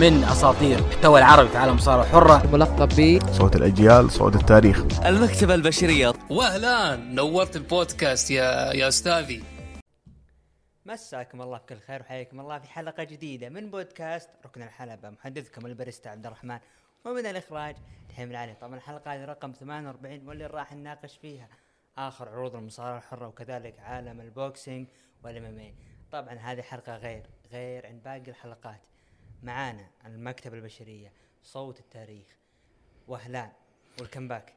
من أساطير المحتوى العربي في عالم المصارعه الحره ملقب ب صوت الأجيال صوت التاريخ. المكتبة البشرية. واهلا نورت البودكاست يا يا أستاذي. مساكم الله بكل خير وحياكم الله في حلقة جديدة من بودكاست ركن الحلبة. محدثكم البريستا عبد الرحمن. ومن الإخراج دحيم العلي طبعا الحلقة هذه رقم 48 واللي راح نناقش فيها آخر عروض المصارعة الحرة وكذلك عالم boxing والام طبعا هذه حلقة غير غير عن باقي الحلقات. معانا المكتبة البشرية صوت التاريخ وهلان والكمباك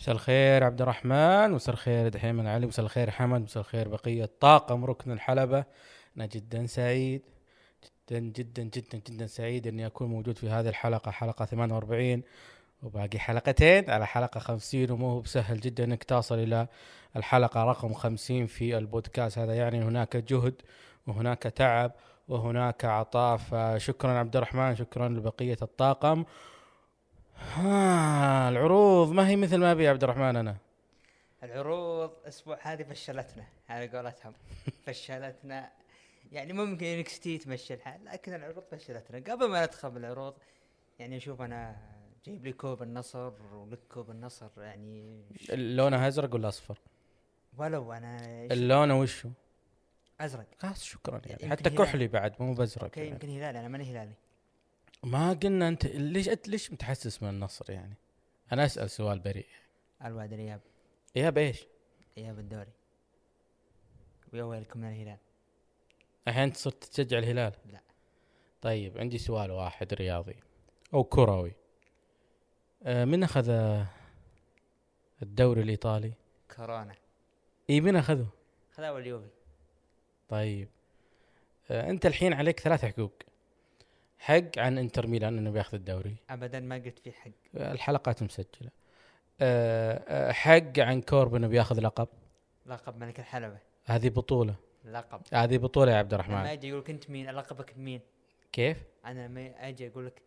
مساء الخير عبد الرحمن مساء الخير دحيم العلي مساء الخير حمد مساء الخير بقية طاقم ركن الحلبة. أنا جدا سعيد جدا جدا جدا جدا سعيد إني أكون موجود في هذه الحلقة حلقة 48 وباقي حلقتين على حلقة 50 ومو هو بسهل جدا إنك تصل إلى الحلقة رقم 50 في البودكاست. هذا يعني هناك جهد وهناك تعب وهناك عطاء فشكرا عبد الرحمن شكرا لبقية الطاقم. ها العروض ما هي مثل ما أبي عبد الرحمن أنا. العروض الأسبوع هذه فشلتنا على قولتهم. فشلتنا. يعني ممكن إنكس تي تمشي الحال لكن العروض فشلتنا. قبل ما ندخل بالعروض يعني أشوف أنا جايب لي كوب النصر ولك كوب النصر يعني لونه أزرق ولا أصفر؟ ولو أنا اللون وشو؟ أزرق خلاص شكرا يعني حتى. كحلي بعد مو بازرق okay يعني. يمكن هلالي أنا ماني هلالي ما قلنا أنت ليش أنت ليش متحسس من النصر يعني؟ أنا أسأل سؤال بريء الوعد الاياب ياب ايش؟ اياب الدوري ويا ويلكم من الهلال الحين أنت صرت تشجع الهلال؟ لا. طيب عندي سؤال واحد رياضي أو كروي آه من أخذ آه، الدوري الإيطالي؟ كورونا إي من أخذه؟ خذوا اليوفي طيب. آه أنت الحين عليك ثلاث حقوق. حق عن إنتر ميلان إنه بياخذ الدوري. ابدا ما قلت في حق. آه، الحلقات مسجلة. آه آه حق عن كورب إنه بياخذ لقب. لقب ملك الحلبة. هذه بطولة. لقب. هذه بطولة يا عبد الرحمن. أجي يقول لك أنت مين لقبك مين. كيف؟ أنا ما أجي أقول لك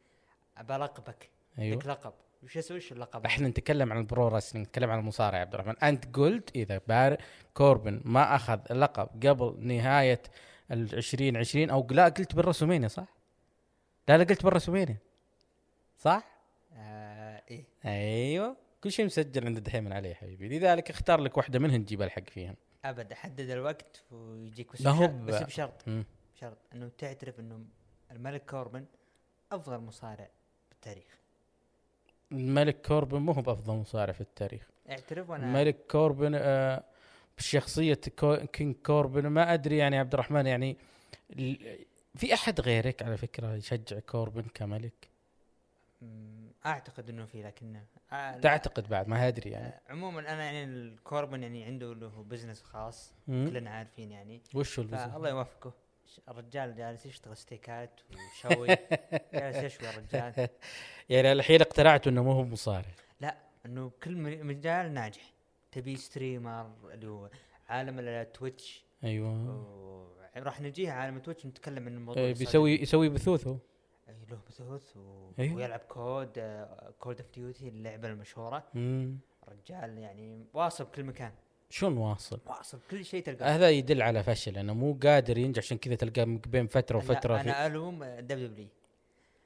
ابى لقبك أيوه. لك لقب. وش أسوي وش اللقب؟ إحنا نتكلم عن ال pro wrestling نتكلم عن المصارعة يا عبد الرحمن. أنت قلت إذا بارون كوربن ما أخذ اللقب قبل نهاية ال 2020 أو لا قلت بالرسلمينيا صح؟ لا لا قلت بالرسلمينيا صح؟ آه إيه. أيوه. كل شيء مسجل عند دحيم عليه حبيبي. لذلك اختار لك واحدة منهن تجيب الحق فيهم أبد احدد الوقت ويجيك بس بشرط بس بشرط. بشرط إنه تعترف إنه الملك كوربن أفضل مصارع بالتاريخ. الملك كوربن مو هو بأفضل مصارع في التاريخ. اعترف وأنا الملك كوربن آه بشخصية كو king كوربن ما أدري يعني عبد الرحمن يعني في أحد غيرك على فكرة يشجع كوربن كملك؟ أعتقد إنه في لكن آه تعتقد بعد ما أدري يعني. آه عموما أنا يعني الكوربن يعني عنده له business خاص مم. كلنا عارفين يعني. وش هو ال business؟ فالله يوفقه الرجال جالس يشتغل ستيكات ويشوي. جالس يشوي الرجال. يعني الحين اقتنعت إنه مو هو مصارع لا إنه كل مجال ناجح. تبي streamer اللي هو عالم التويتش أيوه. راح نجيها عالم التويتش نتكلم عن الموضوع الصدق. بيسوي يسوي بثوث هو. أي له بثوث و... أيوه. ويلعب كود Call of Duty اللعبة المشهورة. مم. الرجال يعني واصل بكل مكان. شلون واصل؟ واصل بكل شيء تلقاه. هذا يدل على فشل انه مو قادر ينجح عشان كذا تلقاه بين فترة وفترة أنا ألوم دبليو دبليو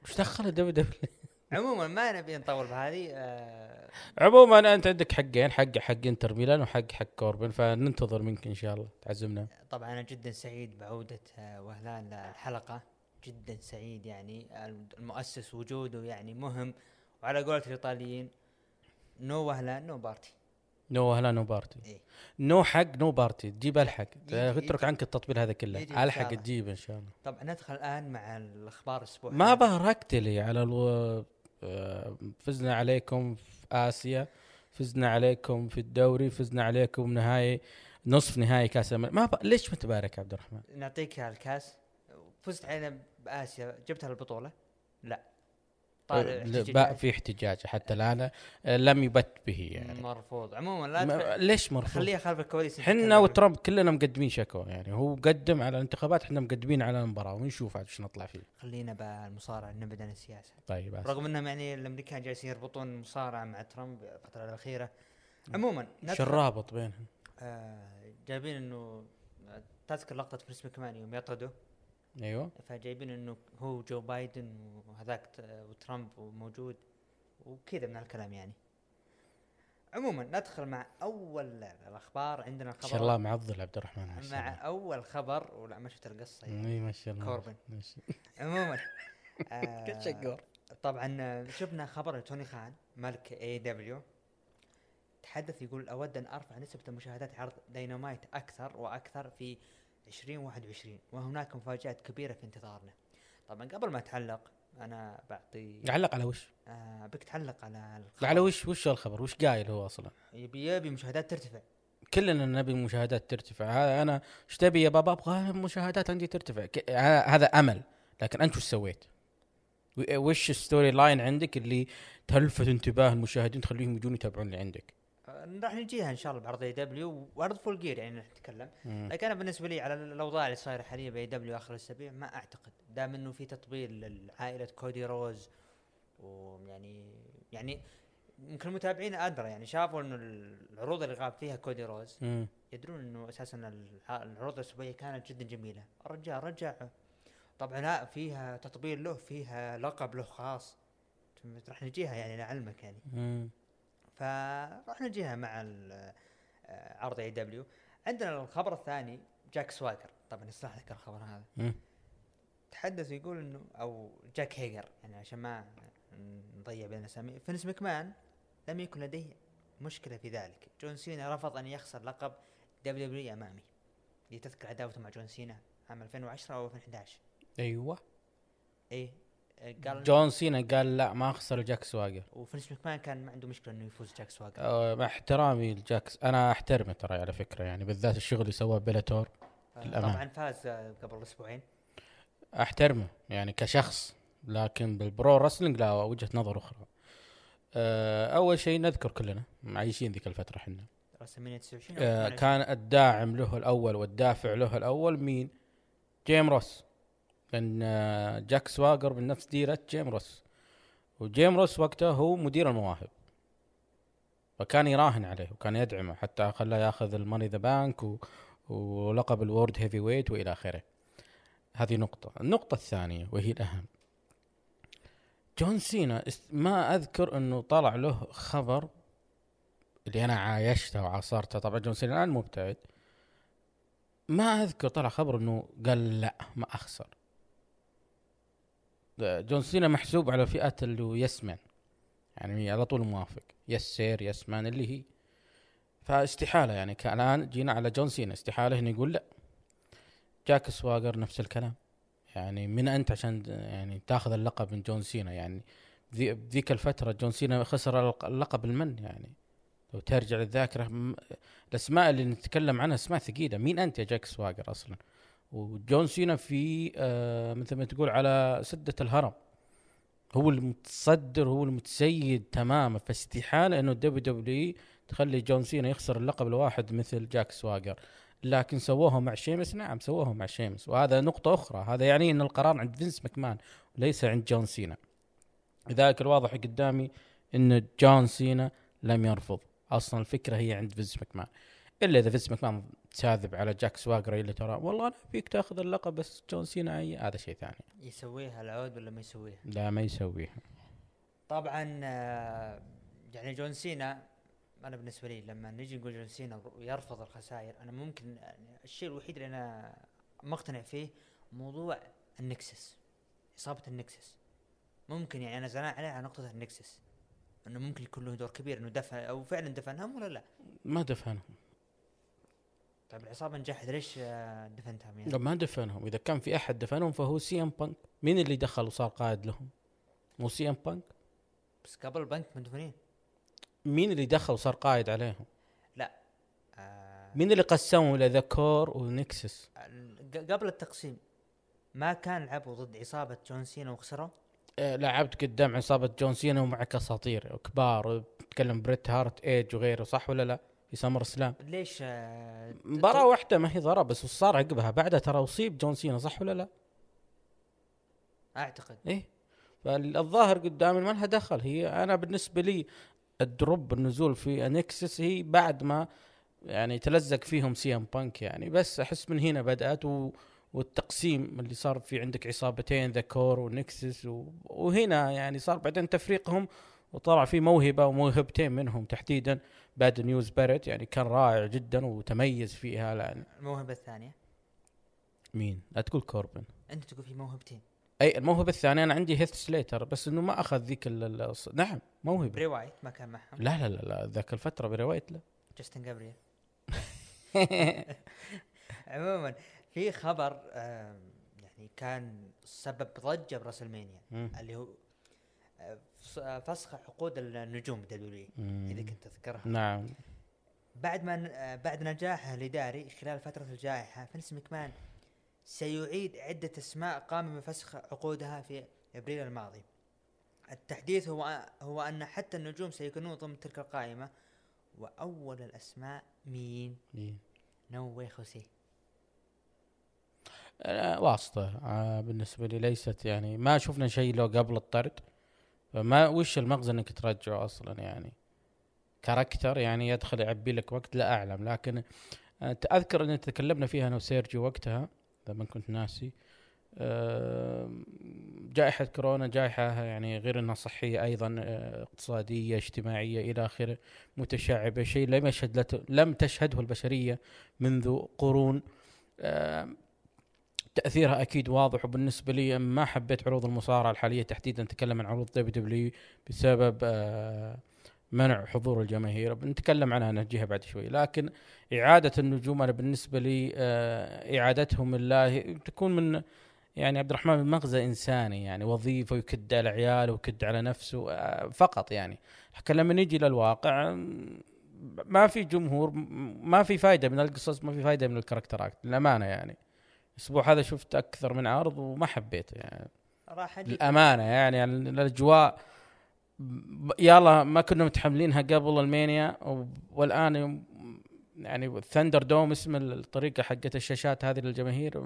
وش دخل ال WWE عموما ما نبي نطول بهذه آه. عموما أنت عندك حقين حق حق إنتر ميلان وحق حق كوربن فننتظر منك إن شاء الله تعزمنا. طبعا أنا جدا سعيد بعودة آه، هوقان للحلقة. جدا سعيد يعني المؤسس وجوده يعني مهم. وعلى قولة الإيطاليين no هوقان no party. no هوقان no party. إيه. no حق no party. تجيب الحق. يجي- اترك. عنك التطبيل هذا كله. الحق. تجيب إن شاء الله. طبعا ندخل الآن مع الأخبار الأسبوع ما هذا. باركت لي على ألو... آه، فزنا عليكم في آسيا فزنا عليكم في الدوري فزنا عليكم نهائي نصف نهائي كأس الملك ما ب... ليش متبارك عبد الرحمن؟ نعطيك الكاس فزت علينا بآسيا. جبتها البطوله لا. طالع احتجاجات. بقى في احتجاج حتى الآن آه، لم يبت به يعني مرفوض عموما لا ما... ليش مرفوض؟ خليها خلف الكواليس إحنا. وترامب كلنا مقدمين شكوى يعني هو قدم على الانتخابات إحنا مقدمين على المباراة ونشوف عاد إيش نطلع فيه خلينا بالمصارعه نبعد عن السياسة طيب بس. رغم إنهم يعني الأمريكان جالسين يربطون المصارعه مع ترامب الفترة الأخيرة عموما ندخل- الرابط بينهم؟ آه جايبين إنه تذكر لقطة بريس مكمان يوم يطرده أيوه. فجايبين إنه هو جو بايدن وهذاك وترامب موجود وكذا من الكلام يعني. عموما ندخل مع أول الأخبار. عندنا الخبر شاء الله معضل عبد الرحمن ما شاء مع الله أول خبر ولا ما شفت القصة يعني. إي ما شاء الله. كوربن. عموما آه،. طبعا آه، شفنا خبر توني خان ملك AEW تحدث يقول أود أن أرفع نسبة المشاهدات عرض داينامايت أكثر وأكثر في 2021 وهناك مفاجآت كبيرة في انتظارنا طبعا قبل ما أتعلق أنا بعطي علق على وش؟ آه بك تعلق على الخبر على وش وش الخبر؟ وش قايل هو أصلا؟ يبي يبي مشاهدات ترتفع كلنا نبي المشاهدات ترتفع هذا أنا إيش تبي يا بابا أبغى المشاهدات عندي ترتفع ك- هذا أمل لكن أنت وش سويت؟ وش ال story line عندك اللي تلفت انتباه المشاهدين تخليهم يجون يتابعون اللي عندك؟ راح نجيها إن شاء الله بعرض AEW وعرض Full Gear يعني راح نتكلم. لكن أنا بالنسبة لي على الأوضاع اللي صايرة حاليا ب AEW آخر الأسابيع ما أعتقد دام إنه في تطبيل لعائلة كودي روز ويعني يعني يمكن المتابعين أدرى يعني شافوا إنه العروض اللي غاب فيها كودي روز مم. يدرون إنه أساسا الع- العروض الأسبوعية كانت جدا جميلة الرجال رجع طبعا لا فيها تطبيل له فيها لقب له خاص راح نجيها يعني لعلمك يعني مم. فراح نجيها مع آه، عرض AEW عندنا الخبر الثاني جاك سواجر طبعا يصلح لك الخبر هذا. تحدث يقول إنه أو جاك هيجر يعني عشان ما نضيع بين الأسامي. فينس مكمان لم يكن لديه مشكلة في ذلك. جون سينا رفض أن يخسر لقب WWE أمامي. اللي تذكر عداوته مع جون سينا عام 2010 أو 2011 أيوه. إيه. قال جون سينا قال لا ما اخسر جاك سواجر وفينس مكمان كان ما عنده مشكلة إنه يفوز جاك سواجر أه مع احترامي لجاك س أنا أحترمه ترى على فكرة يعني بالذات الشغل اللي سواه بيلاتور آه،. طبعا فاز آه، قبل أسبوعين. أحترمه يعني كشخص لكن بال pro wrestling لا وجهة نظر أخرى. أه أول شيء نذكر كلنا عايشين ذيك الفترة إحنا WrestleMania 29 أو أه 28. كان الداعم له الأول والدافع له الأول مين؟ جيم روس. لأن آه، جاك سواجر من نفس ديره جيم روس. وجيم روس وقتها هو مدير المواهب. فكان يراهن عليه وكان يدعمه حتى خلاه ياخذ ال Money in the Bank. ولقب ال World Heavyweight وإلى آخره. هذه نقطة. النقطة الثانية وهي الأهم. جون سينا ما أذكر أنه طلع له خبر اللي أنا عايشته وعاصرته. طبعا جون سينا الآن مبتعد. ما أذكر طلع خبر أنه قال لا ما أخسر. جون سينا محسوب على فئة اللي هو yes man يعني على طول موافق. yes sir yes man اللي هي. فاستحالة يعني كالآن جينا على جون سينا. استحالة انه يقول لا. جاك سواجر نفس الكلام. يعني من أنت عشان يعني تاخذ اللقب من جون سينا؟ يعني ذي- بذيك الفترة جون سينا خسر اللق- اللقب المن يعني. لو ترجع للذاكرة م- الأسماء اللي نتكلم عنها أسماء ثقيلة. مين أنت يا جاك سواجر أصلا؟ وجون سينا في آه مثل ما تقول على سدة الهرم. هو المتصدر هو المتسيد تماما. فاستحالة إنه ال WWE تخلي جون سينا يخسر اللقب لواحد مثل جاك سواجر. لكن سووها مع شيمس نعم سووها مع شيمس. وهذا نقطة أخرى. هذا يعني أن القرار عند فينس مكمان وليس عند جون سينا. لذلك الواضح قدامي أن جون سينا لم يرفض. أصلا الفكرة هي عند فينس مكمان إلا إذا فينس مكمان تساذب على جاك سواجر اللي ترى والله أنا فيك تأخذ اللقب بس جون سينا أي هذا شيء ثاني. يسويها العود ولا ما يسويها؟ لا ما يسويها. طبعا آه، يعني جون سينا أنا بالنسبة لي لما نجي نقول جون سينا يرفض الخسائر أنا ممكن يعني الشيء الوحيد اللي أنا مقتنع فيه موضوع ال Nexus عصابة ال Nexus. ممكن يعني أنا زعلان عليه على نقطة ال Nexus إنه ممكن يكون له دور كبير إنه دفع أو فعلا دفنهم ولا لا؟ ما دفنهم طيب العصابة نجحت ليش آه، دفنتهم يعني؟ ما دفنهم. إذا كان في أحد دفنهم فهو سي إم بانك. مين اللي دخل وصار قائد لهم؟ مو سي إم بانك؟ بس قبل البنك مدفونين. مين اللي دخل وصار قائد عليهم؟ لا آه مين اللي قسموا إلى The Corre و Nexus ق- قبل التقسيم ما كان لعبوا ضد عصابة جون سينا وخسروا؟ آه، لعبت قدام عصابة جون سينا ومعك أساطير كبار تتكلم بريت هارت إيدج وغيره صح ولا لا؟ في SummerSlam. ليش؟ آه، مباراة واحدة ما هي ضرب بس وش صار عقبها. بعدها ترى أصيب جون سينا صح ولا لا؟ أعتقد. إيه. فالظاهر قدامي ما لها دخل. هي أنا بالنسبة لي ال drop النزول في Nexus هي بعد ما يعني تلزق فيهم سي ام بانك يعني. بس أحس من هنا بدأت و والتقسيم اللي صار في عندك عصابتين The Corre و Nexus و- وهنا يعني صار بعدين تفريقهم وطلع في موهبة وموهبتين منهم تحديدا. باد نيوز باريت يعني كان رائع جدا وتميز فيها لأن الموهبة الثانية؟ مين؟ لا تقول كوربن. أنت تقول في موهبتين. أي الموهبة الثانية أنا عندي هيث سليتر بس إنه ما أخذ ذيك ال- ال- الص- نعم موهبة. بري وايت ما كان معهم. لا لا لا لا ذاك الفترة بري وايت لا. جاستن جابرييل. عموما في خبر يعني كان سبب ضجة ب WrestleMania. اللي هو فسخ عقود النجوم مم. اذا كنت تذكرها نعم بعد ما بعد نجاحه الاداري خلال فترة الجائحة فنس مكمان سيعيد عدة أسماء قام بفسخ عقودها في أبريل الماضي. التحديث هو هو أن حتى النجوم سيكونون ضمن تلك القائمة وأول الأسماء مين؟ مين؟ نو واي خوسيه آه، واسطة آه، بالنسبة لي ليست يعني ما شفنا شيء له قبل الطرد فما وش المغزى إنك ترجعه أصلا يعني؟ character يعني يدخل يعبي لك وقت لا أعلم لكن آه، اذكر إن تكلمنا فيها أنا وسيرجيو وقتها إذا ما كنت ناسي آه، جائحة كورونا جائحة يعني غير إنها صحية أيضا آه، اقتصادية اجتماعية إلى آخره متشعبة شيء لم يشهد لم تشهده البشرية منذ قرون تأثيرها أكيد واضح وبالنسبة لي ما حبيت عروض المصارعة الحالية تحديدا نتكلم عن عروض WWE بسبب آه، منع حضور الجماهير. بنتكلم عنها نجيها بعد شوي. لكن إعادة النجوم أنا بالنسبة لي آه، إعادتهم الله تكون من يعني عبد الرحمن من مغزى إنساني يعني وظيفة ويكد على عياله ويكد على نفسه آه، فقط يعني. لكن لما نيجي للواقع ما في جمهور ما في فائده من القصص ما في فائده من الكاركترات للأمانة يعني. الأسبوع هذا شفت أكثر من عرض وما حبيته يعني راح أجي. للامانه يعني, الأجواء يلا ما كنا متحملينها قبل ال Mania والآن يعني ThunderDome اسم الطريقة حقت الشاشات هذه للجماهير.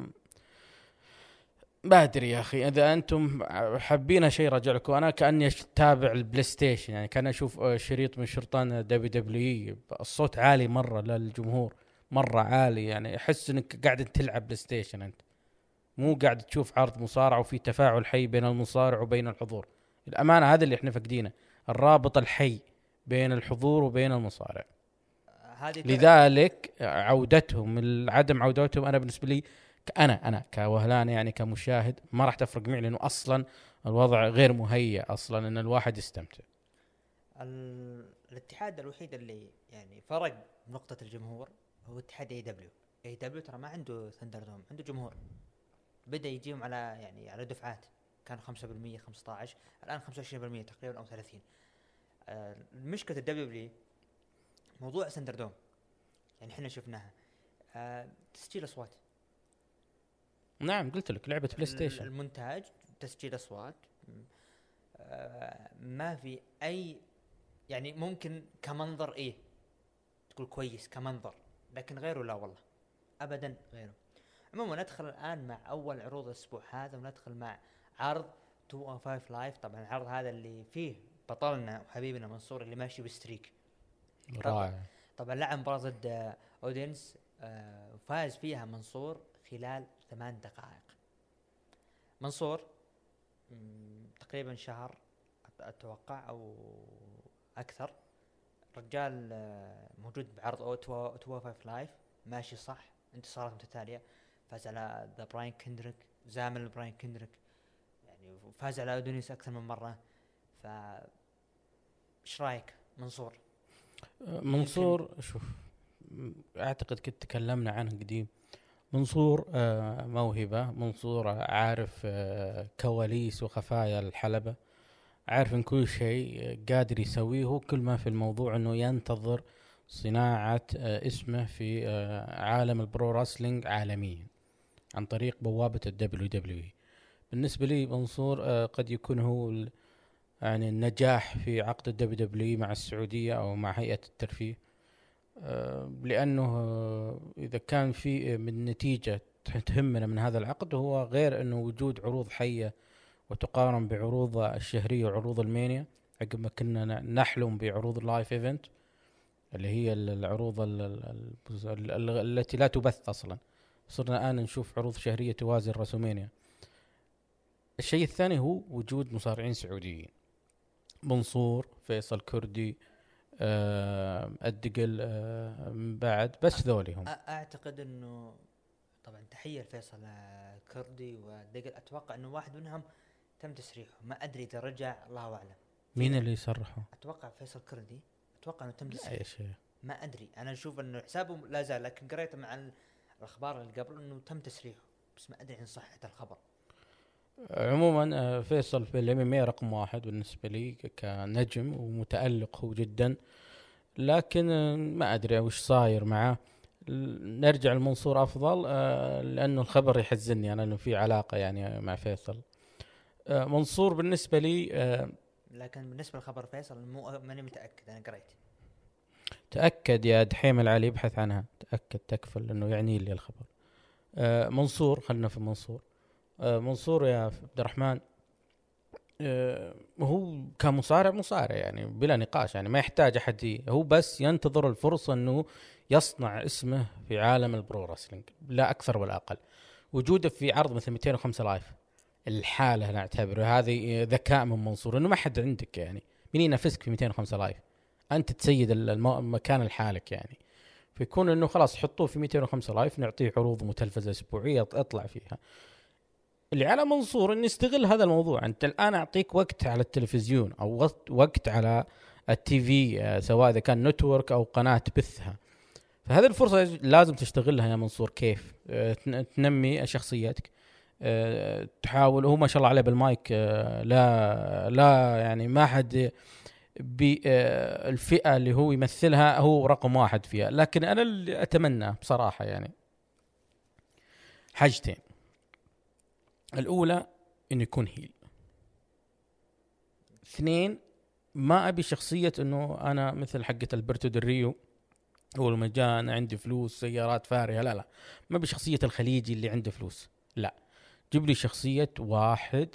ما أدري يا أخي إذا أنتم حابين شيء رجع لكم أنا كأني اتابع ال PlayStation يعني كان أشوف آه، شريط من شرطان WWE الصوت عالي مرة للجمهور. مرة عالي يعني. أحس إنك قاعد تلعب PlayStation أنت. مو قاعد تشوف عرض مصارعة وفي تفاعل حي بين المصارع وبين الحضور. الأمانة هذا اللي إحنا فاقدينه الرابط الحي بين الحضور وبين المصارع. لذلك عودتهم عدم عودتهم أنا بالنسبة لي أنا أنا كوهلان يعني كمشاهد ما راح تفرق معي لأنه أصلا الوضع غير مهيأ أصلا إن الواحد يستمتع. ال... الاتحاد الوحيد اللي يعني فرق نقطة الجمهور هو اتحاد اي دبليو اي دبليو ترى ما عنده ThunderDome عنده جمهور. بدأ يجيهم على يعني على دفعات. كانوا 5% 15 الآن 25% تقريبا أو 30 آه، مشكلة ال WWE موضوع ThunderDome يعني إحنا شفناها. آه، تسجيل أصوات. نعم قلت لك لعبة PlayStation المونتاج تسجيل أصوات. آه، ما في أي يعني ممكن كمنظر إيه؟ تقول كويس كمنظر. لكن غيره لا والله. ابدا غيره. عموما ندخل الآن مع أول عروض الأسبوع هذا وندخل مع عرض 205 Live طبعا العرض هذا اللي فيه بطلنا وحبيبنا منصور اللي ماشي ب streak. رائع. طبعا لعب مباراة ضد اودينس آه، وفاز فيها منصور خلال ثمان دقائق. منصور تقريبا شهر أتوقع أو أكثر. رجال آه، موجود بعرض أو 205 Live. ماشي صح انتصارات متتاليه فاز على ذا براين كندريك زامل براين كندريك. يعني فاز على أودينس أكثر من مرة. ف إيش رأيك؟ منصور؟ منصور شوف أعتقد كنت تكلمنا عنه قديم. منصور آه، موهبة. منصور عارف آه، كواليس وخفايا الحلبة. عارف إن كل شيء قادر يسويه هو كل ما في الموضوع إنه ينتظر صناعة آه، اسمه في آه، عالم ال pro wrestling عالميا عن طريق بوابة الدبليو دبليو بالنسبة لي منصور آه، قد يكون هو يعني النجاح في عقد الدبليو دبليو مع السعودية أو مع هيئة الترفيه. آه، إذا كان في من نتيجة ت- تهمنا من هذا العقد هو غير إنه وجود عروض حية وتقارن بعروض الشهرية وعروض المينيا. عقب ما كنا نحلم بعروض ال live event اللي هي ال- العروض ال- ال- ال- ال- التي لا تبث أصلا. صرنا الآن نشوف عروض شهرية توازي الرسلمينيا الشيء الثاني هو وجود مصارعين سعوديين. منصور فيصل كردي آه الدقل آه بعد بس ذولي هم. أعتقد إنه طبعا تحية لفيصل كردي ودقل أتوقع إنه واحد منهم تم تسريحه. ما أدري إذا رجع الله أعلم. مين اللي يصرحوا؟ أتوقع فيصل كردي. أتوقع إنه تم لا تسريحه. يا شيخ. ما أدري. أنا أشوف إنه حسابه لا زال لكن قريت مع ال- الأخبار اللي قبل إنه تم تسريحه. بس ما أدري عن صحة الخبر. عموما آه، فيصل في الإم إم رقم واحد بالنسبة لي كنجم ومتألق هو جدا. لكن آه، ما أدري وش صاير معه. ل- نرجع لمنصور أفضل آه، لأنه الخبر يحزني أنا إنه في علاقة يعني مع فيصل. منصور بالنسبة لي آه، لكن بالنسبة لخبر فيصل مو ماني متأكد أنا قريت. تأكد يا دحيم العلي ابحث عنها. تأكد تكفل انه يعني لي الخبر. آه، منصور خلنا في منصور. آه، منصور يا عبد الرحمن آه، هو كمصارع مصارع يعني بلا نقاش يعني ما يحتاج أحد هو بس ينتظر الفرصة إنه يصنع اسمه في عالم ال pro wrestling لا أكثر ولا أقل. وجوده في عرض مثل 205 Live. الحالة أنا أعتبره. هذه ذكاء من منصور إنه ما حد عندك يعني. مين ينافسك في 205 Live؟ أنت تسيد المكان لحالك يعني. فيكون إنه خلاص حطوه في 205 Live نعطيه عروض متلفزة أسبوعية اطلع فيها. اللي على منصور إنه يستغل هذا الموضوع. أنت الآن أعطيك وقت على التلفزيون أو وقت, على التي في آه، سواء إذا كان نتورك أو قناة تبثها فهذه الفرصة لازم تستغلها يا منصور. كيف؟ آه، تن- تنمي شخصيتك. تحاول هو ما شاء الله عليه بالمايك آه، لا لا يعني ما حد بالفئه اللي هو يمثلها هو رقم واحد فيها. لكن أنا اللي أتمنى بصراحة يعني حاجتين. الأولى إنه يكون هيل اثنين ما أبي شخصية إنه أنا مثل حقة البرتو دريو جاء أنا عندي فلوس سيارات فارهة لا لا. ما أبي شخصية الخليجي اللي عنده فلوس لا. جيب لي شخصية واحد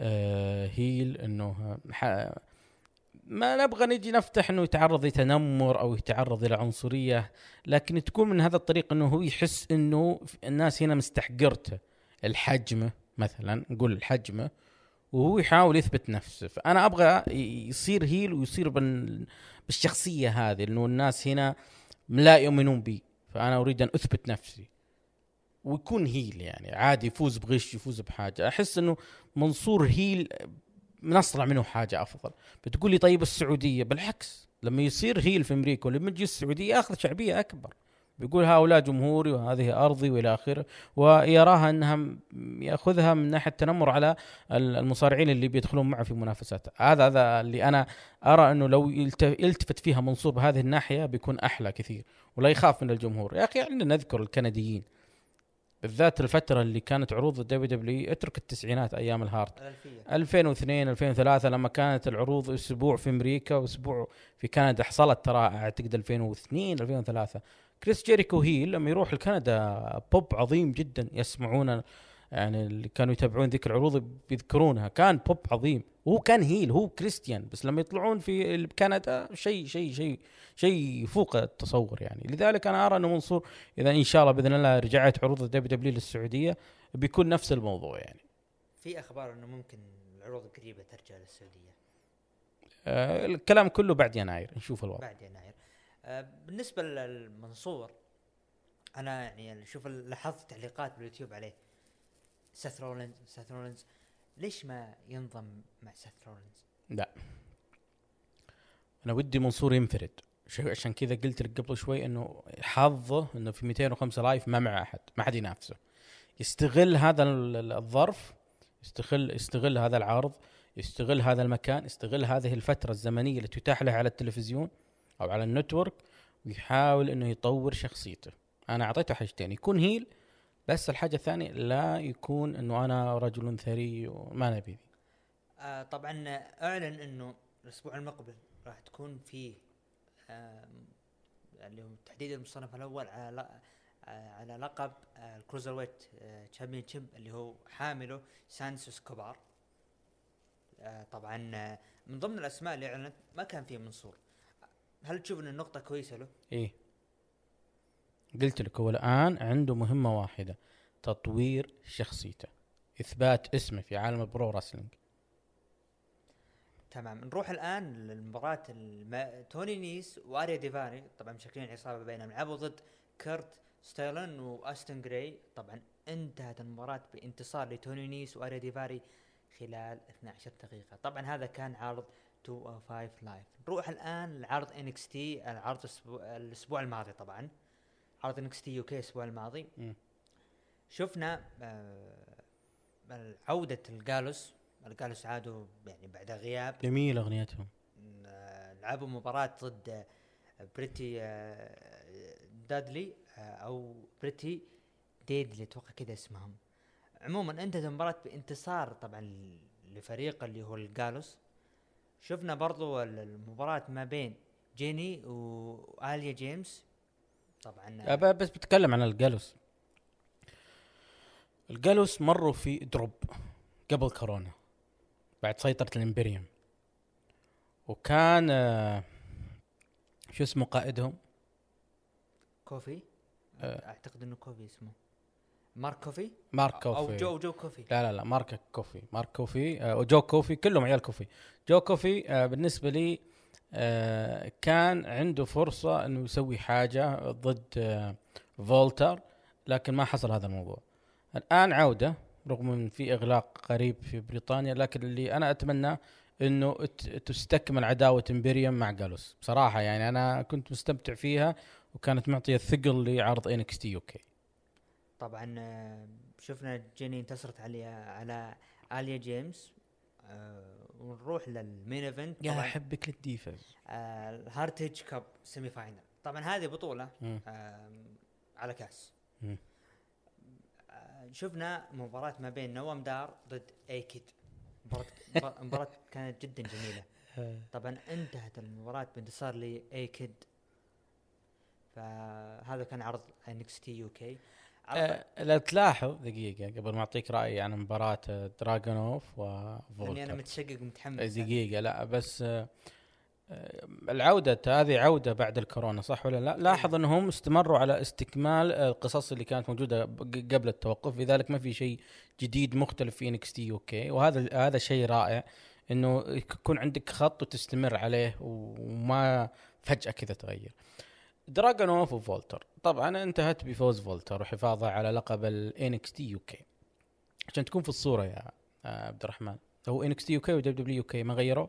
آه هيل إنه ما نبغى نجي نفتح إنه يتعرض لتنمر أو يتعرض إلى عنصريه لكن تكون من هذا الطريق إنه هو يحس إنه الناس هنا مستحقرته الحجمه مثلا نقول الحجمه وهو يحاول يثبت نفسه. فأنا أبغى يصير هيل ويصير بال- بالشخصية هذه إنه الناس هنا لا يؤمنون بي. فأنا أريد أن أثبت نفسي. ويكون هيل يعني عادي يفوز بغش يفوز بحاجة. أحس إنه منصور هيل نصنع منه حاجة أفضل. بتقول لي طيب السعودية بالعكس لما يصير هيل في أمريكا ولما تجي السعودية ياخذ شعبية أكبر. بيقول هؤلاء جمهوري وهذه أرضي وإلى آخره ويراها إنها يأخذها من ناحية التنمر على ال- المصارعين اللي بيدخلون معه في منافسات. هذا هذا اللي أنا أرى إنه لو يلت- يلتفت فيها منصور بهذه الناحية بيكون أحلى كثير. ولا يخاف من الجمهور. يا أخي عندنا نذكر الكنديين. بالذات الفترة اللي كانت عروض الدبليو دبليو اترك التسعينات أيام الهارت. الألفية. 2002 2003 لما كانت العروض أسبوع في أمريكا وأسبوع في كندا حصلت ترى أعتقد 2002 2003 كريس جيريكو heel لما يروح لكندا بوب عظيم جدا يسمعون يعني اللي كانوا يتابعون ذيك العروض بيذكرونها كان بوب عظيم. وهو كان heel هو كريستيان. بس لما يطلعون في كندا شيء شيء شيء شيء فوق التصور يعني. لذلك أنا أرى أنه منصور إذا إن شاء الله بإذن الله رجعت عروض الدبليو دبليو للسعودية بيكون نفس الموضوع يعني. في أخبار أنه ممكن العروض القريبة ترجع للسعودية؟ آه، الكلام كله بعد يناير. نشوف الوضع. بعد يناير. آه، بالنسبة للمنصور أنا يعني شوف لاحظت تعليقات باليوتيوب عليه. سيث رولينز سيث رولينز. ليش ما ينضم مع سيث رولينز؟ لا. أنا ودي منصور ينفرد. عشان كذا قلت لك قبل شوي إنه حظه إنه في 205 Live ما مع أحد ما حد ينافسه. يستغل هذا ال- ال- الظرف يستغل يستغل هذا العرض يستغل هذا المكان يستغل هذه الفترة الزمنية اللي تتاح له على التلفزيون أو على النتورك ويحاول إنه يطور شخصيته. أنا أعطيته حاجتين يكون هيل بس الحاجة الثانية لا يكون إنه أنا رجل ثري وما نبي ذي. آه طبعا أعلن إنه الأسبوع المقبل راح تكون في آه اللي هو تحديد المصنف الأول على آه على لقب آه ال cruiserweight championship اللي هو حامله سانتوس اسكوبار آه طبعا آه من ضمن الأسماء اللي أعلنت ما كان فيه منصور هل تشوف إن النقطة كويسة له؟ إيه قلت لك هو الآن عنده مهمة واحدة تطوير شخصيته إثبات اسمه في عالم ال pro wrestling. تمام نروح الآن للمباراة الم... توني نيس وآريا ديفاري طبعا مشكلين عصابه بينهم لعبوا ضد كرت ستايلن وأستون جراي. طبعا انتهت المباراة بانتصار لتوني نيس وآريا ديفاري خلال 12 دقيقة. طبعا هذا كان عرض 205 Live نروح الآن لعرض NXT العرض الأسبوع, الماضي طبعا. عرض NXT UK الأسبوع الماضي. مم. شفنا آه عودة الجالوس. الجالوس عادوا يعني بعد غياب. جميله أغنيتهم. آه، لعبوا مباراة ضد آه، pretty آه، deadly أو Pretty Deadly أتوقع كذا اسمهم. عموما انتهت المباراة بانتصار طبعا لفريق اللي هو الجالوس. شفنا برضو ال- المباراة ما بين جيني وآليا جيمس. طبعا. أب- بس بتكلم عن الجالوس. الجالوس مروا في دروب قبل كورونا بعد سيطرة الإمبريوم. وكان آه، شو اسمه قائدهم؟ كوفي؟ آه. أعتقد إنه كوفي اسمه. مارك كوفي؟ مارك أو كوفي جو جو كوفي. لا لا لا مارك كوفي. مارك كوفي آه، وجو كوفي كلهم عيال كوفي. جو كوفي آه، بالنسبة لي آه، كان عنده فرصة إنه يسوي حاجة ضد آه، فولتر لكن ما حصل هذا الموضوع. الآن عودة رغم إن في إغلاق قريب في بريطانيا لكن اللي أنا أتمنى إنه تستكمل عداوة Imperium مع Gallus. بصراحة يعني أنا كنت مستمتع فيها وكانت معطية ثقل لعرض NXT UK طبعا آه، شفنا جيني انتصرت على على آليا جيمس آه، ونروح لل main event. يا أحبك للديفنس آه، ال Heritage Cup semi final طبعا هذه بطولة. آم، على كاس. آه، شفنا مباراة ما بين نوام دار ضد A-Kid. مباراة- مباراة كانت جدا جميلة. طبعا انتهت المباراة بانتصار ل A-Kid. فهذا كان عرض NXT UK. أه لا تلاحظ دقيقة قبل ما أعطيك رأيي عن مباراة آه، دراجونوف لاني أنا وفولتر متشقق ومتحمس. آه، دقيقة لا بس آه، آه، العودة هذه عودة بعد الكورونا صح ولا لا؟ لاحظ أنهم استمروا على استكمال القصص اللي كانت موجودة قبل التوقف لذلك ما في شيء جديد مختلف في NXT UK؟ وهذا هذا شيء رائع إنه يكون عندك خط وتستمر عليه وما فجأة كذا تغير. دراجونوف وفولتر طبعا انتهت بفوز فولتر وحفاظه على لقب ال NXT UK عشان تكون في الصورة يا آه، عبد الرحمن هو انكس تي يوكي ودبليو دبليو يوكي ما غيروا؟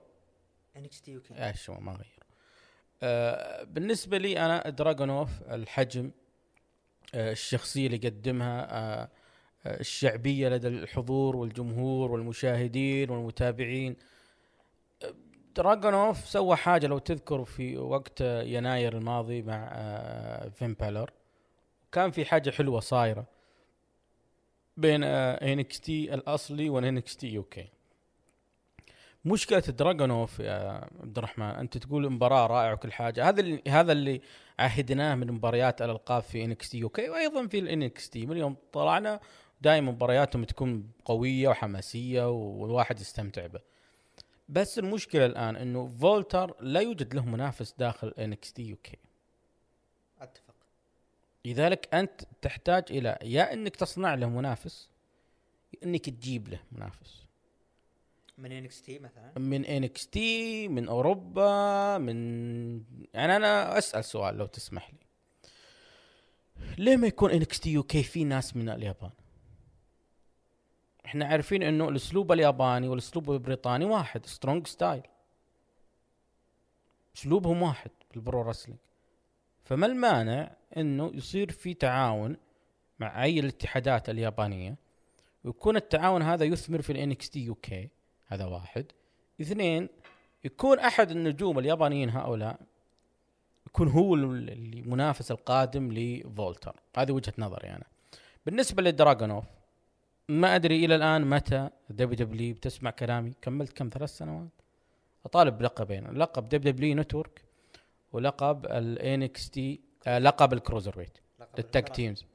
NXT UK إيش ما غير آه بالنسبة لي أنا دراجونوف الحجم آه الشخصية اللي يقدمها آه آه، الشعبية لدى الحضور والجمهور والمشاهدين والمتابعين. آه، دراجونوف سوى حاجة لو تذكر في وقت آه، يناير الماضي مع آه فين بالر كان في حاجة حلوة صايرة بين NXT الأصلي و NXT UK مشكلة دراجونوف يا عبد الرحمن أنت تقول مباراة رائعة وكل حاجة. هذا اللي هذا اللي عهدناه من مباريات الألقاب في NXT UK وأيضا في ال NXT من يوم طلعنا دائما مبارياتهم تكون قوية وحماسية والواحد يستمتع به. بس المشكلة الآن إنه فولتر لا يوجد له منافس داخل NXT UK أتفق. لذلك أنت تحتاج إلى يا إنك تصنع له منافس يا إنك تجيب له منافس. من NXT مثلا؟ من NXT من أوروبا من يعني أنا أسأل سؤال لو تسمح لي. ليه ما يكون NXT UK في ناس من اليابان؟ إحنا عارفين إنه الأسلوب الياباني والأسلوب البريطاني واحد strong style أسلوبهم واحد بال pro wrestling. فما المانع إنه يصير في تعاون مع أي الاتحادات اليابانية ويكون التعاون هذا يثمر في ال NXT UK هذا واحد. اثنين يكون أحد النجوم اليابانيين هؤلاء يكون هو ال- المنافس القادم لفولتر. هذه وجهة نظري أنا. بالنسبة لدراجونوف ما أدري إلى الآن متى WWE بتسمع كلامي. كملت كم؟ ثلاث سنوات. أطالب بلقبين. لقب WWE Network ولقب ال NXT لقب ال cruiserweight الفرق. teams.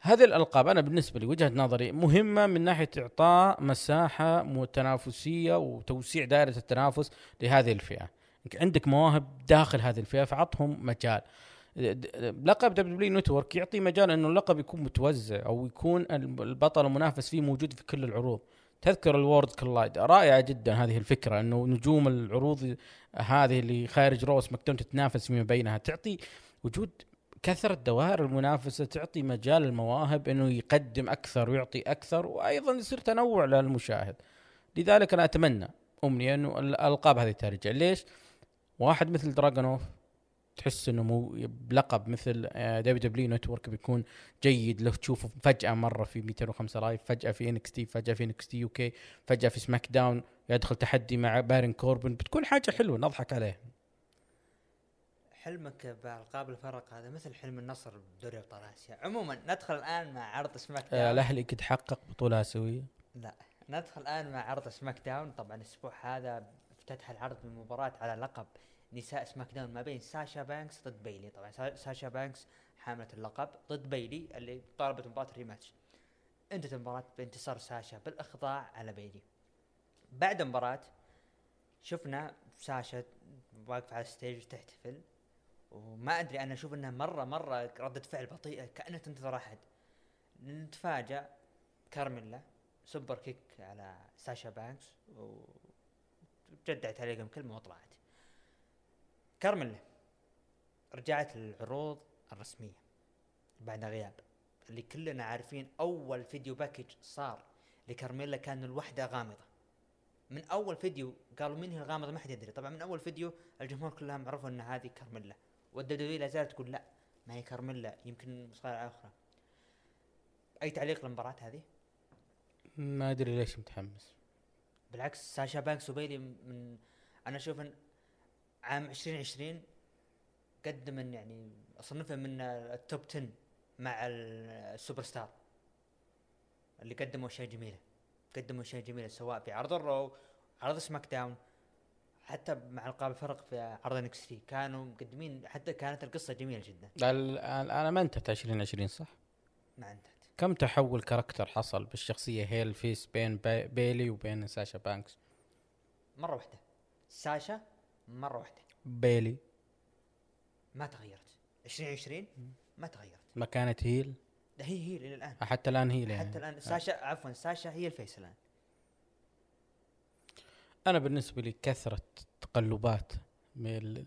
هذه الألقاب أنا بالنسبة لي وجهة نظري مهمة من ناحية إعطاء مساحة متنافسية وتوسيع دائرة التنافس لهذه الفئة. عندك مواهب داخل هذه الفئة فعطهم مجال. لقب WWE Network يعطي مجال إنه اللقب يكون متوزع أو يكون البطل المنافس فيه موجود في كل العروض تذكر ال Worlds Collide رائعة جدا هذه الفكرة إنه نجوم العروض هذه اللي خارج Raw و SmackDown تتنافس فيما بينها تعطي وجود كثرة دوائر المنافسة تعطي مجال المواهب إنه يقدم أكثر ويعطي أكثر وأيضا يصير تنوع للمشاهد. لذلك أنا أتمنى امنيه إنه الألقاب هذه ترجع، ليش؟ واحد مثل دراجونوف تحس إنه مو بلقب مثل WWE Network بيكون جيد. لو تشوفه فجأة مرة في 205 Live فجأة في NXT فجأة في NXT UK فجأة في SmackDown يدخل تحدي مع بارن كوربن. بتكون حاجة حلوة نضحك عليه. حلمك بألقاب الفرق هذا مثل حلم النصر بدوري أبطال آسيا. عموما ندخل الآن مع عرض Smack آه، Down. الأهلي قد حقق بطولة آسيوية. لا ندخل الآن مع عرض SmackDown. طبعا الأسبوع هذا افتتح العرض بمباراة على لقب نساء SmackDown ما بين ساشا بانكس ضد بيلي. طبعا سا- ساشا بانكس حاملة اللقب ضد بيلي اللي طالبت مباراة rematch انتهت المباراة بانتصار ساشا بالأخضاع على بيلي. بعد المباراة شفنا ساشا واقفة على ال stage تحتفل وما أدري أنا أشوف إنها مرة مرة ردة فعل بطيئة كأنها تنتظر أحد. نتفاجأ كارميلا superkick على ساشا بانكس وجدعت عليهم كلمة وطلعت. كارميلا رجعت للعروض الرسمية بعد غياب. اللي كلنا عارفين أول video package صار لكارميلا كان الوحدة غامضة. من أول فيديو قالوا من هي الغامضة؟ ما حد يدري. طبعا من أول فيديو الجمهور كلهم عرفوا أن هذه كارميلا والدبليو لا زالت تقول لا ما هي كارميلا يمكن مصارعة أخرى. أي تعليق للمباراة هذه؟ ما أدري ليش متحمس. بالعكس ساشا بانكس وبيلي من أنا أشوف إن عام 2020 قدم إن يعني أصنفه من ال top 10 مع السوبر ستار اللي قدموا اشياء جميله قدموا اشياء جميله سواء في عرض ال Raw عرض SmackDown حتى مع القاب الفرق في عرض NXT كانوا مقدمين حتى كانت القصة جميلة جدا. الان أنا ما أنتهت 2020 صح؟ ما أنتهت. كم تحول character حصل بالشخصية heel face بين باي- بيلي وبين ساشا بانكس؟ مرة واحدة. ساشا مرة واحدة. بيلي ما تغيرت. 2020 ما تغيرت. ما كانت heel. ده هي هي إلى الآن. حتى الآن heel يعني. حتى الآن. ساشا عفوا ساشا هي ال face الآن. أنا بالنسبة لي كثرة تقلبات من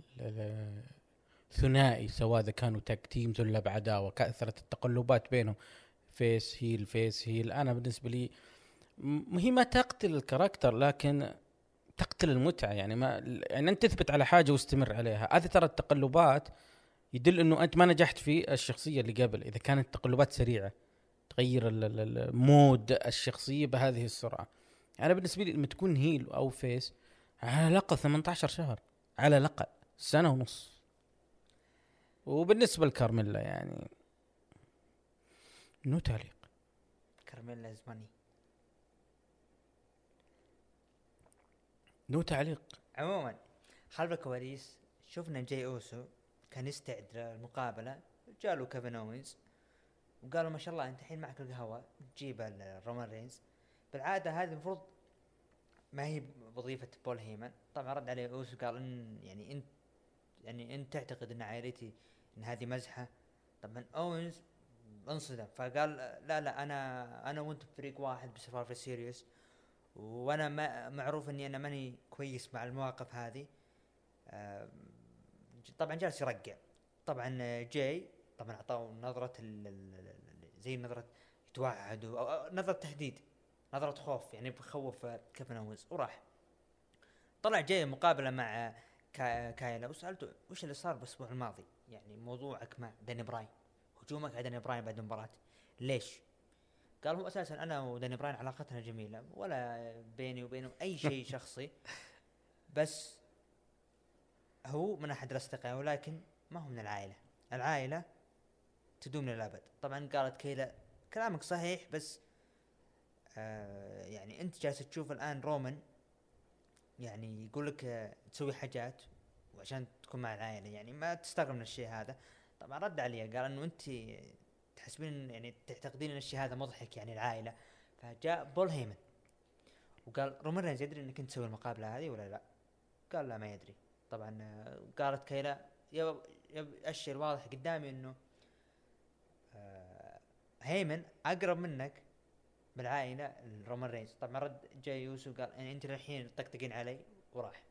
الثنائي سواء إذا كانوا tag teams ولا بعداوه كثره التقلبات بينهم. face heel face heel أنا بالنسبة لي هي ما تقتل ال character لكن تقتل المتعة يعني ما يعني أنت تثبت على حاجة واستمر عليها. هذه ترى التقلبات يدل إنه أنت ما نجحت في الشخصية اللي قبل. إذا كانت تقلبات سريعة تغير ال- ال- ال- mood الشخصية بهذه السرعة. أنا بالنسبة لي لما تكون heel أو face على الأقل 18 شهر. على الأقل سنة ونص. وبالنسبة لكارميلا يعني no تعليق. كارميلا زماني no تعليق. عموما خلف الكواليس شفنا جاي أوسو كان يستعد للمقابله جاله كيفن أوينز وقالوا ما شاء الله أنت الحين معك القهوة تجيب الرومان رينز. بالعادة هذه المفروض ما هي وظيفه بول هيمن طبعا رد عليه أوسو قال إن يعني انت يعني انت تعتقد إن عائلتي إن هذه مزحة. طبعا أوينز انصدم فقال لا لا أنا أنا وأنت بفريق واحد ب Survivor Series. وأنا ما معروف إني أنا ماني كويس مع المواقف هذه. طبعا جالس يرقع. طبعا جاي طبعا أعطاه نظرة زي نظرة يتوعد نظرة تهديد نظرة خوف يعني بخوف كيفن اوينز وراح. طلع جاي مقابلة مع كا- كايلا وسألته وش اللي صار بالأسبوع الماضي؟ يعني موضوعك مع داني براين هجومك على داني براين بعد المباراة. ليش؟ قال هو أساسا أنا وداني براين علاقتنا جميلة ولا بيني وبينه أي شيء شخصي. بس هو من أحد الأصدقاء ولكن ما هو من العائلة. العائلة تدوم للابد طبعا قالت كيلا كلامك صحيح بس آه يعني أنت جالس تشوف الآن رومان يعني يقول لك آه تسوي حاجات وعشان تكون مع العائلة. يعني ما تستغرب من الشيء هذا. طبعا رد عليه قال إنه أنت تحسبين يعني تعتقدين إن الشيء هذا مضحك يعني العائلة. فجاء بول هيمن. وقال رومان رينز يدري إنك انت تسوي المقابلة هذه ولا لا؟ قال لا ما يدري. طبعا آه، قالت كايلا يا الشيء الواضح قدامي إنه آه، هيمن أقرب منك بالعائلة الرومان رينز طبعا رد جاي أوسو قال يعني أنت الحين تطقطقين علي. وراح.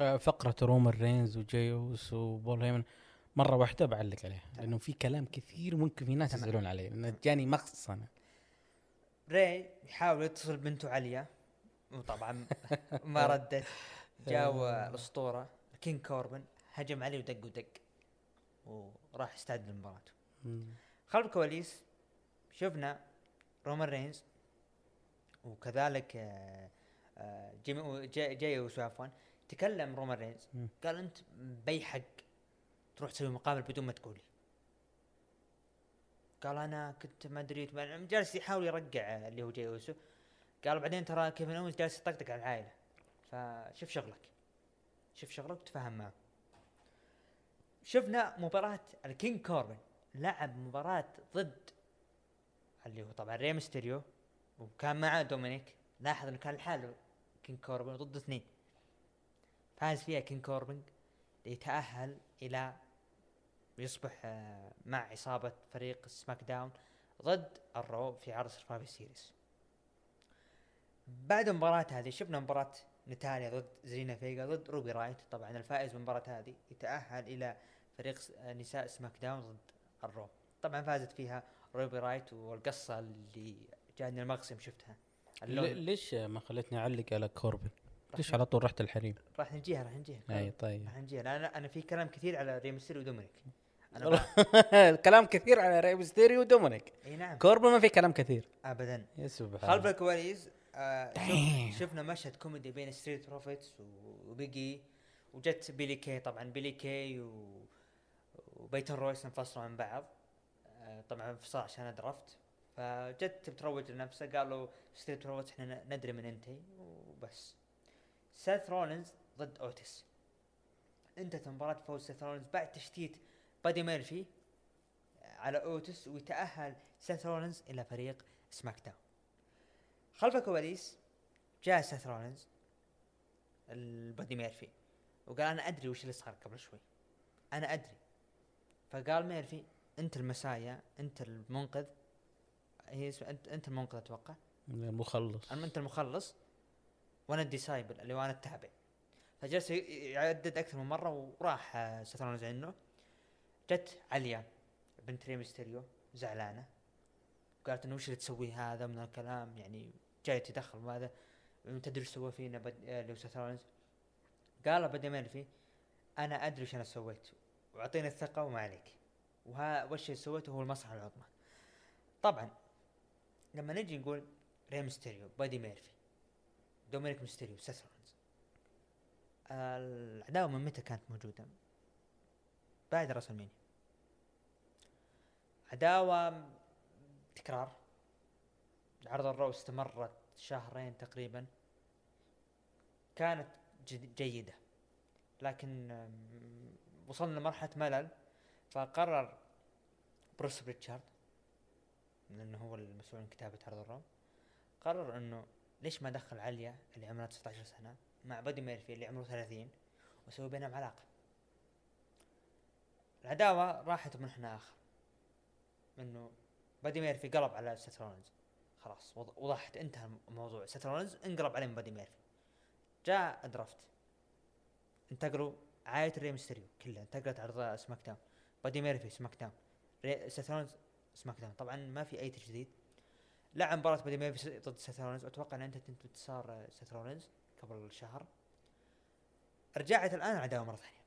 آه، فقرة رومان رينز وجي أوسو وبول هيمن. مرة واحدة بعلق عليها لأنه في كلام كثير ممكن في ناس تمام. يسألون عليه لأنه جاني مخصص أنا ري يحاول يتصل بنته عليا وطبعا ما ردت جاء الأسطورة كينج كوربن هجم عليه ودق ودق وراح يستعد للمباراة خلف الكواليس شفنا رومان رينز وكذلك آه، آه، جيمي جاي أوسو عفوا تكلم رومان رينز. قال أنت بأي حق تروح تسوي مقابل بدون ما تقولي قال أنا كنت ما أدري جالس يحاول يرقع اللي هو جاي اوسو قال بعدين ترى كيفن اونز جالس يطقطق على العائلة. فشوف شغلك. شوف شغلك وتفاهم معه. شفنا مباراة الكينج كوربن لعب مباراة ضد اللي هو طبعا ري ميستيريو وكان معه دومينيك. لاحظ إنه كان لحاله كينج كوربن ضد اثنين. فاز فيها كينج كوربن ليتأهل إلى يصبح آه، مع عصابة فريق SmackDown ضد ال Raw في عرض Survivor Series بعد المباراة هذه شفنا مباراة نتاليا ضد زيلينا فيجا ضد روبي رايوت. طبعا الفائز من المباراة هذه يتأهل إلى فريق آه، نساء SmackDown ضد ال Raw. طبعا فازت فيها روبي رايوت والقصة اللي جاني المقسم شفتها. ليش ما خلتني أعلق على كوربن؟ ليش على طول رحت الحريم؟ راح نجيها راح نجيها. أي طيب. راح نجيها. أنا أنا في كلام كثير على ري ميستيريو ودومينيك. أنا الكلام كثير على ري ميستيريو ودومينيك. إي نعم. كوربن ما في كلام كثير. ابدا. يا سبحان خلف الكواليس آه شف شفنا مشهد كوميدي بين ستريت بروفيتس وبيجي وجت بيلي كي طبعا بيلي كي و... وبيتون رويس انفصلوا عن بعض. آه طبعا انفصال عشان ال draft فجت بتروج لنفسها قالوا ستريت بروفيتس إحنا ندري من انتي وبس. سيث رولينز ضد اوتس انتهت مباراة فوز سيث رولينز بعد تشتيت بادي ميرفي على اوتس ويتأهل سيث رولينز إلى فريق SmackDown خلف الكواليس جاء سيث رولينز لبادي ميرفي وقال أنا أدري وش اللي صار قبل شوي. أنا أدري. فقال ميرفي أنت ال Messiah أنت المنقذ. هي اسم- أنت أنت المنقذ أتوقع. مخلص أنا أنت المخلص وأنا ال disciple اللي هو أنا التابع. فجلس يعدد أكثر من مرة وراح آه، سيث رولينز عنه. جت عليا بنت ري ميستيريو زعلانة. قالت إنه وش اللي تسويه هذا من الكلام؟ يعني جاي تدخل هذا تدري سوى فينا بد... آه، لو سيث رولينز قال بادي ميرفي أنا أدري إيش أنا سويت وأعطيني الثقة وما عليك. وها وش اللي سويته هو المصلحة العظمى. طبعا لما نجي نقول ري ميستيريو بادي ميرفي دومينيك ميستيريو سيث رولينز العداوة من متى كانت موجودة؟ بعد راسلمانيا عداوة تكرار. عرض الرو استمرت شهرين تقريبا. كانت جيدة. لكن وصلنا لمرحلة ملل. فقرر بروس بريتشارد لأنه هو المسؤول عن كتابة عرض الرو قرر إنه ليش ما ندخل عاليا اللي عمرها 19 سنة مع بادي ميرفي اللي عمره 30 وسوي بينهم علاقة. العداوة راحت بمنحنى آخر. إنه بادي ميرفي قلب على سيث خلاص وض- وضحت انتهى الموضوع. سيث انقلب عليه من بادي ميرفي. جاء draft انتقلوا عائلة ري ميستيريو كلها انتقلت عرض سماك داون. بادي ميرفي سماك داون. سيث سماك داون. طبعا ما في أي تجديد. لعب مباراة بادي ميرفي ضد سيث واتوقع إن أنت انتصار سيث قبل شهر. رجعت الآن العداوة مرة ثانية.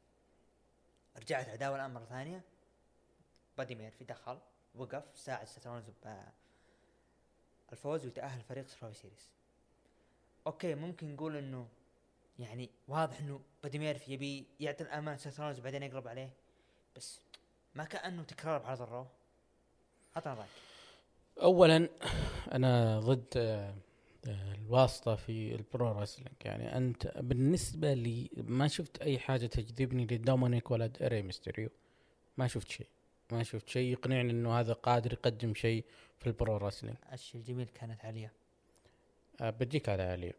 رجعت عداوة الآن مرة ثانية. بادي ميرفي دخل وقف ساعد سيث رولينز الفوز ويتأهل فريق سرفايفر سيريز okay ممكن نقول إنه يعني واضح إنه بادي ميرفي يبي يعطي الأمان سيث رولينز وبعدين يقلب عليه بس ما كأنه تكرار بعرض الرو. عطنا رأيك. اولا أنا ضد الواسطة في ال pro wrestling يعني أنت بالنسبة لي ما شفت أي حاجة تجذبني لدومينيك ولا ري ميستيريو. ما شفت شيء. ما شفت شيء يقنعني إنه هذا قادر يقدم شيء في ال pro wrestling الشيء الجميل كانت عاليا. آه، بجيك على عاليا.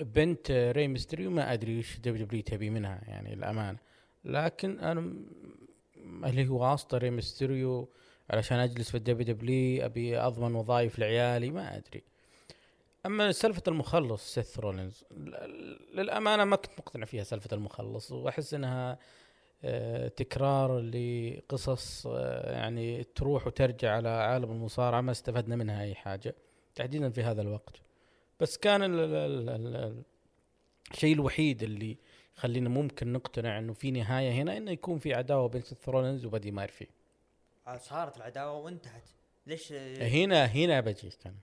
بنت ري ميستريو ما أدري إيش دبليو دبليو تبي منها يعني الامانه لكن أنا هل هو واسطة ري ميستريو علشان أجلس في الدبليو دبليو أبي أضمن وظائف لعيالي ما أدري. أما سالفة المخلص سيث رولينز للأمانة ما كنت مقتنع فيها سالفة المخلص. وأحس إنها آه، تكرار لقصص آه، يعني تروح وترجع على عالم المصارعة ما استفدنا منها أي حاجة تحديدا في هذا الوقت. بس كان ال- ال- ال- ال- الشيء الوحيد اللي يخلينا ممكن نقتنع إنه في نهاية هنا إنه يكون في عداوة بين سيث رولينز وبادي ميرفي صارت العداوة وانتهت. ليش؟ هنا هنا بجيك أنا.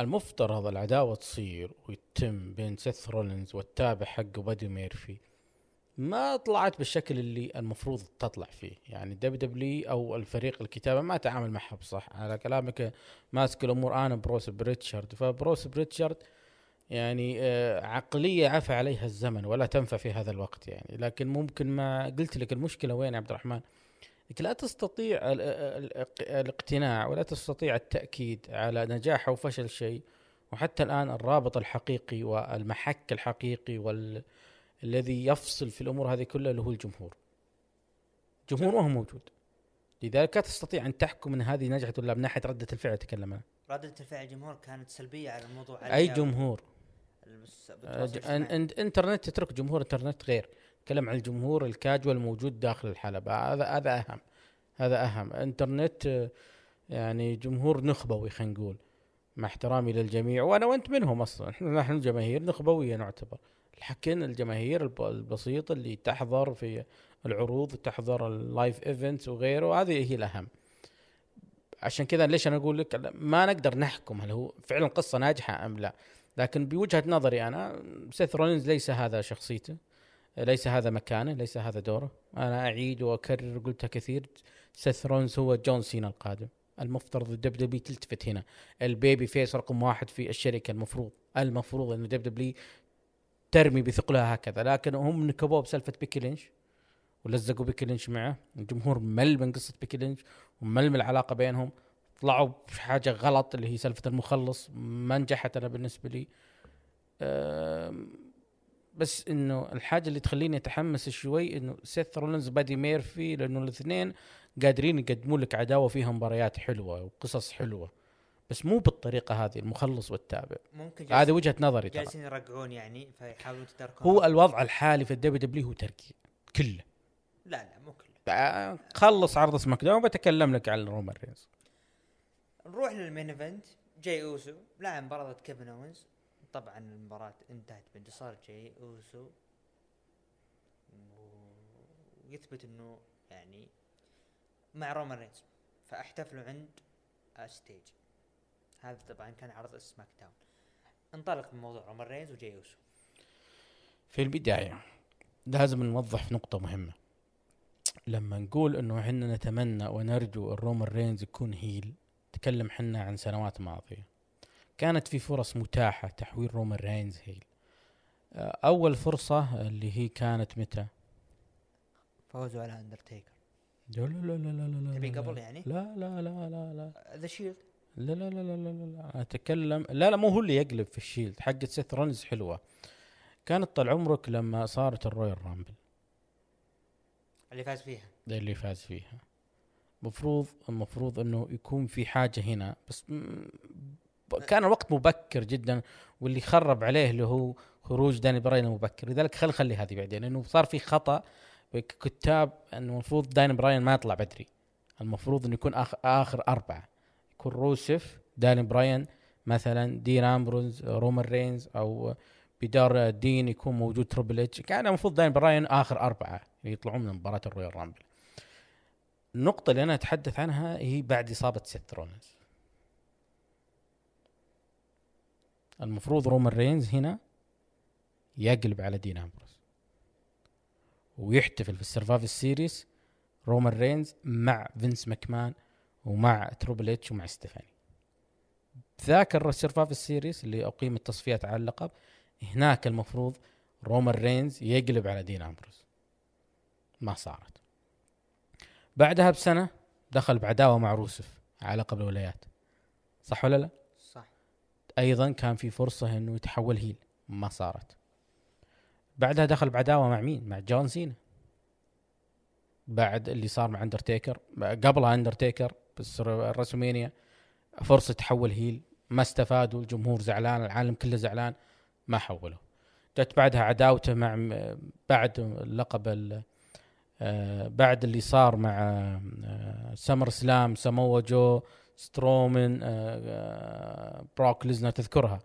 المفترض العداوة تصير ويتم بين سيث رولينز والتابع حقه بادي ميرفي ما طلعت بالشكل اللي المفروض تطلع فيه. يعني دبليو دبليو أو الفريق الكتابة ما تعامل معها بصح. على كلامك ماسك الأمور هنا بروس بريتشارد. فبروس بريتشارد يعني آه، عقلية عفى عليها الزمن ولا تنفع في هذا الوقت يعني. لكن ممكن ما قلت لك المشكلة وين يا عبد الرحمن؟ انك لا تستطيع ال- ال- الاقتناع ولا تستطيع التأكيد على نجاح أو فشل شيء وحتى الآن الرابط الحقيقي والمحك الحقيقي وال الذي يفصل في الأمور هذه كلها اللي هو الجمهور. الجمهور ما هو موجود. لذلك لا تستطيع أن تحكم إن هذه نجحت ولا من ناحية ردة الفعل أتكلم أنا. ردة الفعل الجمهور كانت سلبية على الموضوع أي عليها جمهور بس- آه، بالتواصل ج- الاجتماعي. أن- أن- إنترنت تترك جمهور إنترنت غير تكلم عن الجمهور الكاجوال الموجود داخل الحلبة. هذا هذا أهم. هذا أهم. إنترنت آه، يعني جمهور نخبوي خلينا نقول مع احترامي للجميع. وأنا وأنت منهم أصلا. إحنا نحن جماهير نخبوية نعتبر. لكن الجماهير الب- البسيطه اللي تحضر في العروض تحضر ال live events وغيره هذه هي الأهم. عشان كذا ليش أنا أقول لك؟ ما نقدر نحكم هل هو فعلا قصة ناجحة أم لا. لكن بوجهة نظري أنا سيث رولينز ليس هذا شخصيته. ليس هذا مكانه ليس هذا دوره. أنا أعيد وأكرر قلتها كثير سيث رولينز هو جون سينا القادم. المفترض الدبليو دبليو تلتفت هنا. ال babyface رقم واحد في الشركة المفروض المفروض أن الدبليو دبليو ترمي بثقلها هكذا. لكن هم نكبوه بسالفة بيكي لينش ولزقوا بيكي لينش معه. الجمهور مل من قصة بيكي لينش ومل من العلاقة بينهم. طلعوا بحاجة غلط اللي هي سالفة المخلص ما نجحت أنا بالنسبة لي. أم، بس إنه الحاجة اللي تخليني أتحمس شوي إنه سيث رولينز بادي ميرفي لأنه الاثنين قادرين يقدموا لك عداوة فيها مباريات حلوة وقصص حلوة. بس مو بالطريقة هذه المخلص والتابع. ممكن هذه وجهة نظري ترى. جالسين يرقعون يعني فيحاولون تداركون هو الوضع الحالي في الدبليو دبليو هو تركي كله. لا لا مو كله. آه، خلص عرض سماك داون بتكلم لك عن رومان رينز. نروح لل main event. جاي أوسو. لاعب مباراة ضد كيفن اونز طبعا المباراة انتهت بانتصار جاي أوسو. ويثبت إنه يعني مع رومان رينز. فاحتفلوا عند stage هذا طبعا كان عرض سماك داون. انطلق من موضوع رومان رينز وجاي أوسو. في البداية لازم نوضح نقطة مهمة. لما نقول إنه إحنا نتمنى ونرجو الرومان رينز يكون heel تكلم حنا عن سنوات ماضية. كانت في فرص متاحة تحويل رومان رينز heel آه، اول فرصة اللي هي كانت متى فوزوا على اندرتيكر لا لا لا لا لا لا تبي لا قبل. يعني؟ لا لا لا لا لا ذا شيلد لا لا لا لا لا لا لا اتكلم لا لا مو هو اللي يقلب في الشيلد حقت سيث رونز حلوة كانت طال عمرك لما صارت الرويال رامبل اللي فاز فيها ده اللي فاز فيها مفروض المفروض انه يكون في حاجة هنا بس كان الوقت مبكر جدا واللي خرب عليه اللي هو خروج داني براين المبكر. لذلك خل خلي هذه بعدين لأنه صار في خطأ كتابي إنه المفروض داني براين ما يطلع بدري. المفروض إنه يكون اخر آخر أربعة. يكون روسف داني براين مثلا دين امبروز رومان رينز أو بدال دين يكون موجود Triple H. كان المفروض داني براين آخر أربعة يطلعون من مباراة ال Royal Rumble. النقطة اللي أنا أتحدث عنها هي بعد إصابة سيث رولينز المفروض رومان رينز هنا يقلب على دين أمبروس ويحتفل في ال Survivor Series رومان رينز مع فينس ماكمان ومع Triple H ومع ستيفاني ذاك ال Survivor Series اللي أقيمت تصفيات على اللقب هناك المفروض رومان رينز يقلب على دين أمبروس ما صارت. بعدها بسنة دخل بعداوة مع روسف على لقب الولايات. صح ولا لا؟ أيضا كان في فرصة إنه يتحول هيل. ما صارت. بعدها دخل بعداوة مع مين؟ مع جون سينا. بعد اللي صار مع أندرتيكر. قبلها أندرتيكر بس الرسومينيا فرصة تحول هيل. ما استفادوا الجمهور زعلان العالم كله زعلان. ما حولوا. جت بعدها عداوته مع بعد اللقب ال- آه، بعد اللي صار مع آه، SummerSlam سموا جو سترومن آه، آه، بروك ليزنر تذكرها.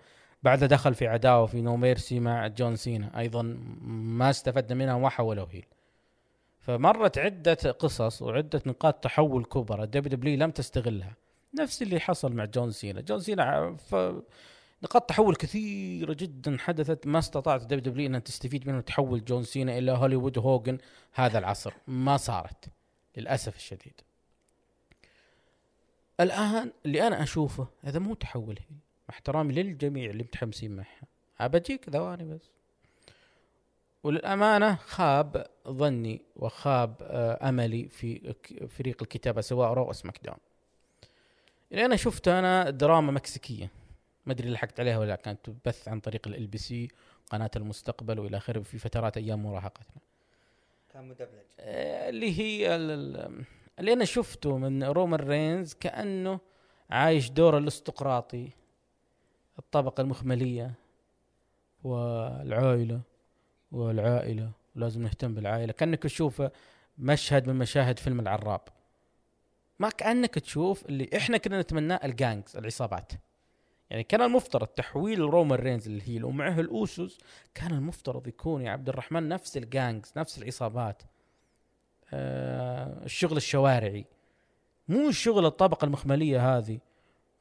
بعدها دخل في عداوة في No Mercy مع جون سينا. أيضا ما استفدنا منها وما حولوا heel فمرت عدة قصص وعدة نقاط تحول كبرى. WWE لم تستغلها. نفس اللي حصل مع جون سينا. جون سينا ف... نقاط تحول كثيرة جدا حدثت. ما استطاعت WWE إنها تستفيد منه وتحول جون سينا إلى هوليوود هوجن هذا العصر ما صارت للأسف الشديد. الآن اللي أنا أشوفه هذا مو تحول هي. مع احترامي للجميع اللي متحمسين معها أبجيك ثواني بس. وللأمانة خاب ظني وخاب آه، أملي في فريق الكتابة سواء Raw SmackDown. اللي أنا شفته أنا دراما مكسيكية. ما أدري لحقت عليها ولا لا، كانت تبث عن طريق LBC قناة المستقبل وإلى آخره في فترات أيام مراهقتنا. كان مدبلج. آه، اللي هي اللي أنا شفته من رومان رينز كأنه عايش دور الاستقراطي الطبقة المخملية والعائلة والعائلة ولازم نهتم بالعائلة. كأنك تشوف مشهد من مشاهد فيلم العراب. ما كأنك تشوف اللي إحنا كنا نتمناه الجانجز العصابات. يعني كان المفترض تحويل رومان رينز إلى heel ومعه الأوسوس كان المفترض يكون يا عبد الرحمن نفس ال gangs نفس العصابات. الشغل الشوارعي. مو الشغل الطبقة المخملية هذه.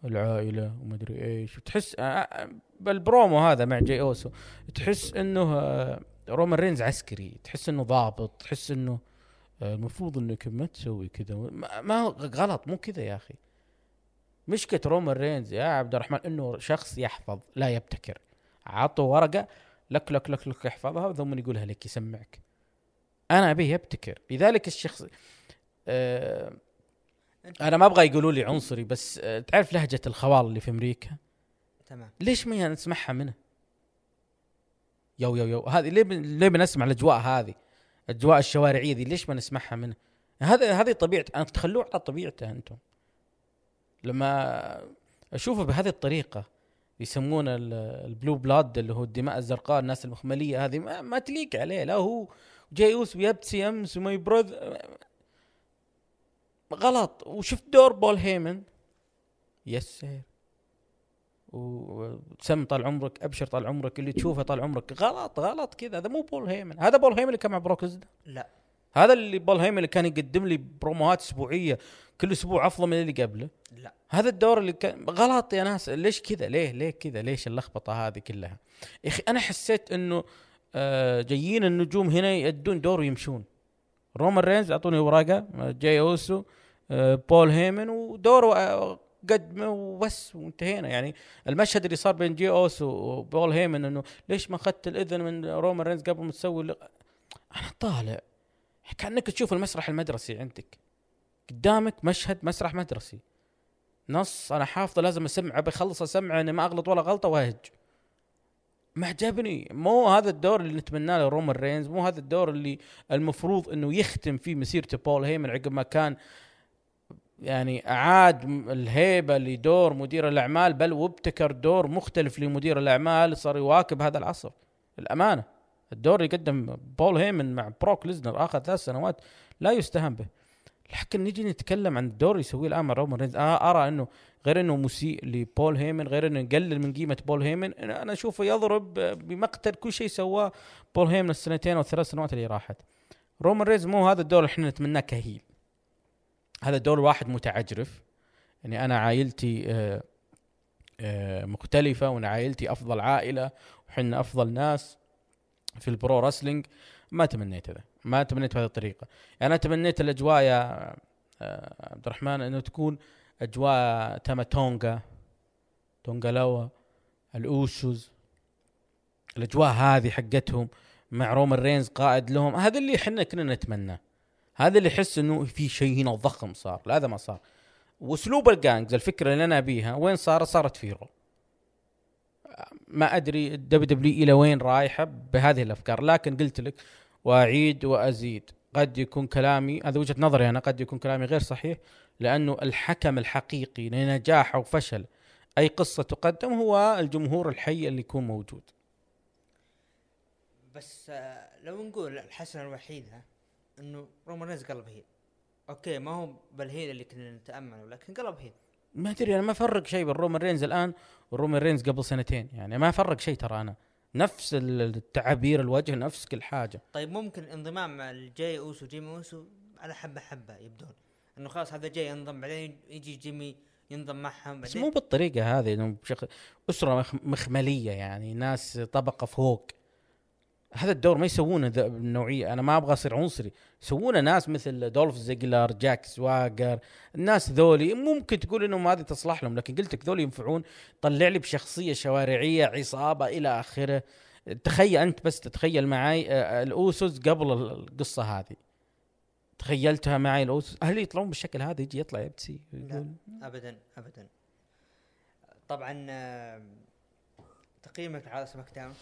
العائلة ومدري إيش. تحس آه، آه، بالبرومو هذا مع جي أوسو تحس إنه آه رومان رينز عسكري. تحس إنه ضابط. تحس إنه آه، المفروض انك ما تسوي كذا. ما غلط. مو كذا يا أخي. مشكلة رومان رينز يا عبد الرحمن إنه شخص يحفظ لا يبتكر. عطوا ورقة لك لك لك لك يحفظها ثم يقولها لك يسمعك. أنا ابيه يبتكر لذلك الشخص آه أنا ما أبغى يقولوا لي عنصري بس آه تعرف لهجة الخوال اللي في أمريكا تمام ليش ما نسمعها منه؟ yo yo yo هذه ليه بن- ليه بنسمع الأجواء هذه؟ الأجواء الشوارعية دي ليش ما نسمعها منه؟ هذا هذه طبيعة أنا تخلوه على طبيعته أنتم. لما أشوفه بهذه الطريقة يسمونه ال- ال blue blood اللي هو الدماء الزرقاء الناس المخملية هذه ما, ما تليق عليه لا هو جاي أوسو يبتسي أمس وما يبرد غلط. وشفت دور بول هيمن. يسر وسم طال عمرك أبشر طال عمرك اللي تشوفه طال عمرك. غلط غلط كذا. هذا مو بول هيمن. هذا بول هيمن اللي كان مع بروك لا. هذا اللي بول هيمن اللي كان يقدم لي بروموهات أسبوعية. كل أسبوع أفضل من اللي قبله. لا. هذا الدور اللي كان غلط يا ناس. ليش كذا؟ ليه ليه كذا؟ ليش اللخبطة هذه كلها؟ يا أخي أنا حسيت إنه جايين النجوم هنا يأدون دور ويمشون. رومان رينز أعطوني ورقة جاي أوسو آه بول هيمن ودوره آه قدمه وبس وانتهينا. يعني المشهد اللي صار بين جي أوسو وبول هيمن إنه ليش ما اخذت الإذن من رومان رينز قبل ما تسوي اللق- أنا طالع. كأنك تشوف المسرح المدرسي عندك. قدامك مشهد مسرح مدرسي. نص أنا حافظه لازم أسمعه بخلص أسمعه اني ما أغلط ولا غلطة وأهج. ما عجبني. مو هذا الدور اللي نتمناه لرومان رينز مو هذا الدور اللي المفروض إنه يختم فيه مسيرته بول هيمن عقب ما كان يعني أعاد الهيبة لدور مدير الأعمال بل وابتكر دور مختلف لمدير الأعمال صار يواكب هذا العصر. الأمانة الدور اللي قدم بول هيمن مع بروك ليزنر اخذ ثلاث سنوات لا يستهان به. لكن نجي نتكلم عن الدور اللي يسويه الآن مع رومان رينز. أنا أرى إنه غير إنه مسيء لبول هيمن غير إنه يقلل من قيمة بول هيمن. أنا أشوفه يضرب بمقتل كل شيء سواه بول هيمن السنتين أو الثلاث سنوات اللي راحت. رومان رينز مو هذا الدور اللي إحنا نتمناه ك heel. هذا الدور واحد متعجرف. يعني أنا عائلتي آه، آه، مختلفة وأنا عائلتي أفضل عائلة وحنا أفضل ناس في ال pro wrestling ما تمنيت هذا ما تمنيت بهذه الطريقة. يعني أنا تمنيت الأجواء يا آه، عبد الرحمن إنه تكون أجواء تاما تونغا تانغا لوا الاوسوس الأجواء هذه حقتهم مع رومان رينز قائد لهم. هذا اللي إحنا كنا نتمناه هذا اللي يحس إنه في شيء هنا ضخم صار. لا هذا ما صار. وأسلوب ال gangs الفكرة اللي أنا أبيها وين صارت صارت في Raw ما أدري ال WWE إلى وين رايحة بهذه الأفكار. لكن قلت لك وأعيد وأزيد. قد يكون كلامي هذا وجهة نظري أنا قد يكون كلامي غير صحيح لأنه الحكم الحقيقي لنجاح أو فشل أي قصة تقدم هو الجمهور الحي اللي يكون موجود. بس آه، لو نقول الحسنه الوحيده إنه رومان رينز قلب heel. okay ما هو بال heel اللي كنا نتامله لكن قلب heel. ما أدري أنا ما أفرق شيء بين رومان رينز الآن ورومان رينز قبل سنتين يعني ما أفرق شيء ترى أنا. نفس التعابير الوجه نفس كل حاجة. طيب ممكن انضمام الجاي اوسو جيمي اوسو على حبة حبة يبدون. انه خلاص هذا جاي ينضم بعدين يجي جيمي ينضم معهم بس مو بالطريقة هذه إنه بشكل أسرة مخ- مخملية يعني ناس طبقة فوق. هذا الدور ما يسوونه بالنوعية. أنا ما أبغى أصير عنصري. يسوونه ناس مثل دولف زيجلر جاك سواجر الناس ذولي. ممكن تقول إنهم هذه تصلح لهم لكن قلت لك ذولي ينفعون. طلع لي بشخصية شوارعية عصابة إلى آخره. تخيل أنت بس تتخيل معي آه، الأوسوس قبل القصة هذه. تخيلتها معي الأوسوس. هل يطلعون بالشكل هذا؟ يجي يطلع يبتسي لا ابدا ابدا. طبعا آه، تقييمك على SmackDown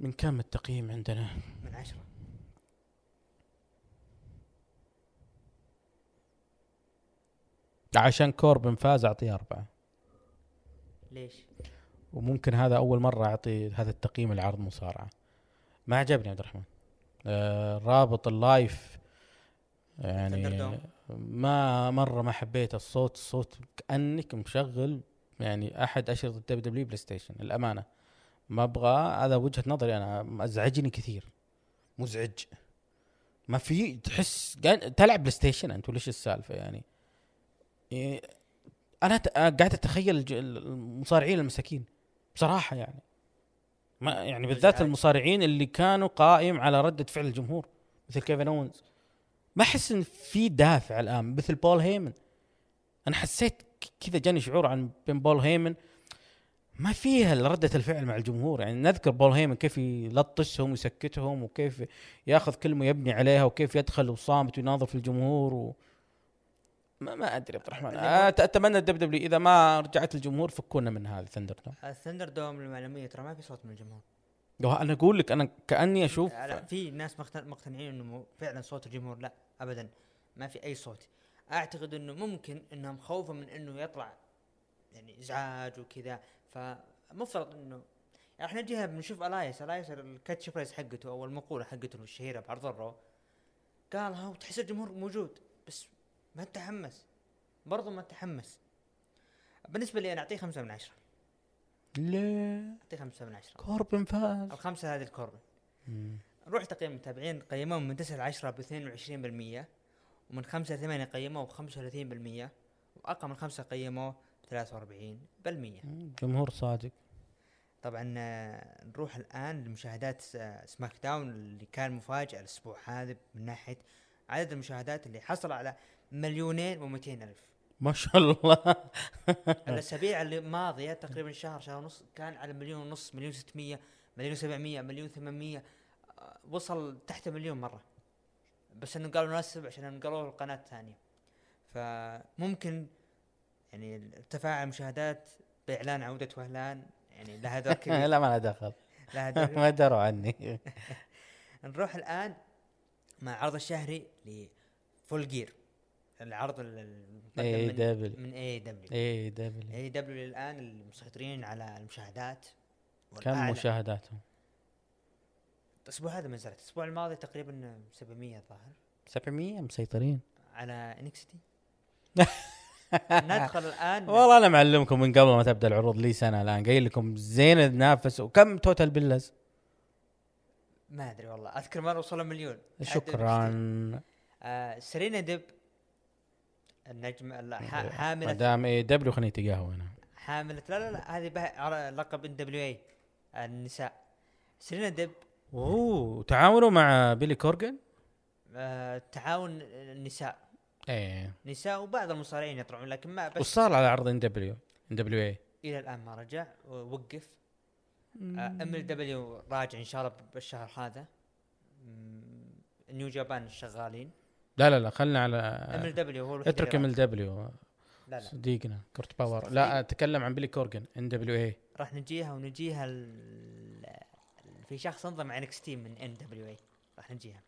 من كم التقييم عندنا؟ من عشرة عشان كوربن فاز أعطيه أربعة ليش؟ وممكن هذا أول مرة أعطي هذا التقييم لعرض مصارعة ما عجبني عبد الرحمن آه رابط ال live يعني. ما مرة ما حبيت الصوت الصوت كأنك مشغل يعني أحد أشرطة ال WW PlayStation الأمانة ما أبغى هذا وجهة نظري أنا. ازعجني كثير. مزعج. ما في تحس تلعب PlayStation أنت ولا إيش السالفة يعني؟ يعني أنا قاعد أتخيل المصارعين المساكين. بصراحة يعني. ما يعني بالذات. المصارعين اللي كانوا قائم على ردة فعل الجمهور مثل كيفن اونز ما أحس إن في دافع الآن مثل بول هيمن. أنا حسيت كذا جاني شعور عن بين بول هيمن ما فيها ردة الفعل مع الجمهور. يعني نذكر بول هيمن كيف يلطشهم ويسكتهم وكيف ياخذ كلمة يبني عليها وكيف يدخل وصامت ويناظر في الجمهور و... ما, ما أدري عبد الرحمن. أتمنى ال WW إذا ما رجعت الجمهور فكونا من هذا ThunderDome ال ThunderDome للمعلومية ترى ما في صوت من الجمهور. أنا أقول لك أنا كأني أشوف لا في ناس مقتن- مقتنعين إنه فعلا صوت الجمهور لا ابدا. ما في أي صوت. أعتقد إنه ممكن إنهم خوفا من إنه يطلع يعني إزعاج وكذا. فمفترض إنه يعني إحنا جهة بنشوف ألايس ألايس ال catch phrase حقته أو المقولة حقته الشهيرة بعرض ال Raw قالها وتحس الجمهور موجود بس ما تحمس برضو ما تحمس. بالنسبة لي أنا أعطيه خمسة من عشرة. ليه؟ أعطيه خمسة من عشرة. كوربن فاز. الخمسة هذه الكوربن. نروح تقييم المتابعين قيموه من 9 ل 10 ب 22% ومن 5 ل 8 قيموه ب 35% وأقل من 5 قيموه ب 43% جمهور صادق. طبعا آه، نروح الآن لمشاهدات آه، سماك داون اللي كان مفاجأة الأسبوع هذا من ناحية عدد المشاهدات اللي حصل على مليونين و200 ألف. ما شاء الله. الأسابيع اللي ماضيه تقريبا شهر شهر ونص كان على مليون ونص مليون 600 مليون 700 مليون 800 آه، وصل تحت مليون مرة. بس إنه قالوا نسب عشان نقلوه القناة الثانية. فممكن يعني ارتفاع المشاهدات بإعلان عودة وهلان يعني لها دور كبير. لا ما له دخل. لها دور ما دروا عني. نروح الآن مع عرض الشهري ل Full Gear العرض اي من, double من AEW A double AEW الآن المسيطرين على المشاهدات كم. مشاهداتهم؟ الأسبوع هذا ما نزلت الأسبوع الماضي تقريبا 700 الظاهر. 700 مسيطرين. على NXT ندخل الآن. والله أنا معلمكم من قبل ما تبدأ العروض لي سنة الآن. قايل لكم زين تنافس وكم Total Bellas ما أدري والله. أذكر مره وصلوا مليون. شكرا. آه سيرينا ديب النجم لا ح- ما حاملة. دام AEW خليني تقهوى أنا. حاملة. لا لا لا هذه لقب NWA النساء. سيرينا ديب أوه تعاونوا مع بيلي كورجن؟ آه تعاون النساء. إيه. نساء وبعض المصارعين يطلعون لكن ما وش بس صار على عرض إن دبليو؟ إن دبليو اي إلى الآن ما رجع ووقف. MLW راجع إن شاء الله بالشهر هذا. New Japan شغالين. لا لا لا خلنا على MLW هو الوحيد اترك MLW. لا لا. صديقنا كورت باور. لا أتكلم عن بيلي كورجن NWA راح نجيها ونجيها ال- في شخص انضم مع NXT من NWA راح نجيها.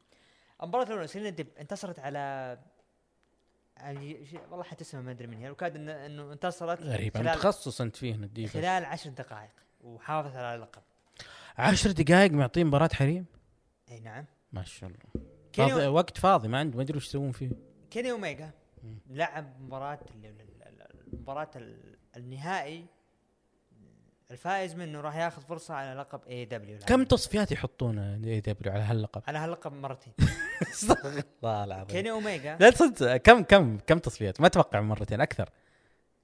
المباراة الأولى سيرينا ديب انتصرت على شيء- والله حتى اسمها ما أدري من هي. وكاد انه إنه انتصرت غريب أنا خلال متخصص أنت فيه الديفا خلال عشر دقائق وحافظت على اللقب عشر دقائق معطين مباراة حريم؟ إي نعم. ما شاء الله. فاضي وقت فاضي ما عنده ما أدري وش يسوون فيه. كيني اوميجا لعب مباراة ال- النهائي. الفائز منه راح ياخذ فرصة على لقب AEW كم تصفيات يحطون AEW على هاللقب؟ على هاللقب مرتين. استغفر الله العظيم كيني أوميجا. لا تصدق كم كم كم تصفيات؟ ما أتوقع مرتين أكثر.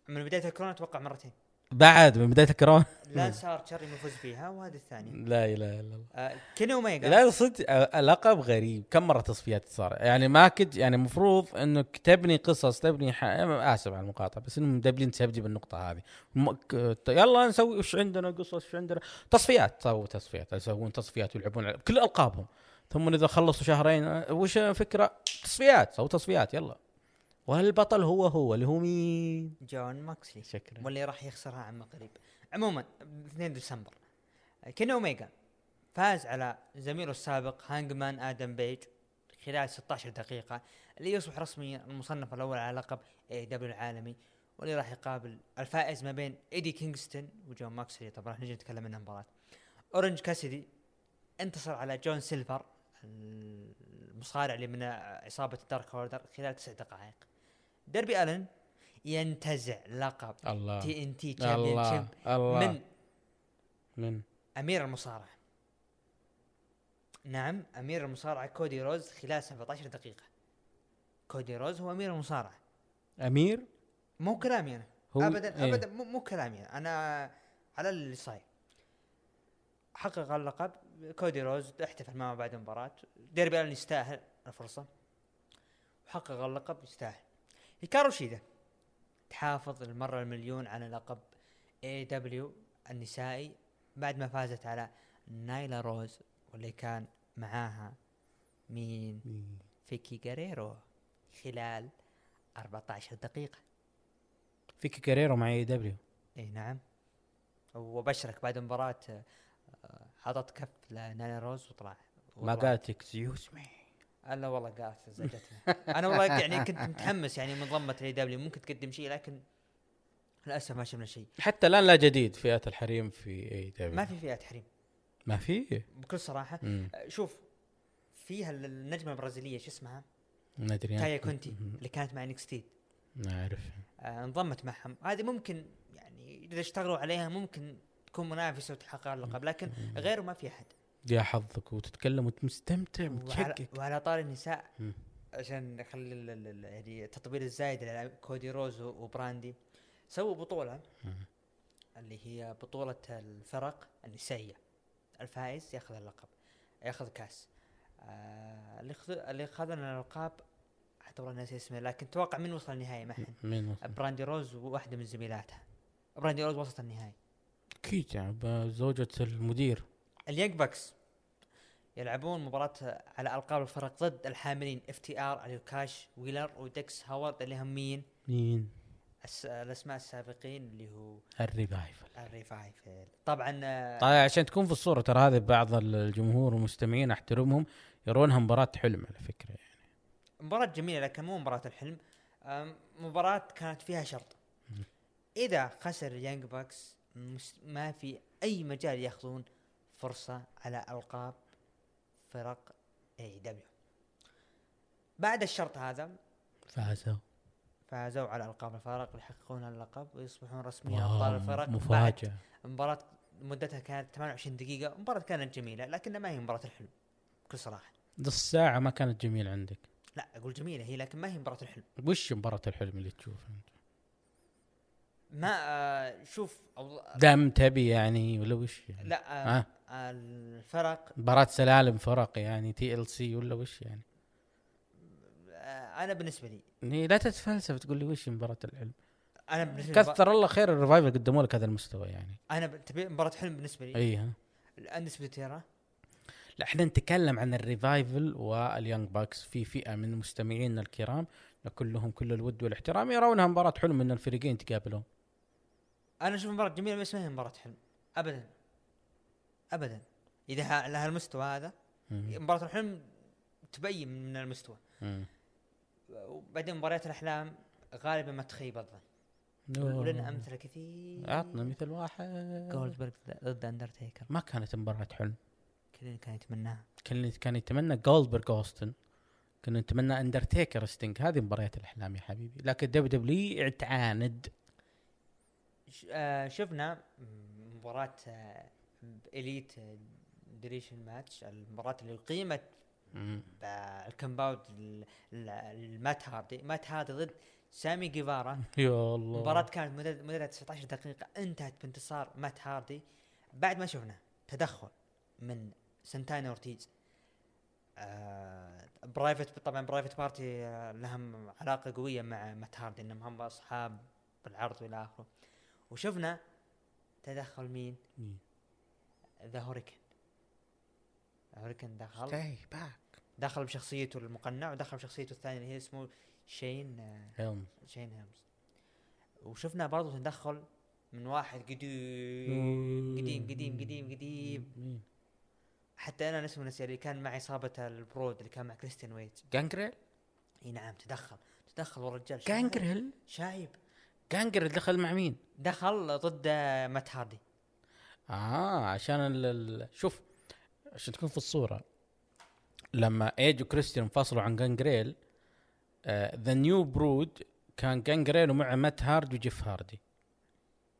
من بداية الكورونا أتوقع مرتين. بعد من بداية الكورونا؟ لانس ارشر يفوز فيها وهذه الثانية. لا إله إلا الله. آه كيني أوميجا. لا صدق لقب غريب. كم مرة تصفيات صار؟ يعني ما كنت يعني المفروض إنك تبني قصص تبني ح... آسف على المقاطعة بس إنهم دبلين تبدي بالنقطة هذه. م... يلا نسوي وش عندنا قصص وش عندنا؟ تصفيات سووا تصفيات يسوون تصفيات ويلعبون على كل ألقابهم. ثم إذا خلصوا شهرين وش فكرة؟ تصفيات سووا تصفيات يلا. والبطل هو هو اللي هو مين؟ جون موكسلي. شكرا. واللي راح يخسرها عما قريب. عموما ب 2 ديسمبر. كيني أوميجا فاز على زميله السابق هانجمان آدم بيج خلال 16 دقيقة اللي يصبح رسميا المصنف الأول على لقب AEW العالمي واللي راح يقابل الفائز ما بين إيدي كينغستون وجون موكسلي. طبعا راح نجي نتكلم عنها مباراة أورنج كاسيدي انتصر على جون سيلفر. المصارع اللي من عصابة ال Dark Order خلال تسع دقائق. ديربي ألن ينتزع لقب الله. TNT الله. الله. من من؟ أمير المصارعة. نعم أمير المصارعة كودي رودز خلال 17 دقيقة. كودي رودز هو أمير المصارعة. أمير؟ مو كلامي أنا. هو ابدا إيه. ابدا مو, مو كلامي. أنا. على اللي صاير. حقق اللقب كودي رودز احتفل معه بعد المباراة. ديربي ألن يستاهل الفرصة. وحقق اللقب يستاهل. هيكارو شيدا. تحافظ المرة المليون على لقب AEW النسائي بعد ما فازت على نايلا روز واللي كان معاها مين؟ فيكي جاريرو خلال 14 دقيقة. فيكي كاريرو مع AEW إي نعم. وبشرك بعد المباراة آه، حطت كف لنايلا روز وطلع ما. قالت excuse me. إلا والله قالت زعجتنا أنا والله يعني كنت متحمس يعني من ضمة ال AEW ممكن تقدم شيء لكن للأسف ما شفنا شيء. حتى الآن لا جديد فئات الحريم في AEW ما في فئات حريم. ما في؟ بكل صراحة مم. شوف فيها النجمة البرازيلية شو اسمها؟ ما ادري تايا كونتي اللي كانت مع NXT ما اعرف آه انضمت معهم. هذه ممكن يعني إذا اشتغلوا عليها ممكن تكون منافسة وتحقق اللقب لكن غيره ما في أحد. يا حظك وتتكلم وانت مستمتع وعلى, طار النساء. عشان نخلي يعني التطبيل الزايد على كودي روز وبراندي سووا بطولة اللي هي بطولة الفرق النسائية. الفائز ياخذ اللقب ياخذ كاس. آه اللي اللي اخذنا الالقاب حتى والله ناسي اسمه لكن توقع من وصل النهائي؟ معهن مين وصل؟ براندي روز وواحدة من زميلاتها. براندي روز وصلت النهائي. أكيد يعني زوجة المدير. ال Young Bucks يلعبون مباراة على ألقاب الفرق ضد الحاملين FTR اللي هو كاش ويلر وداكس هاروود اللي هم مين؟ مين؟ الس- الأسماء السابقين اللي هو ال Revival. ال Revival. طبعا آه، طيب عشان تكون في الصورة ترى هذه بعض الجمهور والمستمعين أحترمهم يرونها مباراة حلم على فكرة يعني. مباراة جميلة لكن مو مباراة الحلم. آم، مباراة كانت فيها شرط. إذا خسر ال Young Bucks مس- ما في أي مجال يأخذون فرصة على ألقاب فرق AEW بعد الشرط هذا فازوا. فازوا على ألقاب الفرق يحققون اللقب ويصبحون رسميا أبطال الفرق. بعد مفاجأة. مباراة مدتها كانت 28 دقيقة مباراة كانت جميلة لكنها ما هي مباراة الحلم بكل صراحة. نص ساعة ما كانت جميلة عندك. لا أقول جميلة هي لكن ما هي مباراة الحلم. وش مباراة الحلم اللي تشوفها أنت؟ ما آه شوف دم تبي يعني ولا وش؟ يعني؟ لا آه الفرق. مباراة سلالم فرق يعني TLC ولا وش يعني؟ آه أنا بالنسبة لي. لا تتفلسف تقول لي وش مباراة الحلم؟ أنا بالنسبة لي كثر الله خير ال Revival قدموا لك هذا المستوى يعني. أنا تبي مباراة حلم بالنسبة لي؟ إي ها. الاندرتيكر لا إحنا نتكلم عن ال Revival وال Young Bucks في فئة من مستمعينا الكرام. كلهم كل الود والاحترام. يرونها مباراة حلم إن الفريقين تقابلون أنا أشوف مباراة جميلة بس ما هي مباراة حلم. ابدا. ابدا. إذا ها- لها المستوى هذا مم. مباراة الحلم تبين من المستوى. مم. وبعدين مباريات الأحلام غالبا ما تخيب الظن. ولنا أمثلة كثير. عطنا مثل واحد. جولدبرغ ضد اندرتيكر ما كانت مباراة حلم. كلنا كان يتمناها كان كان يتمنى جولدبرغ أوستن. كنا نتمنى اندرتيكر ستينج هذه مباريات الأحلام يا حبيبي. لكن WW تعاند شفنا مباراة Elite Deletion match المباراة اللي قيمت مم. بال compound ال- ال- المات هاردي. مات هاردي ضد سامي جيفارا. يا الله. المباراة كانت مدتها 19 دقيقة. انتهت بانتصار مات هاردي. بعد ما شفنا تدخل من سنتانا أورتيز آه Private طبعا Private Party آه لهم علاقة قوية مع مات هاردي إنهم هم أصحاب بالعرض والى آخره وشفنا تدخل مين؟ مين؟ The Hurricane Hurricane دخل Stay back. دخل بشخصيته المقنع ودخل بشخصيته الثانية اللي هي اسمه شين آه هيلمز شين هيمز وشفنا برضو تدخل من واحد قديم قديم قديم قديم قديم؟ حتى أنا اسمه نسي اللي كان مع عصابه ال Brood اللي كان مع كريستيان وإيج. جانجريل؟ إي نعم تدخل. تدخل والرجال جانجريل؟ شايب. جانجريل دخل مع مين؟ دخل ضد مات هاردي. آه عشان ال ال- شوف عشان تكون في الصورة لما إيج وكريستيان انفصلوا عن جانجريل The New Brood كان جانجريل ومع مات هارد وجيف هاردي.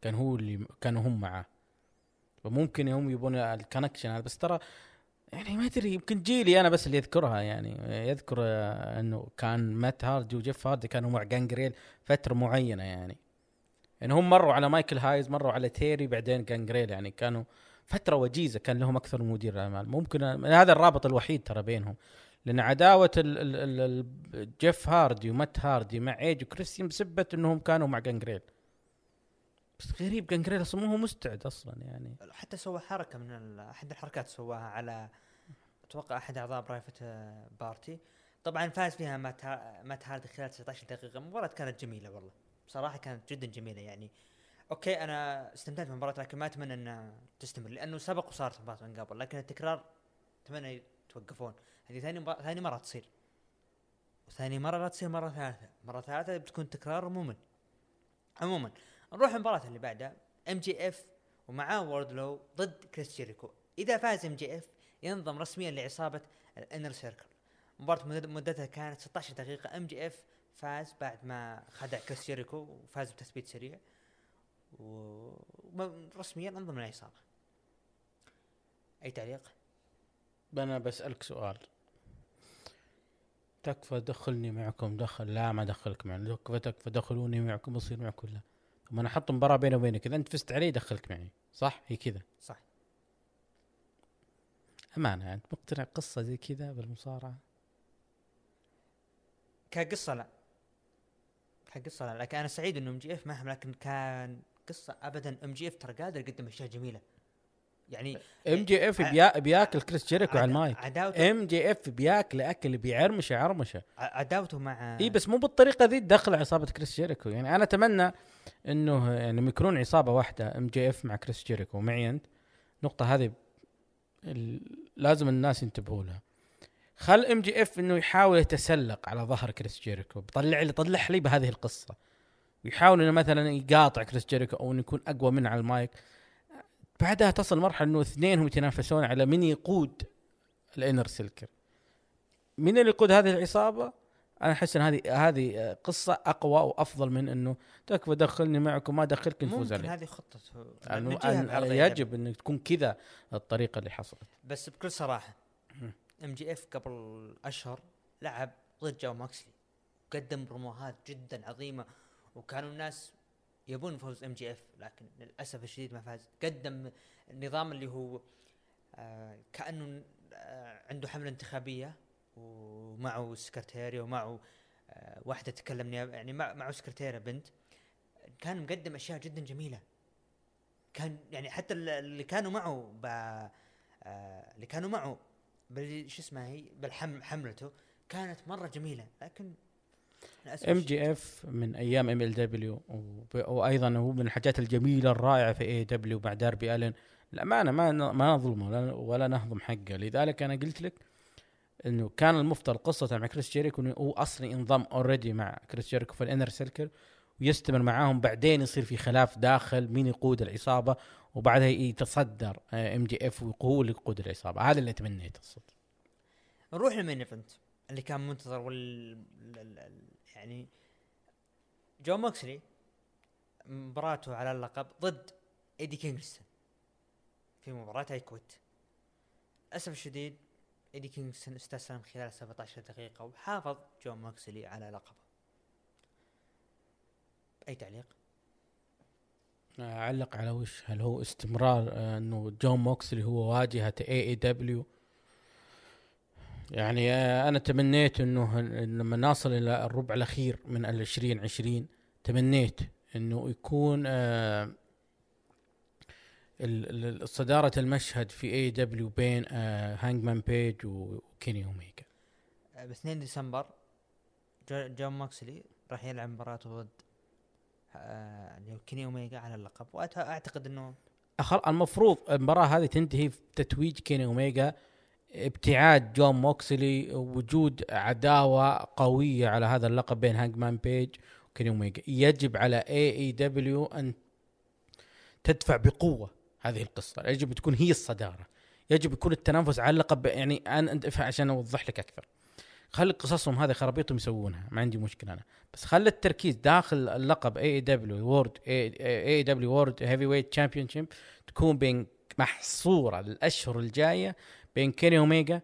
كان هو اللي كانوا هم معاه فممكن هم يبون ال connection هذا. بس ترى يعني ما أدري يمكن جيلي أنا بس اللي يذكرها يعني. يذكر إنه كان مات هاردي وجيف هاردي كانوا مع جانجريل فترة معينة يعني. يعني هم مروا على مايكل هايز مروا على تيري بعدين جانجريل يعني كانوا فترة وجيزة كان لهم أكثر من مدير اعمال ممكن هذا الرابط الوحيد ترى بينهم. لأن عداوة ال ال ال ال جيف هاردي ومات هاردي مع إيج وكريستيان بسبه إنهم كانوا مع جانجريل. بس غريب جانجريل أصلا مو هو مستعد أصلا يعني. حتى سوى حركة من أحد الحركات سواها على أتوقع أحد أعضاء Private Party. طبعا فاز فيها مات مات هاردي خلال 19 دقيقة. المباراه كانت جميلة والله. بصراحه كانت جدا جميلة يعني. okay أنا استمتعت بالمباراة لكن ما أتمنى إنها تستمر لأنه سبق وصارت مباراة من قبل. لكن التكرار أتمنى يتوقفون. هذه ثاني مباراة ثاني مرة تصير. وثاني مرة لا تصير مرة ثالثة. مرة ثالثة بتكون تكرار ممل عموما. نروح المباراة اللي بعدها MJF ومعاه ووردلو ضد كريس جيريكو. إذا فاز MJF ينضم رسميا لعصابة ال Inner Circle. مباراة مدتها كانت 16 دقيقة. MJF فاز بعد ما خدع كريس جيريكو وفاز بتثبيت سريع. ورسميا انضم للعصابة أي تعليق؟ أنا بسألك سؤال. تكفى دخلني معكم دخل لا ما دخلك معي تكفى تكفى دخلوني معكم بصير معكم لا. طب أنا أحط مباراة بيني وبينك إذا أنت فزت علي دخلك معي صح؟ هي كذا. صح. أمانة أنت مقتنع قصه زي كذا بالمصارعة؟ كقصة لا. كقصة لا لكن أنا سعيد إنه MJF معهم لكن كان قصة ابدا MJF ترى قادر يقدم أشياء جميلة. يعني MJF بيا بياكل كريس جيريكو على المايك. عداوته MJF بياكل أكل بيعرمشه عرمشه. عداوته مع إي بس مو بالطريقة ذي تدخل عصابة كريس جيريكو. يعني أنا أتمنى إنه يعني يكونون عصابة واحدة MJF مع كريس جيريكو. ومعي أنت. النقطة هذه لازم الناس ينتبهوا لها. خل MJF إنه يحاول يتسلق على ظهر كريس جيريكو. بطلع لي طلع لي بهذه القصة. ويحاول إنه مثلا يقاطع كريس جيريكو أو إنه يكون أقوى منه على المايك. بعدها تصل مرحلة إنه اثنينهم يتنافسون على من يقود ال Inner Circle. من اللي يقود هذه العصابة؟ أنا أحس إن هذه هذه قصة أقوى وأفضل من إنه تكفى دخلني معكم ما دخلك نفوز عليك هذه خطته يعني أن يجب إن تكون كذا الطريقة اللي حصلت. بس بكل صراحة MJF قبل أشهر لعب ضد جون موكسلي قدم بروموهات جدا عظيمة وكانوا الناس يبون فوز MJF لكن للأسف الشديد ما فاز. قدم النظام اللي هو آه كأنه آه عنده حملة انتخابية ومعه سكرتيريا ومعه آه واحدة تتكلم نياب- يعني مع- معه سكرتيره بنت. كان مقدم أشياء جدا جميلة. كان يعني حتى ال- اللي كانوا معه ب اللي كانوا معه شو اسمها هي؟ بالحم حملته كانت مرة جميلة. لكن ام جي اف من أيام ام ال دبليو وأيضا هو من الحاجات الجميلة الرائعة في AEW مع داربي ألن. الامانه ما ما نظلمه ولا, نهضم حقه. لذلك أنا قلت لك إنه كان المفترض قصته مع كريس جيريكو إنه هو أصلا ينضم already مع كريس جيريكو في ال Inner Circle ويستمر معاهم. بعدين يصير في خلاف داخل مين يقود العصابة وبعدها يتصدر MJF وهو اللي يقود العصابة. هذا اللي تمنيته الصدق. نروح لل main event اللي كان منتظر وال ال- ال- ال- يعني جون موكسلي مباراته على اللقب ضد ايدي كينغستون في مباراة I Quit للأسف الشديد ايدي كينغستون استسلم خلال 17 دقيقة وحافظ جون موكسلي على لقبه. اي تعليق؟ أعلق على وش هل هو استمرار آه، إنه جون موكسلي هو واجهة AEW يعني آه، أنا تمنيت إنه لما نصل إلى الربع الأخير من ال 2020 تمنيت إنه يكون آه، صدارة المشهد في AEW بين آه، هانجمان بيج وكيني اوميجا ب 2 ديسمبر جو- جون موكسلي راح يلعب مباراته ضد آه، كيني اوميجا على اللقب. واعتقد إنه المفروض المباراة هذه تنتهي في تتويج كيني اوميجا ابتعاد جون موكسلي وجود عداوة قوية على هذا اللقب بين هانجمان بيج وكيني اوميجا يجب على AEW أن تدفع بقوة هذه القصة. يجب تكون هي الصدارة. يجب يكون التنافس على اللقب يعني أنا أنت- عشان أوضح لك أكثر. خلي قصصهم هذه خرابيطهم يسوونها ما عندي مشكلة أنا. بس خلي التركيز داخل اللقب AEW World AEW World Heavyweight Champion تكون بين محصورة الاشهر الجاية بين كيني اوميجا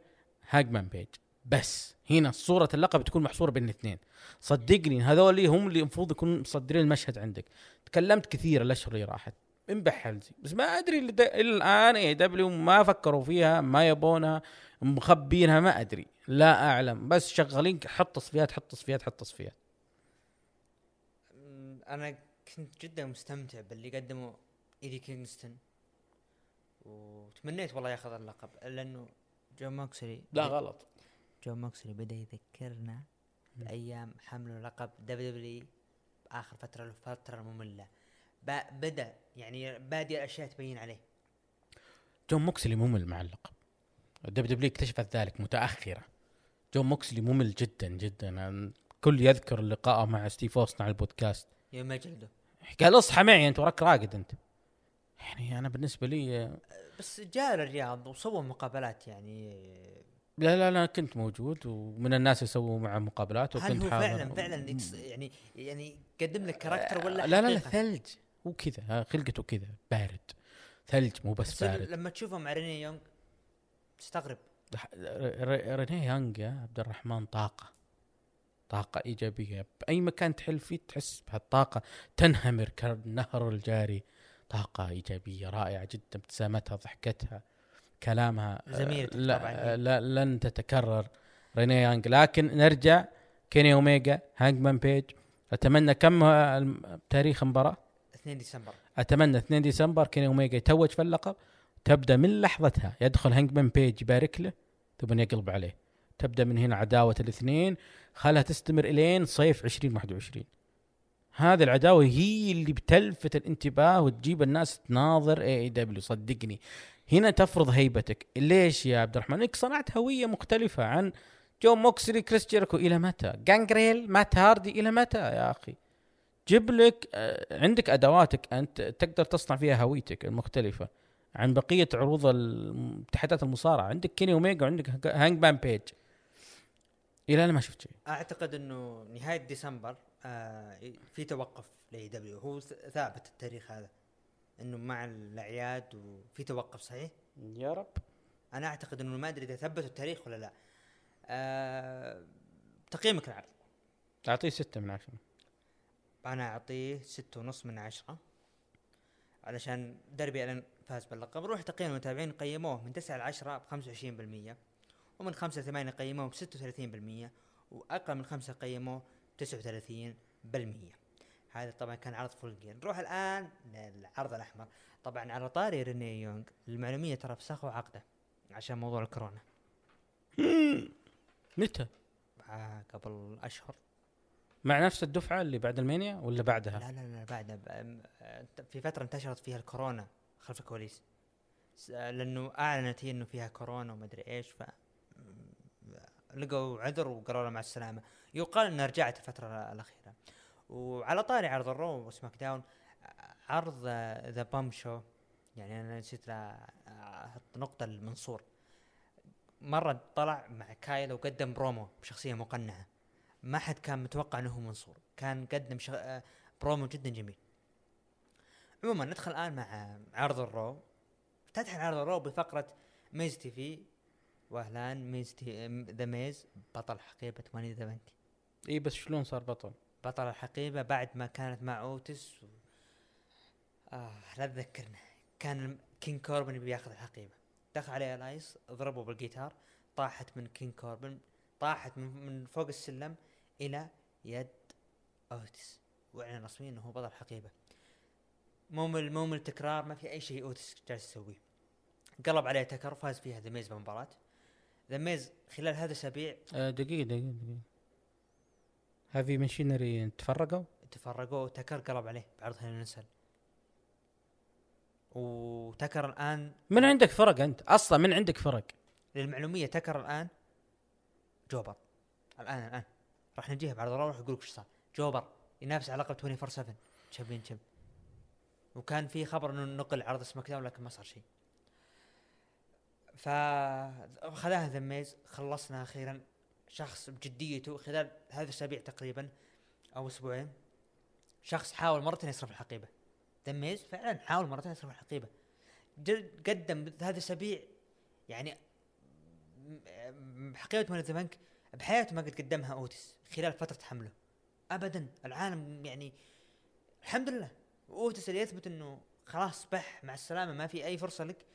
هانجمان بيج. بس هنا صورة اللقب تكون محصورة بين الاثنين. صدقني هذول هم اللي المفروض يكونوا مصدرين المشهد عندك. تكلمت كثير الأشهر اللي راحت. انبح بس ما أدري إلى الآن AEW ما فكروا فيها ما يبونها مخبينها ما أدري. لا أعلم. بس شغالين حط تصفيات حط تصفيات حط تصفيات. أنا كنت جدا مستمتع باللي قدمه إيدي كينغستون. وتمنيت والله ياخذ اللقب لأنه جون موكسلي غلط. جون موكسلي بدا يذكرنا بأيام حمله لقب WWE باخر فترة له فترة مملة. بدا يعني بادي الأشياء تبين عليه. جون موكسلي ممل مع اللقب. ال WWE اكتشفت ذلك متأخرة. جون موكسلي ممل جدا جدا. كل يذكر لقائه مع ستيف أوستن على البودكاست. يوم ما جلده. قال اصحى معي أنت وراك راقد أنت. يعني أنا بالنسبة لي بس جاء الرياض وسوى مقابلات يعني. لا لا لا كنت موجود ومن الناس يسووا معه مقابلات هل وكنت هو حاضر. فعلا فعلا يعني يعني قدم لك character ولا لا لا لا حقيقة؟ ثلج هو كذا ها، خلقته كذا بارد ثلج مو بس بس بارد. لما تشوفه مع ريني يونغ تستغرب. ر- ر- رينيه يانج يا عبد الرحمن طاقة طاقة إيجابية. بأي مكان تحل فيه تحس بهالطاقة تنهمر كالنهر الجاري. طاقة إيجابية رائعة جدا ابتسامتها ضحكتها كلامها آه، زميلتك لا, طبعاً. آه، لا لن تتكرر. رينيه يانج لكن نرجع كيني أوميجا هانجمان بيج. أتمنى كم آه، تاريخ المباراة 2 ديسمبر. أتمنى 2 ديسمبر. كيني اوميجا يتوج في اللقب. تبدأ من لحظتها. يدخل هانجمان بيج يبارك له ثم يقلب عليه. تبدأ من هنا عداوة الاثنين. خلها تستمر إلين صيف 2021 هذه العداوة هي اللي بتلفت الانتباه وتجيب الناس تناظر. AEW صدقني. هنا تفرض هيبتك. ليش يا عبد الرحمن؟ إنك صنعت هوية مختلفة عن جون موكسلي كريس جيريكو إلى متى؟ جانجريل مات هاردي إلى متى يا أخي؟ جيب لك آه، عندك أدواتك انت تقدر تصنع فيها هويتك المختلفة عن بقية عروض اتحادات المصارعة. عندك كيني أوميجا وعندك هانجمان بيج. إلى أنا ما شفت شيء. أعتقد إنه نهاية ديسمبر آه في توقف ل AEW هو ثابت التاريخ هذا إنه مع الأعياد وفي توقف صحيح؟ يا رب. أنا أعتقد إنه ما أدري إذا ثبتوا التاريخ ولا لا. آه تقييمك العرض أعطيه ستة من عشرة. أنا أعطيه ستة ونص من عشرة. علشان دربي ألن فاز باللقب. روح تقييم المتابعين قيموه من 9 ل 10 ب 25% ومن 5 ل 8 قيموه ب 36% وأقل من 5 قيموه 39% هذا طبعا كان عرض فول جير نروح الآن للعرض الأحمر. طبعا على طاري ريني يونغ. للمعلوميه ترى فسخوا عقده عشان موضوع الكورونا. متى؟ آه قبل أشهر. مع نفس الدفعة اللي بعد المانيا ولا بعدها؟ لا لا لا بعدها. أ- في فترة انتشرت فيها الكورونا خلف الكواليس. لأنه أعلنت هي إنه فيها كورونا وما أدري إيش ف لقوا عذر وقالوا مع السلامة. يقال إنها رجعت الفترة الأخيرة. وعلى طاري عرض الرو وسماك داون عرض ذا بامب شو يعني أنا نسيت أحط نقطة المنصور مرة طلع مع كايل وقدم برومو بشخصية مقنعة. ما حد كان متوقع إنه هو منصور. كان قدم شغ... برومو جدا جميل. عموما ندخل الآن مع عرض الرو افتتح عرض الرو بفقرة ميز TV. واهلا ميز TV ذا ميز بطل حقيبة Money in the Bank اي بس شلون صار بطل؟ بطل الحقيبة بعد ما كانت مع أوتس و... آه لا تذكرنا كان كينج كوربن يبي ياخذ الحقيبة. دخل عليه إلياس ضربه بالجيتار طاحت من كينج كوربن طاحت من, فوق السلم إلى يد أوتس. واعلن رسميا إنه هو بطل الحقيبه مو من مو من التكرار ما في أي شيء أوتس جالس يسويه. قلب عليه تكر فاز فيها ذا ميز بالمباراة. ذا ميز خلال هذا الاسابيع آه دقيقة دقيقة دقيقة. هذه ماشينري تفرقوا؟ تفرقوا تكر قلب عليه بعرض Hell in a Cell وتكر الآن من عندك فرق أنت؟ أصلا من عندك فرق؟ للمعلومية تكر الآن jobber. الآن الآن. راح نجيها بعد راح يقول لك إيش صار. jobber ينافس على لقب 24 7 championship وكان في خبر إنه نقل عرض سماك داون لكن ما صار شيء. فخذاها ذا ميز خلصنا أخيرا. شخص بجديته خلال هذا الأسابيع تقريبا أو أسبوعين شخص حاول مرتين يصرف الحقيبة. ذا ميز فعلا حاول مرتين يصرف الحقيبة. قدم هذا الأسابيع يعني حقيبة Money in the Bank بحياته ما قد قدمها اوتس خلال فترة حمله. ابدا العالم يعني الحمد لله. اوتس اللي يثبت إنه خلاص بح مع السلامة ما في أي فرصة لك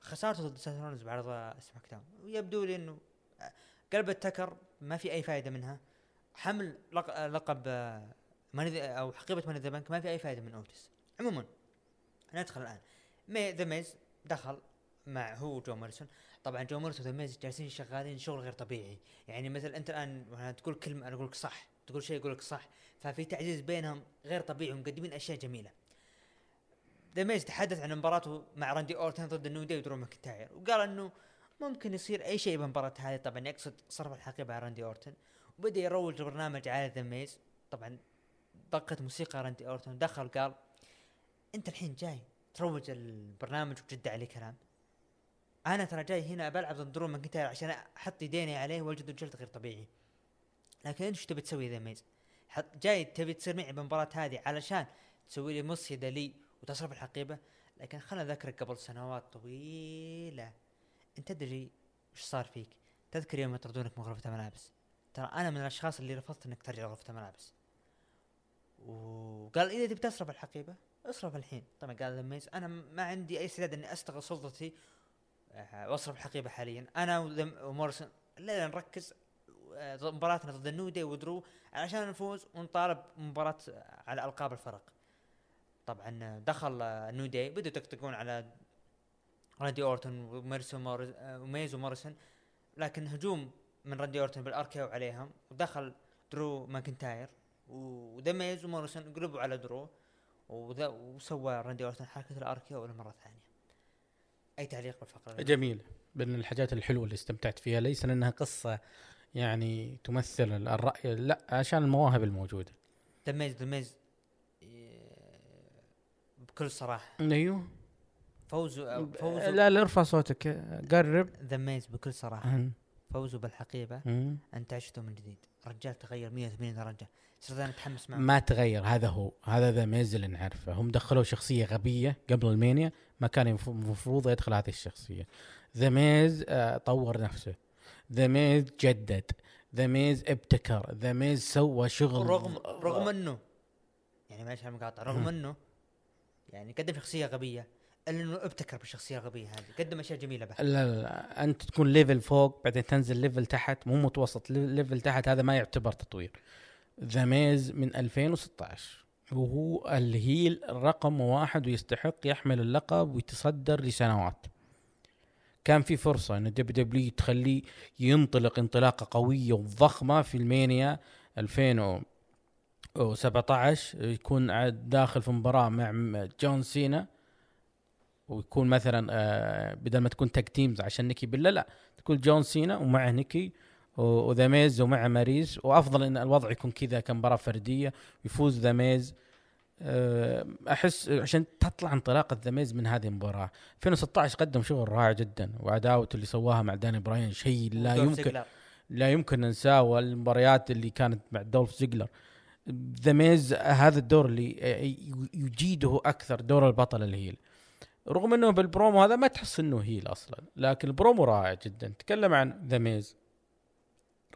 خسارته ضد رولينز بعرض سماك داون ويبدو لي إنه قلب التكر ما في أي فائده منها. حمل لق- لقب آه، أو حقيبة Money in the Bank ما في أي فائده من اوتس عموما ندخل الآن. مي ذا ميز دخل مع هو جون موريسون طبعا جون موريسون وذا ميز جالسين شغالين شغل غير طبيعي. يعني مثل أنت الآن تقول كلمة أنا أقول لك صح تقول شيء أقول لك صح ففي تعزيز بينهم غير طبيعي ومقدمين أشياء جميلة. ذا ميز تحدث عن مباراته مع راندي أورتن ضد النيو داي ودرو ماكنتاير وقال إنه ممكن يصير أي شيء بالمباراة هذه. طبعا يقصد صرف الحقيبه على راندي أورتن وبدأ يروج البرنامج على ذا ميز. طبعا دقت موسيقى راندي أورتن دخل قال أنت الحين جاي تروج البرنامج وجد عليه كلام. أنا ترى جاي هنا بلعب ضد درو ماكنتاير عشان أحط يديني عليه وأجد جلد غير طبيعي. لكن انت إيش تبي تسوي ذا ميز؟ حط جاي تبي تصير معي بالمباراة هذه علشان تسوي لي مصيدة لي وتصرف الحقيبة؟ لكن خلنا أذكرك قبل سنوات طويلة. أنت تدري وش صار فيك؟ تذكر يوم يطردونك من غرفة الملابس. ترى أنا من الأشخاص اللي رفضت إنك ترجع غرفة الملابس. وقال إذا تبي تصرف الحقيبة اصرف الحين. طبعا قال ميز أنا ما عندي أي استعداد إني أستغل سلطتي آه، واصرف الحقيبة حاليا. أنا ومورسون لا نركز. آه، مباراتنا ضد النودي ودرو علشان نفوز ونطالب مباراة آه، على ألقاب الفرق. طبعا دخل آه، النيو داي بدوا يطقطقون على راندي أورتون وموريسون مورس آه، وميز وموريسون لكن هجوم من راندي أورتون بال RKO عليهم ودخل درو ماكنتاير وذا ميز وموريسون قلبوا على درو وذا وسوى راندي أورتون حركة ال RKO للمرة الثانية أي تعليق بالفقرة؟ جميل. من الحاجات الحلوة اللي استمتعت فيها ليس لأنها قصة يعني تمثل الرأي لا عشان المواهب الموجودة. دميز دميز بكل صراحة. أيوه. فوزوا فوزوا لا لا ارفع صوتك. قرب. دميز بكل. فوزوا بالحقيبة. مم. أنت عشته من جديد. رجال تغير 180 درجة. صرت أنا اتحمس معه. ما تغير. هذا هو. هذا ذا ميز اللي نعرفه. هم دخلوا شخصية غبية قبل المانيا. ما كان المفروض يدخل هذه الشخصية. ذا ميز آه طور نفسه. ذا ميز جدد. ذا ميز ابتكر. ذا ميز سوى شغل. رغم رغم انه يعني معلش على المقاطعة رغم إنه يعني قدم شخصية غبية. الا إنه ابتكر بالشخصية الغبية هذه. قدم أشياء جميلة بها لا, لا, لا. أنت تكون level فوق بعدين تنزل level تحت. مو متوسط level تحت هذا ما يعتبر تطوير. ذا ميز من 2016 وهو ال heel رقم واحد ويستحق يحمل اللقب ويتصدر لسنوات. كان في فرصة إن WWE تخليه ينطلق انطلاقة قوية وضخمة في ال Mania و17 يكون داخل في مباراة مع جون سينا. ويكون مثلا آه، بدل ما تكون tag teams عشان نيكي بيلا لا تكون جون سينا ومع نيكي وذا ميز ومع ماريز. وأفضل إن الوضع يكون كذا كمباراه فردية يفوز ذا ميز. آه، أحس عشان تطلع انطلاقة ذا ميز من هذه المباراة. 2016 قدم شغل رائع جدا. وعداوته اللي سواها مع داني براين شيء لا يمكن زيجلر. لا يمكن ننساه. والمباريات اللي كانت مع دولف زيجلر. ذا ميز هذا الدور اللي يجيده أكثر دور البطل ال heel. رغم إنه بالبرومو هذا ما تحس إنه heel أصلا لكن البرومو رائع جدا. تكلم عن ذا ميز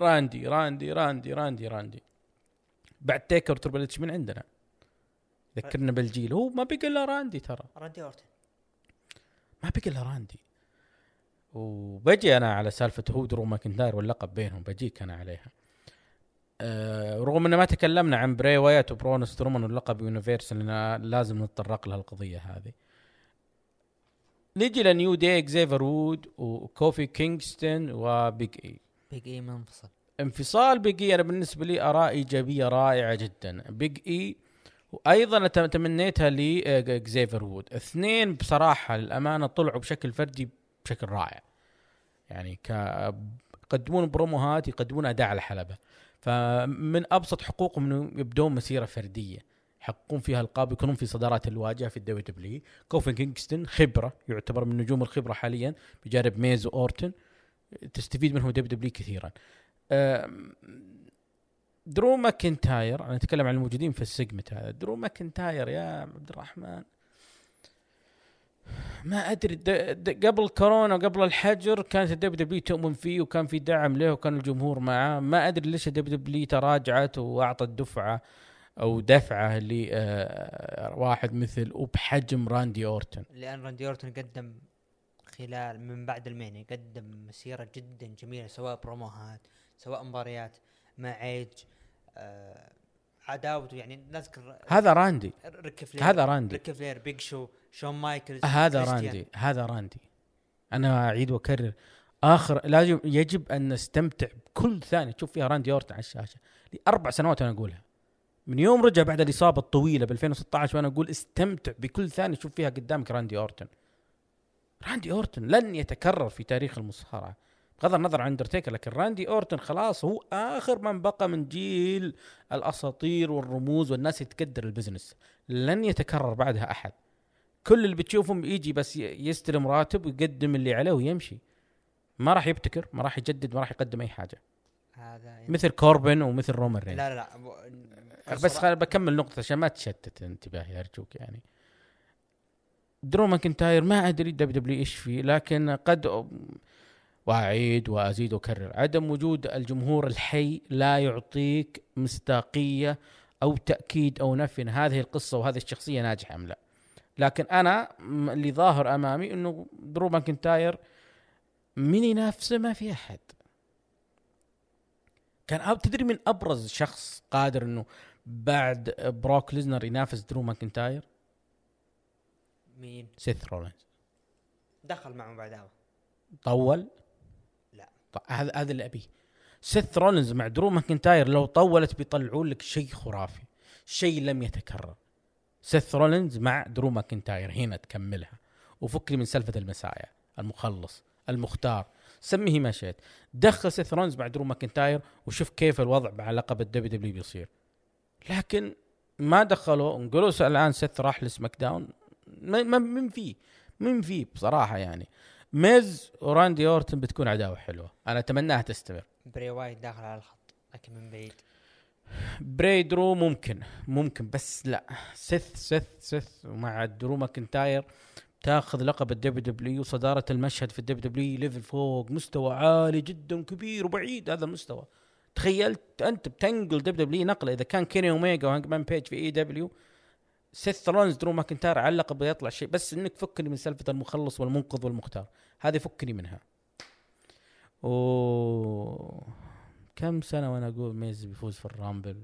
راندي راندي راندي راندي راندي. بعد تيكر تربل من عندنا. ذكرنا بالجيل. هو ما بقى إلا راندي ترى. راندي أورتن. ما بقى إلا راندي. وبجي أنا على سالفة هو درو ماكنتاير واللقب بينهم بجيك أنا عليها. أه رغم ان ما تكلمنا عن بري وايت وبراون سترومان واللقب Universal لأن لازم نتطرق لها القضية هذه. نجي ل New Day إكزيفر وود وكوفي كينغستون وبيج إي. بيج إي منفصل انفصال بيج إي أنا بالنسبة لي أراء إيجابية رائعة جدا. بيج إي وأيضا تمنيتها لاكزيفر وود. اثنين بصراحة للأمانة طلعوا بشكل فردي بشكل رائع. يعني ك يقدمون بروموهات يقدمون أداء على الحلبه فمن أبسط حقوقهم انه يبدون مسيرة فردية. يحققون فيها القاب يكونون في صدارات الواجهة في ال WWE كوفي كينغستون خبرة يعتبر من نجوم الخبرة حاليا بجانب ميز واورتن تستفيد منه WWE كثيرا. درو ماكنتاير أنا أتكلم عن الموجودين في ال segment هذا. درو ماكنتاير يا عبد الرحمن. ما أدري قبل كورونا وقبل الحجر كانت ال WWE تؤمن فيه وكان في دعم له وكان الجمهور معاه. ما أدري ليش ال WWE تراجعت وأعطت دفعة. أو دفعة لواحد مثل وبحجم راندي اورتن لأن راندي اورتن قدم خلال من بعد ال Mania قدم مسيرة جدا جميلة سواء بروموهات سواء مباريات مع ايج آه عداوته يعني نذكر هذا راندي. هذا راندي. ريك فلير بيج شو شون مايكلز هذا كريستيان. راندي هذا راندي. أنا أعيد وأكرر. آخر لازم يجب أن نستمتع بكل ثانية. تشوف فيها راندي اورتن على الشاشة. لأربع سنوات أنا أقولها. من يوم رجع بعد الإصابة الطويلة ب 2016 وأنا أقول استمتع بكل ثانية تشوف فيها قدامك راندي أورتن. راندي أورتن لن يتكرر في تاريخ المصارعة. بغض النظر عن اندرتيكر لكن راندي أورتن خلاص هو آخر من بقى من جيل الأساطير والرموز والناس اللي تقدر ال business. لن يتكرر بعدها أحد. كل اللي بتشوفهم يجي بس يستلم راتب ويقدم اللي عليه ويمشي. ما راح يبتكر ما راح يجدد ما راح يقدم أي حاجة. هذا يعني مثل كوربن ومثل رومان رينز. لا لا لا بس خل بكمل نقطة عشان ما تشتت انتباهي أرجوك يعني. درو ماكنتاير ما أدري WWE إيش فيه لكن قد وأعيد وأزيد وأكرر. عدم وجود الجمهور الحي لا يعطيك مصداقية أو تأكيد أو نفي إن هذه القصة وهذه الشخصية ناجحة أم لا. لكن أنا اللي ظاهر أمامي إنه درو ماكنتاير من ينافسه ما في أحد. كان تدري من أبرز شخص قادر إنه بعد بروك ليزنر ينافس درو ماكنتاير مين؟ سيث رولينز. دخل معه بعداوه طول؟ لا. هذا هذا اللي أبيه. سيث رولينز مع درو ماكنتاير لو طولت بيطلعون لك شيء خرافي. شيء لم يتكرر. سيث رولينز مع درو ماكنتاير هنا تكملها. وفكني من سالفه ال Messiah. المخلص. المختار. سميه ما شئت. دخل سيث رولينز مع درو ماكنتاير وشوف كيف الوضع مع لقب ال WWE بيصير. لكن ما دخلوا نقولوا الآن سيث راح ل SmackDown. من فيه من فيه بصراحة يعني. ميز وراندي أورتن بتكون عداوة حلوة. أنا أتمناها تستمر. بري وايت داخل على الخط لكن من بعيد. بري درو ممكن ممكن بس لا. سيث سيث سيث ومع درو ماكنتاير تاخذ لقب ال WWE وصدارة المشهد في ال WWE level فوق مستوى عالي جدا كبير وبعيد هذا المستوى تخيلت أنت بتنقل WWE نقلة. إذا كان كيني اوميجا وهانج مان بيج في AEW سيث رولنز درو ماكنتاير على اللقب يطلع شيء. بس إنك فكني من سالفة المخلص والمنقذ والمختار. هذه فكني منها. و كم سنة وأنا أقول ميز بيفوز في ال Rumble؟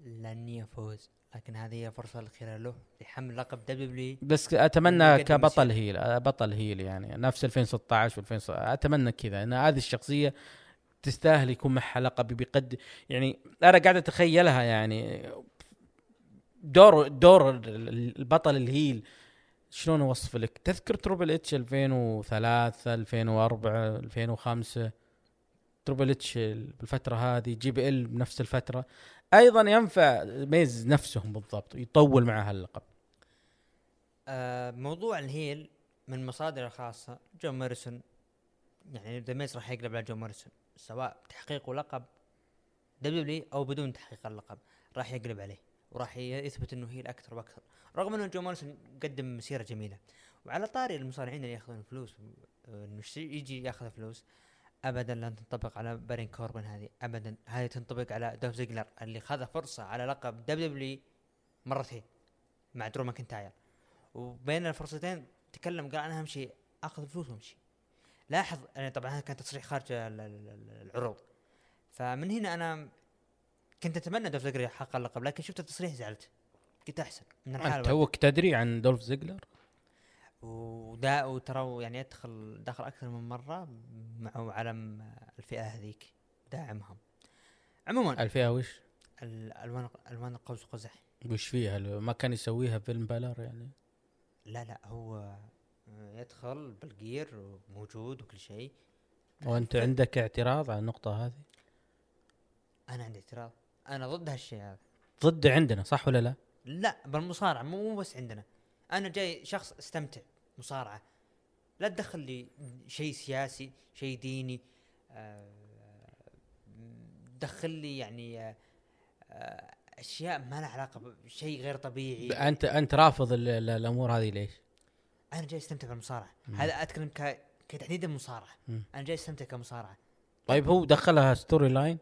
لن يفوز لكن هذه هي الفرصه الاخيره له لحمل لقب WWE بس أتمنى كبطل. heel بطل heel يعني. نفس 2016 و2000 أتمنى كذا. إن هذه الشخصية تستاهل يكون معها لقب بيقدم يعني أنا قاعد أتخيلها يعني. دور دور البطل ال heel شلون اوصف لك؟ تذكر تربل إتش 2003 2004 2005 تربل إتش بالفترة هذه جي بي إل بنفس الفترة. أيضا ينفع ميز نفسهم بالضبط يطول معها اللقب. آه موضوع ال heel من مصادر الخاصة جون موريسون. يعني ذا ميز راح يقلب على جون موريسون. سواء بتحقيق لقب دبليو أو بدون تحقيق اللقب راح يقلب عليه وراح يثبت إنه heel أكثر وأكثر. رغم إنه جون موريسون قدم مسيرة جميلة وعلى طاري المصارعين اللي يأخذون فلوس إنه يجي يأخذ فلوس؟ ابدا لن تنطبق على بارون كوربن هذه ابدا هذه تنطبق على دولف زيجلر اللي خذ فرصة على لقب دبليو مرتين مع درو ماكنتاير وبين الفرصتين تكلم قال أنا أهم شيء أخذ فلوس وأمشي. لاحظ يعني طبعا هذا كان تصريح خارج ال- ال- ال- العروض. فمن هنا أنا كنت أتمنى دولف زيجلر يحقق اللقب لكن شفت التصريح زعلت. قلت أحسن. من أنت الحال توك تدري عن دولف زيجلر؟ ودا وترى يعني يدخل دخل أكثر من مرة مع علم الفئة هذيك داعمهم. عموما الفئة وش؟ الالوان الوان القوس قزح. وش فيها؟ ما كان يسويها فيلم بالر يعني؟ لا لا هو يدخل بالجير وموجود وكل شيء. وأنت عندك اعتراض على النقطة هذه؟ أنا عندي اعتراض. أنا ضد هالشيء هذا. ضد عندنا صح ولا لا؟ لا بالمصارعة مو بس عندنا. أنا جاي شخص أستمتع مصارعة. لا تدخل لي شيء سياسي شيء ديني. آه، دخل لي يعني آه، آه، أشياء ما لها علاقة بشيء غير طبيعي. أنت أنت رافض ال- ال- الأمور هذه ليش؟ أنا جاي أستمتع بالمصارعة. هذا أتكلم ك كتحديد المصارعة. مم. أنا جاي أستمتع كمصارعة. طيب هو دخلها storyline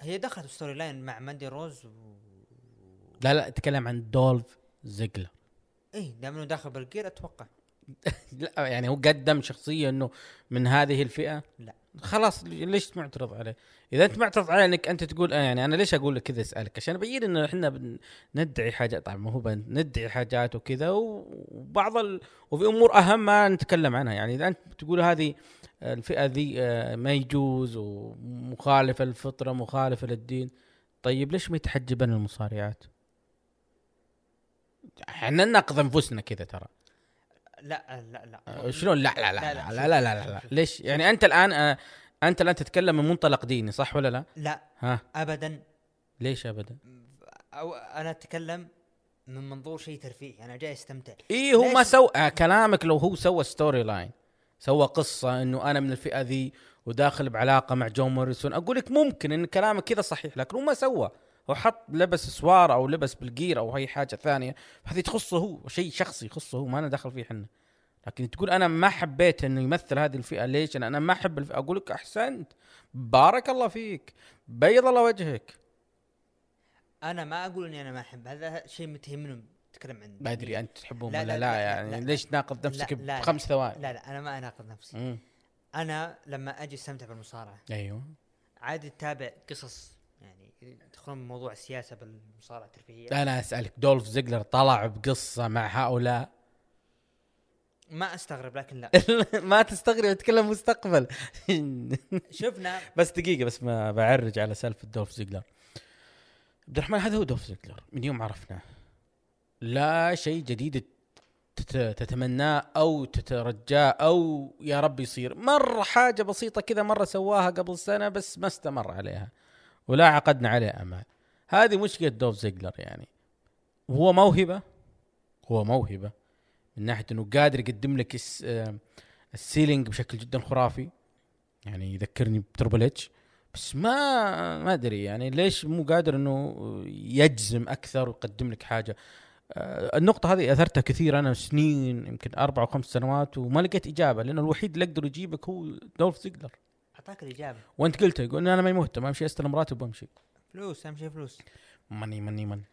هي دخلت storyline مع ماندي روز و... لا لا أتكلم عن دولف زيجلر. إيه دام إنه داخل بال gear أتوقع. لا يعني هو قدم شخصية إنه من هذه الفئة لا. خلاص ليش معترض عليه؟ إذا أنت معترض عليه إنك أنت تقول آه يعني أنا ليش أقول لك كذا اسالك عشان أبين إنه إحنا ندعي حاجات طبعا ما هو ندعي حاجات وكذا وبعض ال... وفي أمور أهم ما نتكلم عنها يعني إذا أنت تقول هذه الفئة ذي آه، ما يجوز ومخالفه للفطره مخالفه للدين طيب ليش ما يتحجبن المصارعات؟ إحنا ننقذ أنفسنا كذا ترى لا لا لا آه، شلون؟ لا لا لا لا لا، لا لا لا, لا, لا. ليش؟ يعني أنت الآن آه، أنت الآن تتكلم من منطلق ديني صح ولا لا؟ لا ها. ابدا. ليش ابدا؟ أو أنا أتكلم من منظور شيء ترفيهي أنا جاي أستمتع. اي هو ما؟ سوى آه، كلامك لو هو سوى storyline سوى قصة إنه أنا من الفئة ذي وداخل بعلاقة مع جون موريسون أقول لك ممكن إن كلامك كذا صحيح لكن هو ما سوى. هو حط لبس سوار أو لبس بال gear أو اي حاجة ثانية هذه تخصه هو شيء شخصي يخصه هو ما أنا دخل فيه إحنا. لكن تقول أنا ما حبيت إنه يمثل هذه الفئة ليش؟ أنا أنا ما أحب الفئة. أقول لك أحسنت. بارك الله فيك. بيض الله وجهك. أنا ما أقول إني أنا ما أحب. هذا شيء متهمني تتكلم عن ما أدري أنت تحبهم لا، ولا لا، لا, لا، يعني. لا، لا. ليش تناقض لا، نفسك لا، لا. بخمس ثواني؟ لا لا أنا ما أناقض نفسي. مم. أنا لما أجي أستمتع بالمصارعة. أيوه. عادي تتابع قصص يعني تدخلون موضوع السياسة بالمصارعة الترفيهية؟ أنا أسألك. دولف زيجلر طلع بقصة مع هؤلاء؟ ما أستغرب لكن لا. ما تستغرب تتكلم مستقبل. شفنا. بس دقيقة بس ما بعرج على سالفة دولف زيجلر. عبد الرحمن هذا هو دولف زيجلر. من يوم عرفناه. لا شيء جديد تت- تتمناه أو تترجاه أو يا رب يصير. مرة حاجة بسيطة كذا مرة سواها قبل سنة بس ما استمر عليها. ولا عقدنا عليه امال هذه مشكلة دوف زيجلر يعني. هو موهبة هو موهبة من ناحية إنه قادر يقدم لك آه، ال selling بشكل جدا خرافي. يعني يذكرني بتربل اتش بس ما ما أدري يعني ليش مو قادر إنه يجزم أكثر ويقدم لك حاجة. آه، النقطة هذه أثرتها كثير أنا سنين يمكن أربع أو خمس سنوات وما لقيت إجابة لأنه الوحيد اللي يقدر يجيبك هو دولف زيجلر. أعطاك الإجابة. وأنت قلت يقول أنا ماني مهتم امشي أستلم راتب وامشي فلوس أهم شيء فلوس. money money money.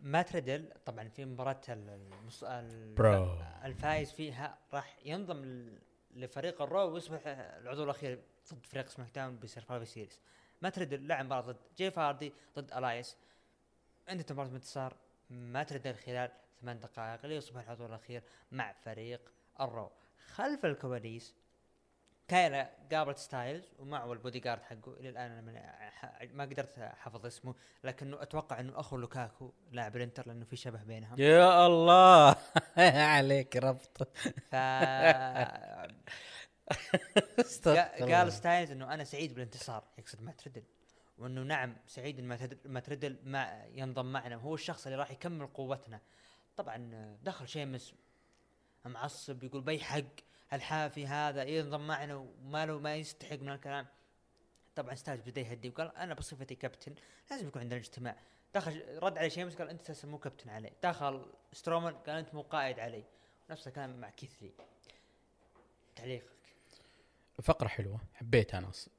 مات ريدل طبعا في مباراة ال- المص... ال- برو. الفايز فيها راح ينضم لفريق الرو ويصبح العضو الأخير ضد فريق سماك داون بسرفايفر سيريس مات ريدل لعب مباراة ضد جيف هاردي ضد إلياس. انتهت مباراة انتصار. مات ريدل خلال ثمان دقائق ليصبح العضو الأخير مع فريق الرو. خلف الكواليس كايلا قابلت ستايلز ومعه البودي جارد حقه إلى الآن أنا ما قدرت أحفظ اسمه لكنه أتوقع إنه أخو لوكاكو لاعب الإنتر لأنه في شبه بينهم. يا الله! عليك ربط. ف. قال ستايلز إنه أنا سعيد بالانتصار يقصد مات ريدل وإنه نعم سعيد إن مات ريدل مع ينضم معنا. وهو الشخص اللي راح يكمل قوتنا. طبعا دخل شيمس معصب يقول بأي حق الحافي هذا ينضم معنا وما له ما يستحق من الكلام. طبعا ستايلز بدا يهدي وقال أنا بصفتي كابتن لازم يكون عندنا اجتماع. دخل رد على شيمس قال أنت مو كابتن علي. دخل سترومان قال أنت مو قائد علي. نفس الكلام مع كيث لي. تعليقك. فقرة حلوة. حبيتها أنا أصلا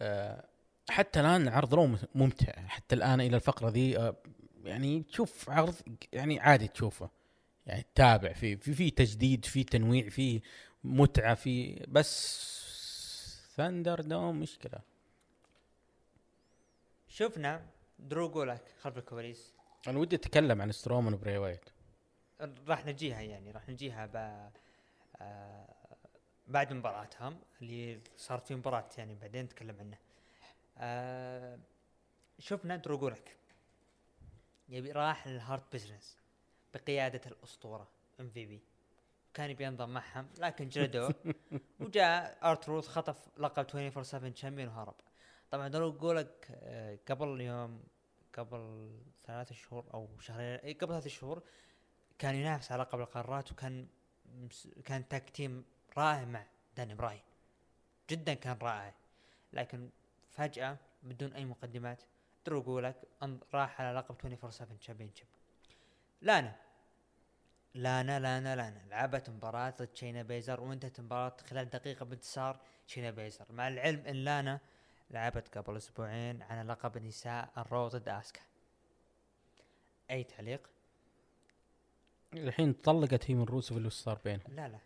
أه حتى الآن عرض رو ممتع. حتى الآن إلى الفقرة ذي أه يعني تشوف عرض يعني عادي تشوفه. يعني تتابع في في في تجديد في تنويع في متعة في بس ثاندر دوم مشكلة شفنا درو جولك خلف الكواليس. أنا ودي أتكلم عن سترومان وبري وايت. راح نجيها يعني راح نجيها ب... آه بعد مباراتهم اللي صارت في مباراة يعني بعدين نتكلم عنها آه شفنا درو جولك يبي راح للهارت بزنس. بقيادة الأسطورة ام في بي كان يبي ينضم معهم لكن جلدوه وجاء ارتروث خطف لقب 24 7 champion وهرب. طبعا درو جولك آه قبل يوم قبل ثلاثة شهور أو شهرين إيه، قبل ثلاثة شهور كان ينافس على لقب القارات وكان كان tag team رائع مع داني براين جدا كان رائع. لكن فجأة بدون أي مقدمات درو جولك أن- راح على لقب 24 7 championship لانا لانا لانا لانا لعبت مباراة ضد شاينا بيزلر وانتهت المباراة خلال دقيقة بانتصار شاينا بيزلر. مع العلم إن لانا لعبت قبل أسبوعين على لقب نساء الرو ضد آسكا. أي تعليق؟ الحين طلقت هي من روسف اللي صار بينهم. لا لا.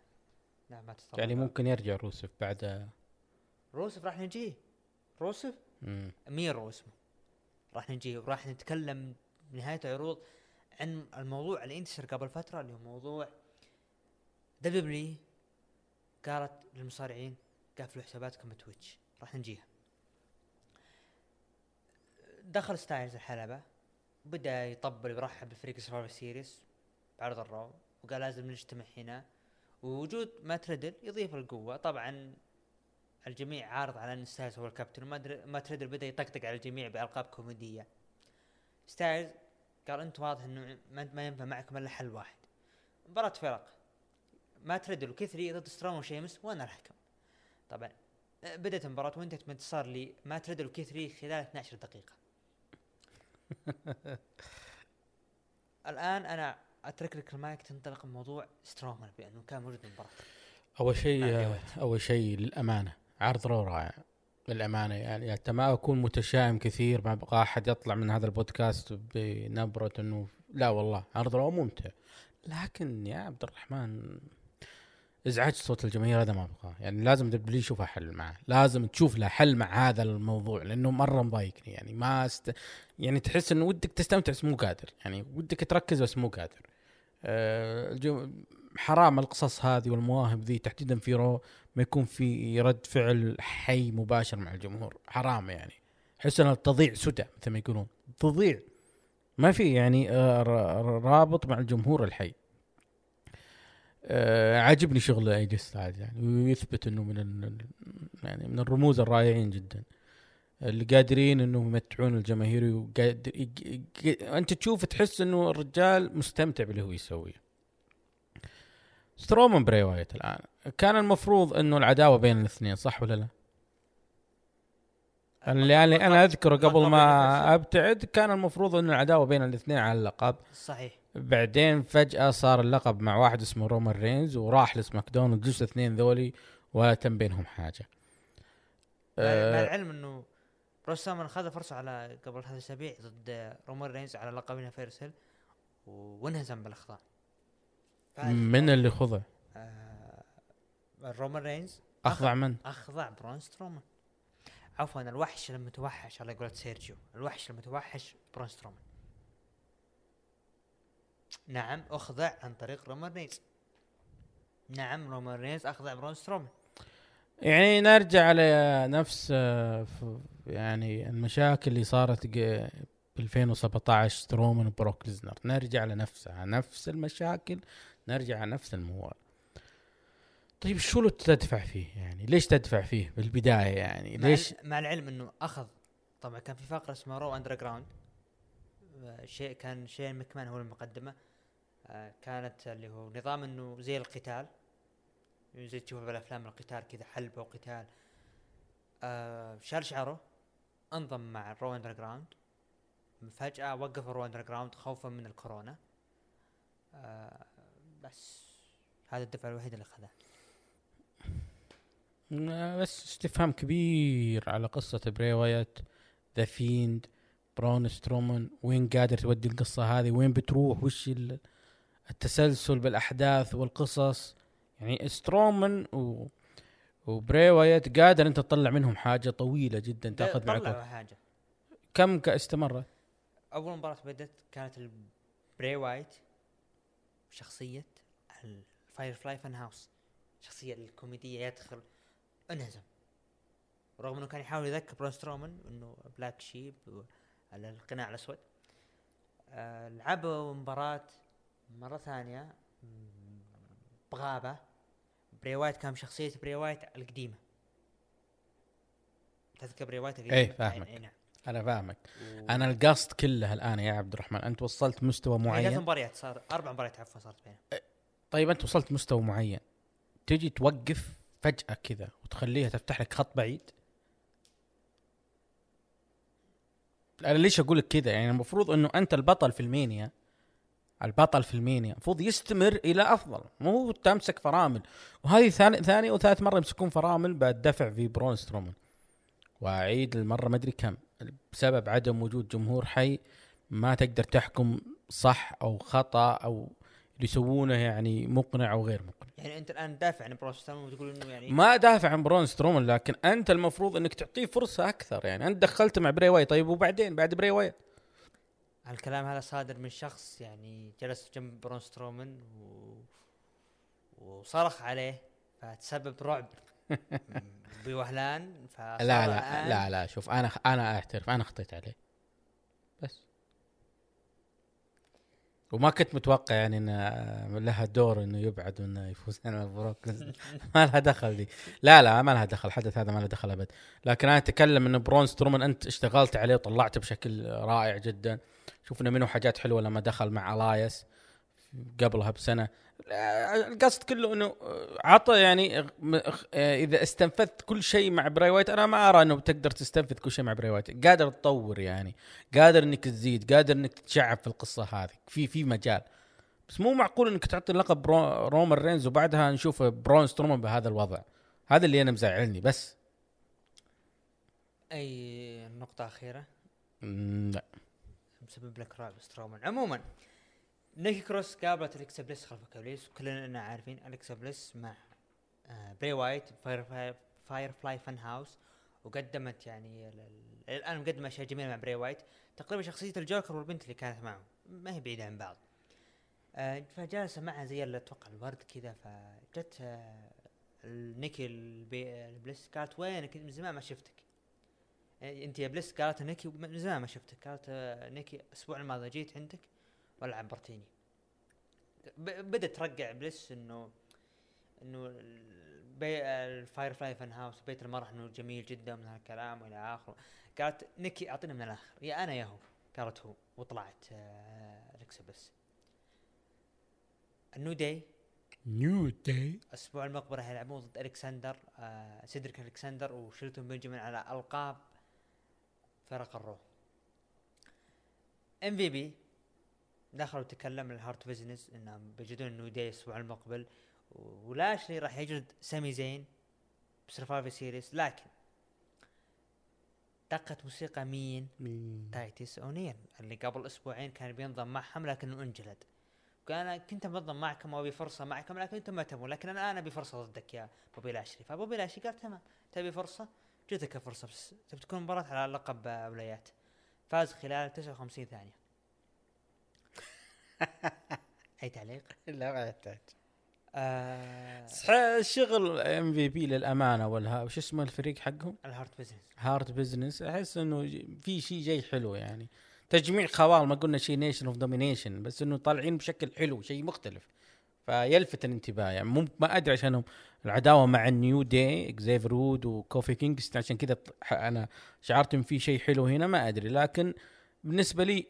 لا ما تستطيع يعني ممكن يرجع روسف بعد. روسف راح نجيه روسف؟ مم. ميرو اسمه راح نجيه وراح نتكلم بنهاية العروض عن الموضوع اللي انتشر قبل فترة اللي هو موضوع دبليو قالت للمصارعين قفلوا حساباتكم بتويتش راح نجيها. دخل ستايلز الحلبة بدأ يطبل ويرحب بفريق سرفايفر سيريس بعرض الرو وقال لازم نجتمع هنا. ووجود مات ريدل يضيف القوة. طبعا الجميع عارض على إن ستايلز هو الكابتن. وما أدري- مات ريدل بدأ يطقطق على الجميع بألقاب كوميدية. ستايلز قال انت واضح إنه ما ما ينفع معكم إلا حل واحد. مباراة فرق. مات ريدل وكيث لي ضد ستروم وشيمس وأنا الحكم؟ طبعا بدأت المباراة وانتهت بانتصار لمات ريدل وكيث لي خلال 12 دقيقة. الآن أنا أترك لك المايك تنطلق موضوع سترومان بانه كان موجود بالمباراة أول شيء. أول شيء للأمانة عرض رو رائع للامانه يعني. حتى ما أكون متشائم كثير ما أبغى أحد يطلع من هذا البودكاست بنبرة إنه لا والله عرض رو ممتع. لكن يا عبد الرحمن إزعاج صوت الجماهير هذا ما ابغاه يعني لازم WWE يشوفها حل معه لازم تشوف له حل مع هذا الموضوع لأنه مرة مضايقني. يعني ما است... يعني تحس إنه ودك تستمتع بس مو قادر. يعني ودك تركز بس مو قادر. أه الجو... حرام القصص هذه والمواهب ذي تحديدا في رو ما يكون في رد فعل حي مباشر مع الجمهور. حرام يعني. احس انها تضيع سدى مثل ما يقولون. تضيع. ما في يعني آه، رابط مع الجمهور الحي. آه، عاجبني شغل اي جي ستايلز يعني. ويثبت إنه من ال- يعني من الرموز الرائعين جدا. اللي قادرين انهم يمتعون الجماهير وقادر أنت تشوف تحس إنه الرجال مستمتع باللي هو يسويه. سترومان براي وايت الآن. كان المفروض إنه العداوة بين الاثنين صح ولا لا؟ اللي أنا أنا أذكره قبل ما أبتعد كان المفروض إنه العداوة بين الاثنين على اللقب. صحيح. بعدين فجأة صار اللقب مع واحد اسمه رومان رينز وراح لسماك داون وجلس الاثنين ذولي ولا تم بينهم حاجة. مع أه العلم إنه سترومان خذ فرصة على قبل ثلاث اسابيع ضد رومان رينز على لقب يونيفرسال وانهزم بالاخضاع فاز من اللي خضع؟ آه رومان رينز. أخضع من؟ أخضع برون سترومان. عفوا الوحش المتوحش على قولة سيرجيو. الوحش المتوحش برون سترومان. نعم أخضع عن طريق رومان رينز. نعم رومان رينز أخضع برون سترومان. يعني نرجع لنفس آه، ف- يعني المشاكل اللي صارت ب 2017 سترومان وبروك ليزنر. نرجع لنفسها نفس المشاكل نرجع على نفس الموال. طيب شو اللي تدفع فيه؟ يعني ليش تدفع فيه بالبداية يعني؟ ليش؟ مع العلم إنه أخذ طبعا كان في فقرة اسمها Raw Underground شيء كان شيء مكمان هو المقدمة. آه، كانت اللي هو نظام إنه زي القتال. زي تشوفه بالأفلام القتال كذا حلبة وقتال. آه، شال شعره انضم مع ال Raw Underground فجأة وقف ال Raw Underground خوفا من الكورونا. آه، بس. هذا الدفع الوحيد اللي أخذه. بس استفهام كبير على قصة براي وايت The Fiend برون سترومان وين قادر تودي القصة هذه؟ وين بتروح؟ وش ال- التسلسل بالأحداث والقصص؟ يعني سترومان و وبراي وايت قادر أنت تطلع منهم حاجة طويلة جدا تأخذ معك. حاجة. كم استمرت؟ أول مباراة بدت كانت البراي وايت شخصية. ال Firefly Fun House شخصية الكوميدية يدخل انهزم. رغم إنه كان يحاول يذكر برون سترومان إنه black sheep على القناع الأسود. آه لعبوا مباراة مرة ثانية بغابة. براي وايت كان شخصية براي وايت القديمة. تذكر براي وايت القديمة؟ إيه، فاهمك. أي نعم. أنا فاهمك. و- أنا القصد كله الآن يا عبد الرحمن أنت وصلت مستوى ثلاث معين؟ مباريات صار أربع مباريات عفوا صارت بينهم. طيب أنت وصلت مستوى معين. تجي توقف فجأة كذا وتخليها تفتح لك خط بعيد. أنا ليش أقول لك كذا؟ يعني المفروض إنه أنت البطل في المانيا البطل في المانيا المفروض يستمر إلى أفضل. مو تمسك فرامل. وهذه ثاني ثاني وثالث مرة يمسكون فرامل بعد دفع في برون سترومان. وأعيد المرة ما أدري كم. بسبب عدم وجود جمهور حي ما تقدر تحكم صح أو خطأ أو اللي يسوونه يعني مقنع أو غير مقنع. يعني أنت الآن دافع عن برون سترومان وتقول إنه يعني ما دافع عن برون سترومان لكن أنت المفروض إنك تعطيه فرصة أكثر. يعني أنت دخلت مع براي وايت طيب وبعدين؟ بعد براي وايت. الكلام هذا صادر من شخص يعني جلس جنب برون سترومان و... وصرخ عليه فتسبب رعب. بوهلان لا لا لا لا شوف أنا أنا أعترف أنا خطيت عليه. بس. وما كنت متوقع يعني إن لها دور إنه يبعد وإنه يفوز على بروك. ما لها دخل دي لا لا ما لها دخل الحدث هذا ما له دخل أبد. لكن أنا أتكلم ان برون سترومان أنت اشتغلت عليه وطلعته بشكل رائع جدا. شفنا منه حاجات حلوة لما دخل مع الايس قبلها بسنة. القصد كله إنه عطى يعني إذا استنفذت كل شيء مع براي وايت أنا ما أرى إنه بتقدر تستنفذ كل شيء مع براي وايت. قادر تطور يعني قادر إنك تزيد قادر إنك تتشعب في القصة هذه في في مجال. بس مو معقول إنك تعطي لقب برو رومان رينز وبعدها نشوف برون سترومان بهذا الوضع. هذا اللي أنا مزعلني بس. أي نقطة أخيرة؟ مم، لا. مسبب لك رعب سترومان. عموما نيكي كروس قابلت أليكسا بليس خلف الكواليس وكلنا عارفين أليكسا بليس مع آه براي وايت fire fire, fly fun house وقدمت يعني ال- ال- الآن مقدمة أشياء جميلة مع براي وايت تقريبا شخصية الجوكر والبنت اللي كانت معه ما هي بعيدة عن بعض. آه فجالسة معها زي اللي أتوقع الورد كذا فجت آه نيكي لبليس قالت وينك؟ من زمان ما شفتك. أنت يا بليس؟ قالت نيكي من زمان ما شفتك. قالت نيكي الأسبوع الماضي جيت عندك؟ ولا عبرتيني. ب- بدأت ترقع بليس إنه إنه ال Firefly Fun House بيت المرح إنه جميل جدا من هالكلام وإلى آخره. قالت نيكي اعطينا من الآخر. يا أنا يا هو. قالت هو. وطلعت آه الكسبس النو داي نيو داي الأسبوع المقبل راح يلعبون ضد ألكسندر آه سيدريك ألكسندر وشيلتون بنجامين على ألقاب فرق ال Raw MVP دخلوا تكلم ال Hurt Business إنهم بيجدون New Day الأسبوع المقبل ولاشلي راح يجلد سامي زين ب Survivor Series لكن دقت موسيقى مين؟ تايتس أونيل اللي قبل أسبوعين كان بينضم معهم لكنه انجلد. قال أنا كنت منضم معكم وأبي فرصة معكم لكن أنتم ما تبون لكن أنا أنا أبي فرصة ضدك يا بوبي لاشلي فبوبي لاشلي قال تمام تبي فرصة؟ جتك فرصة بس تبي تكون مباراة على لقب ولايات فاز خلال 59 ثانية. أي تعليق؟ لا ما يحتاج. آه صح- الشغل MVP للأمانة والها وش اسمه الفريق حقهم؟ ال Hurt Business Hurt Business أحس إنه في شيء جاي حلو يعني. تجميع خوال ما قلنا شيء Nation of Domination بس إنه طالعين بشكل حلو شيء مختلف. فيلفت الانتباه يعني. مو ما أدري عشانهم العداوة مع ال New Day اكزيفر وودز وكوفي كينغستون عشان كذا أنا شعرت إن في شيء حلو هنا ما أدري. لكن بالنسبة لي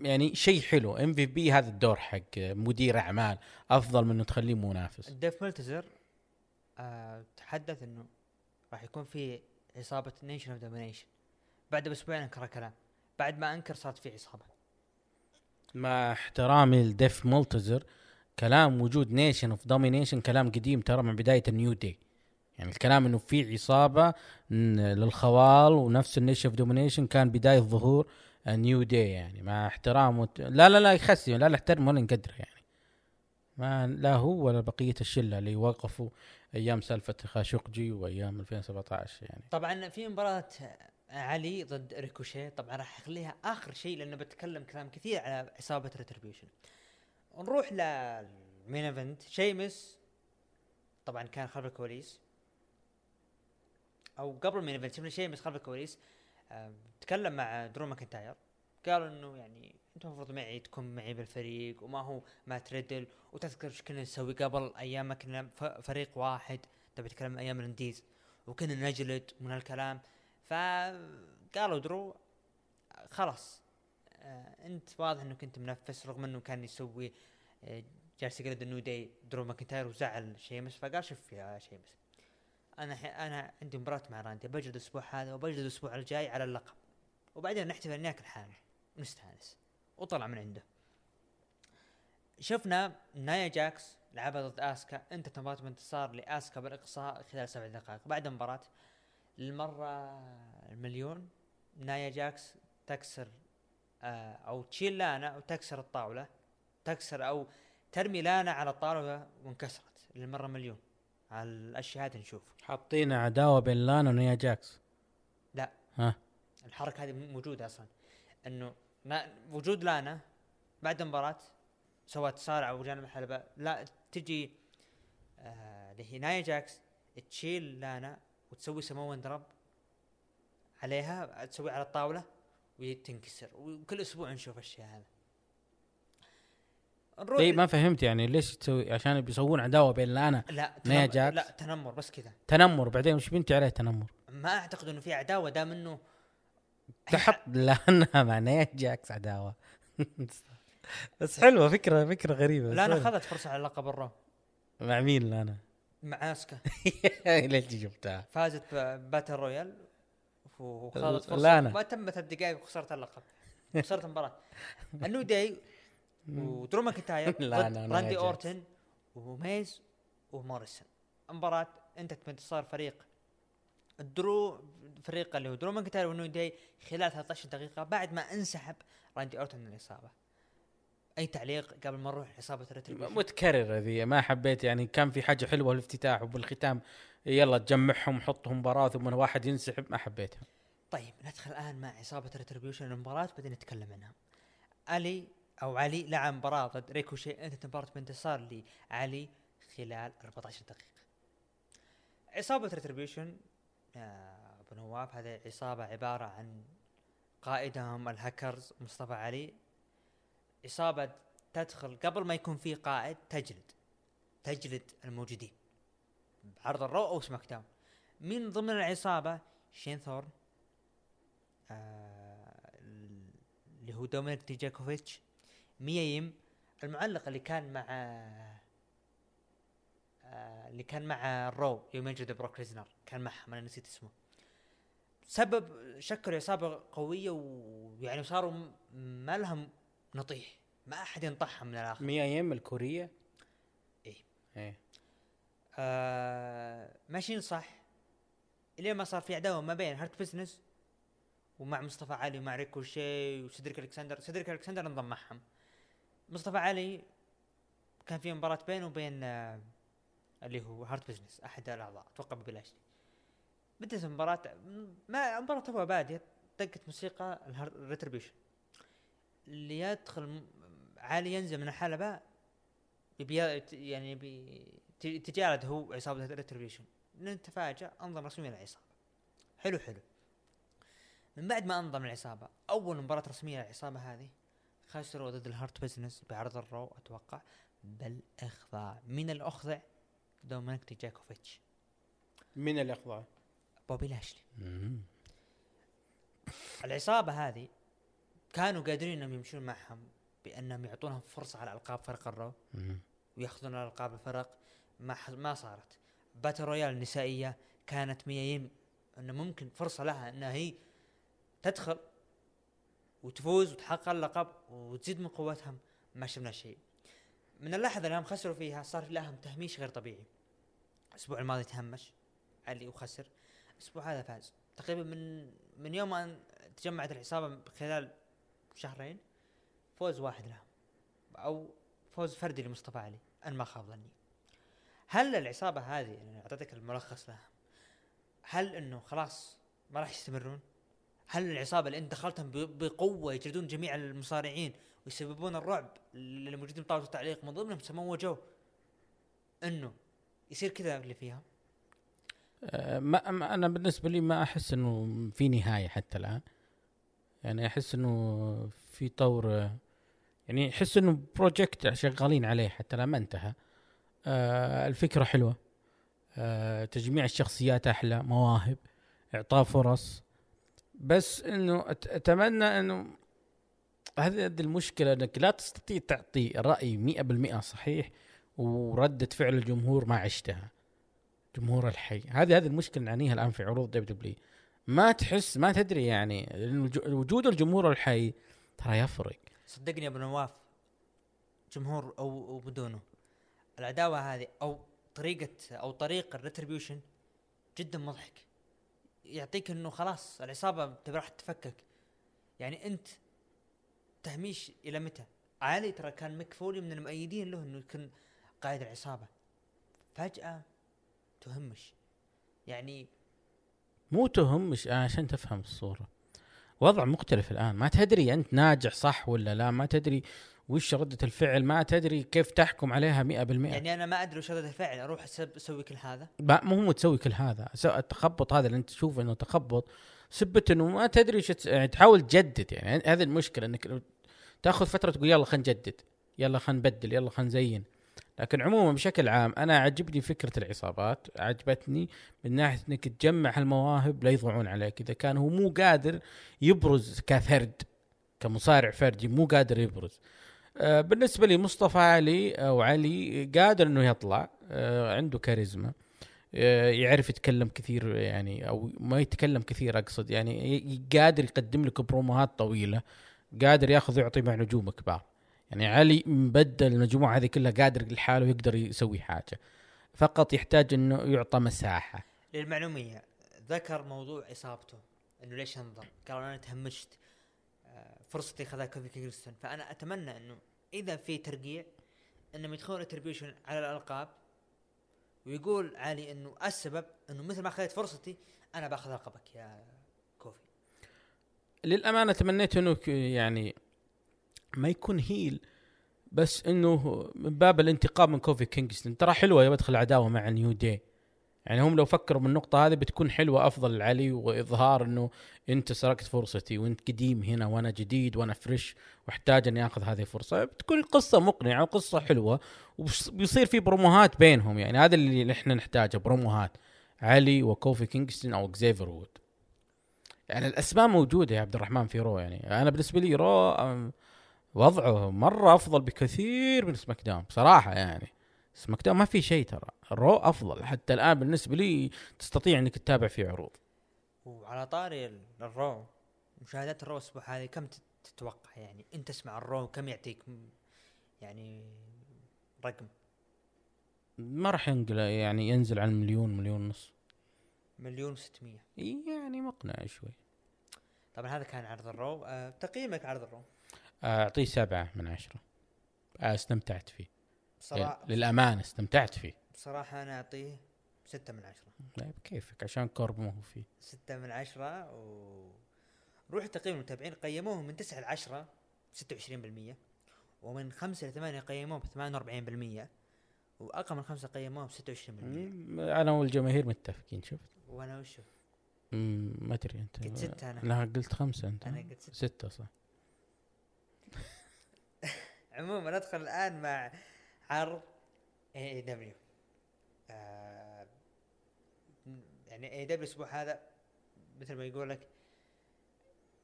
يعني شيء حلو. MVP هذا الدور حق مدير أعمال أفضل من إنه تخليه منافس. ديف ميلتزر آه تحدث إنه راح يكون في عصابه Nation of Domination بعد بأسبوعين أنكر كلام بعد ما أنكر صارت في عصابه مع احترامي لديف ميلتزر كلام وجود Nation of Domination كلام قديم ترى من بداية ال New Day يعني الكلام إنه في عصابه للخوال ونفس ال Nation of Domination كان بداية ظهور ال New Day يعني مع احترام وت... لا لا لا يخسي لا نحترم ولا نقدره يعني. ما لا هو ولا بقية الشلة اللي وقفوا أيام سالفة خاشقجي وأيام 2017 يعني. طبعا في مباراة علي ضد ريكوشي طبعا راح أخليها آخر شيء لأنه بتكلم كلام كثير على عصابه Retribution نروح لل main event شيمس طبعا كان خلف الكواليس. أو قبل ال main event شفنا شيمس خلف الكواليس. تكلم مع درو ماكنتاير. قال إنه يعني انت المفروض معي تكون معي بالفريق وما هو ما تريدل. وتذكر إيش كنا نسوي قبل أيام ما كنا فريق واحد. تبي تتكلم أيام ال indies. وكنا نجلد من هالكلام. فقالوا درو خلاص آه أنت واضح إنك أنت منفس رغم إنه كان يسوي آه جالس يقلد ال New Day درو ماكنتاير وزعل شيمس. فقال شوف يا شيمس أنا أنا عندي مباراة مع راندي بجلد الأسبوع هذا وبجلد الأسبوع الجاي على اللقب. وبعدين نحتفل اني اكل حالي ونستانس وطلع من عنده. شفنا نايا جاكس لعبها ضد آسكا. أنت مباراة بانتصار لآسكا بالإقصاء خلال سبع دقائق. بعد المباراة للمرة المليون نايا جاكس تكسر آه أو تشيل لانا وتكسر الطاولة. تكسر أو ترمي لانا على الطاولة وانكسرت للمرة مليون. على الاشياء هذه نشوف حاطين عداوة بين لانا ونايا جاكس. لا. ها؟ الحركة هذه موجودة أصلا. إنه لا وجود لانا بعد المباراة سوت تصارع وجانب الحلبة. لا تجي آه اللي هي نايا جاكس تشيل لانا وتسوي Samoan drop عليها تسوي على الطاولة وتنكسر وكل أسبوع نشوف الشيء هذا نروح اي ما فهمت يعني ليش تسوي؟ عشان بيسوون عداوة بين لانا ونايا جاكس؟ لا تنمر بس كذا تنمر. بعدين وش بنتي عليه تنمر؟ ما أعتقد إنه في عداوة دام إنه تحط لانا مع نايا جاكس عداوة؟ بس حلوة فكرة فكرة غريبة. لانا. أخذت فرصة على لقب ال Raw. مع مين لانا؟ مع أسكا. ليش جبتها؟ فازت battle royal وخذت فرصة. لانا. ما تمت الدقائق وخسرت اللقب. خسرت المباراة. ال New Day ودرو ماكنتاير لانا ونايا راندي. أورتن وميز وموريسون. مباراة انتهت بانتصار فريق درو فريق اللي هو درو ماكنتاير وال New Day خلال 13 دقيقة بعد ما انسحب راندي أورتن من الإصابة. أي تعليق قبل ما نروح عصابة Retribution متكررة ذي. ما حبيت يعني كان في حاجة حلوة الافتتاح وبالختام. يلا تجمعهم حطهم مباراة ثم واحد ينسحب. ما حبيتها. طيب ندخل الآن مع عصابه Retribution المباراه بعدين نتكلم عنها. علي أو علي لعب مباراه ضد ريكوشي انتهت مباراه بانتصار لعلي خلال 14 دقيقة. عصابة Retribution يا أبو نواف هذه عصابة عبارة عن قائدهم الهاكرز مصطفى علي. عصابة تدخل قبل ما يكون في قائد تجلد. تجلد الموجودين. بعرض ال Raw أو SmackDown من ضمن العصابة شين ثورن آه، اللي هو دومينيك ديجاكوفيتش. ميا يم. المعلق اللي كان مع آه، اللي كان مع ال Raw يوم يجد بروك ليسنر كان معهم أنا نسيت اسمه. سبب شكلوا عصابه قوية ويعني صاروا ما لهم نطيح. ما أحد ينطحهم من الآخر. ميا يم الكورية؟ إيه. إيه. آه ماشيين صح. الين ما صار في عداوة ما بين Hurt Business ومع مصطفى علي ومع ريكوشي وسيدريك ألكسندر. سيدريك ألكسندر انضم معهم. مصطفى علي كان في مباراة بينه وبين آه اللي هو Hurt Business أحد الأعضاء أتوقع ببلاش بدت المباراة ما المباراة توها بادية دقت موسيقى ال Retribution اللي يدخل علي ينزل من الحلبة يبي يعني يبي ت- يتجالد هو عصابة Retribution نتفاجأ انضم رسميا للعصابه حلو حلو. من بعد ما انضم العصابة أول مباراة رسمية للعصابة هذه خسروا ضد ال Hurt Business بعرض ال Raw أتوقع. بالاخضاع من الأخضع؟ دومينيك جاكوفيتش من الإخضاع؟ بوبي لاشلي. العصابة هذه كانوا قادرين إنهم يمشون معهم بأنهم يعطونهم فرصة على ألقاب فرق ال Raw. ويأخذون ألقاب الفرق. ما ح- ما صارت. battle royal النسائية كانت ميا يم إنه ممكن فرصة لها إنها هي تدخل وتفوز وتحقق اللقب وتزيد من قوتهم ما شفنا شيء. من اللحظة اللي هم خسروا فيها صار لهم تهميش غير طبيعي. الأسبوع الماضي تهمش علي وخسر. الأسبوع هذا فاز. تقريبا من من يوم أن تجمعت العصابة خلال شهرين فوز واحد لهم. أو فوز فردي لمصطفى علي. أنا ما خاب ظني. هل العصابة هذه يعني أعطيتك الملخص لها هل إنه خلاص ما راح يستمرون؟ هل العصابة اللي انت دخلتهم بقوة يجلدون جميع المصارعين ويسببون الرعب اللي موجودين بطاوله التعليق؟ من ضمنهم سمو جو. انه يصير كذا اللي فيها؟ آه، ما أنا بالنسبة لي ما أحس إنه في نهاية حتى الآن. يعني أحس إنه في طور يعني أحس إنه project شغالين عليه حتى الآن ما انتهى. آه، الفكرة حلوة. آه، تجميع الشخصيات أحلى مواهب إعطاء فرص. بس إنه أتمنى إنه هذه المشكلة إنك لا تستطيع تعطي رأي 100% صحيح وردة فعل الجمهور ما عشتها جمهور الحي. هذه هذه المشكلة نعانيها الآن في عروض دب دبليو ما تحس ما تدري يعني وجود الجمهور الحي ترى يفرق. صدقني يا أبو نواف جمهور أو أو بدونه. العداوة هذه أو طريقة أو طريق الريتريبيوشن جدا مضحك. يعطيك إنه خلاص العصابة راح تتفكك يعني أنت تهميش إلى متى؟ علي ترى كان مكفولي من المؤيدين له إنه يكون قائد العصابة. فجأة تهمش. يعني مو تهمش عشان تفهم الصورة. وضع مختلف الآن. ما تدري أنت ناجح صح ولا لا ما تدري وش ردة الفعل؟ ما تدري كيف تحكم عليها 100% يعني يعني أنا ما أدري وش ردة الفعل. أروح أسوي كل هذا؟ ما مو هو تسوي كل هذا. التخبط هذا اللي أنت تشوفه إنه تخبط سبة إنه ما تدري تس- يعني تحاول تجدد. يعني هذه المشكلة إنك تأخذ فترة تقول يلا خلينا نجدد يلا خلينا نبدل يلا خلينا نزين. لكن عموما بشكل عام أنا عجبني فكرة العصابات عجبتني من ناحية إنك تجمع هالمواهب لا يضيعون عليك. إذا كان هو مو قادر يبرز كفرد كمصارع فردي مو قادر يبرز. آه، بالنسبة لي مصطفى علي أو علي قادر إنه يطلع آه، عنده كاريزما آه، يعرف يتكلم كثير يعني أو ما يتكلم كثير أقصد يعني قادر يقدم لك بروموهات طويلة قادر ياخذ ويعطي مع نجوم كبار. يعني علي مبدل المجموعة هذه كلها قادر لحاله يقدر يسوي حاجة. فقط يحتاج إنه يعطى مساحة. للمعلومية ذكر موضوع إصابته إنه ليش انضم؟ قال أنا تهمشت. فرصتي خذها كوفي كينغستون فأنا أتمنى إنه إذا في ترقيع إنهم يدخلون Retribution على الألقاب ويقول علي إنه السبب إنه مثل ما اخذت فرصتي أنا باخذ لقبك يا كوفي. للأمانة تمنيت إنه يعني ما يكون heel بس إنه من باب الانتقام من كوفي كينغستون. ترى حلوة يبى ادخل عداوة مع New Day يعني هم لو فكروا بالنقطة هذه بتكون حلوة أفضل لعلي وإظهار إنه أنت سرقت فرصتي وأنت قديم هنا وأنا جديد وأنا fresh وأحتاج إني آخذ هذه الفرصة. بتكون قصة مقنعة وقصة حلوة وبيصير في بروموهات بينهم يعني. هذا اللي إحنا نحتاجه بروموهات. علي وكوفي كينغستون أو اكزيفر وودز. يعني الأسماء موجودة يا عبد الرحمن في Raw يعني. أنا بالنسبة لي Raw وضعه مرة أفضل بكثير من SmackDown بصراحة يعني. SmackDown ما في شيء ترى. Raw أفضل. حتى الآن بالنسبة لي تستطيع إنك تتابع فيه عروض. وعلى طاري ال- ال Raw. مشاهدات ال Raw الأسبوع هذه كم تت- تتوقع يعني؟ أنت تسمع ال Raw كم يعطيك؟ يعني رقم. ما راح ينقل يعني ينزل عن مليون مليون ونص. مليون وستمية. إي يعني مقنع شوي. طبعا هذا كان عرض ال Raw. أه تقييمك عرض ال Raw. أعطيه سبعة من عشرة. آه، استمتعت فيه. بصراحة للامانه استمتعت فيه. بصراحة أنا أعطيه ستة من عشرة. لا بكيفك عشان كوربن ما هو فيه. ستة من عشرة و روح تقييم المتابعين قيموه من تسعة لعشرة ستة وعشرين بالمية ومن خمسة لثمانية قيموه ب 48% وأقل من خمسة قيموه ب 26% مم، أنا والجماهير متفقين شفت وأنا وشو؟ ما أدري أنت. قلت ستة أنا. لا قلت خمسة أنت. أنا قلت ستة. ستة صح. عموما ندخل الآن مع عرض AEW. آه، يعني AEW الأسبوع هذا مثل ما يقول لك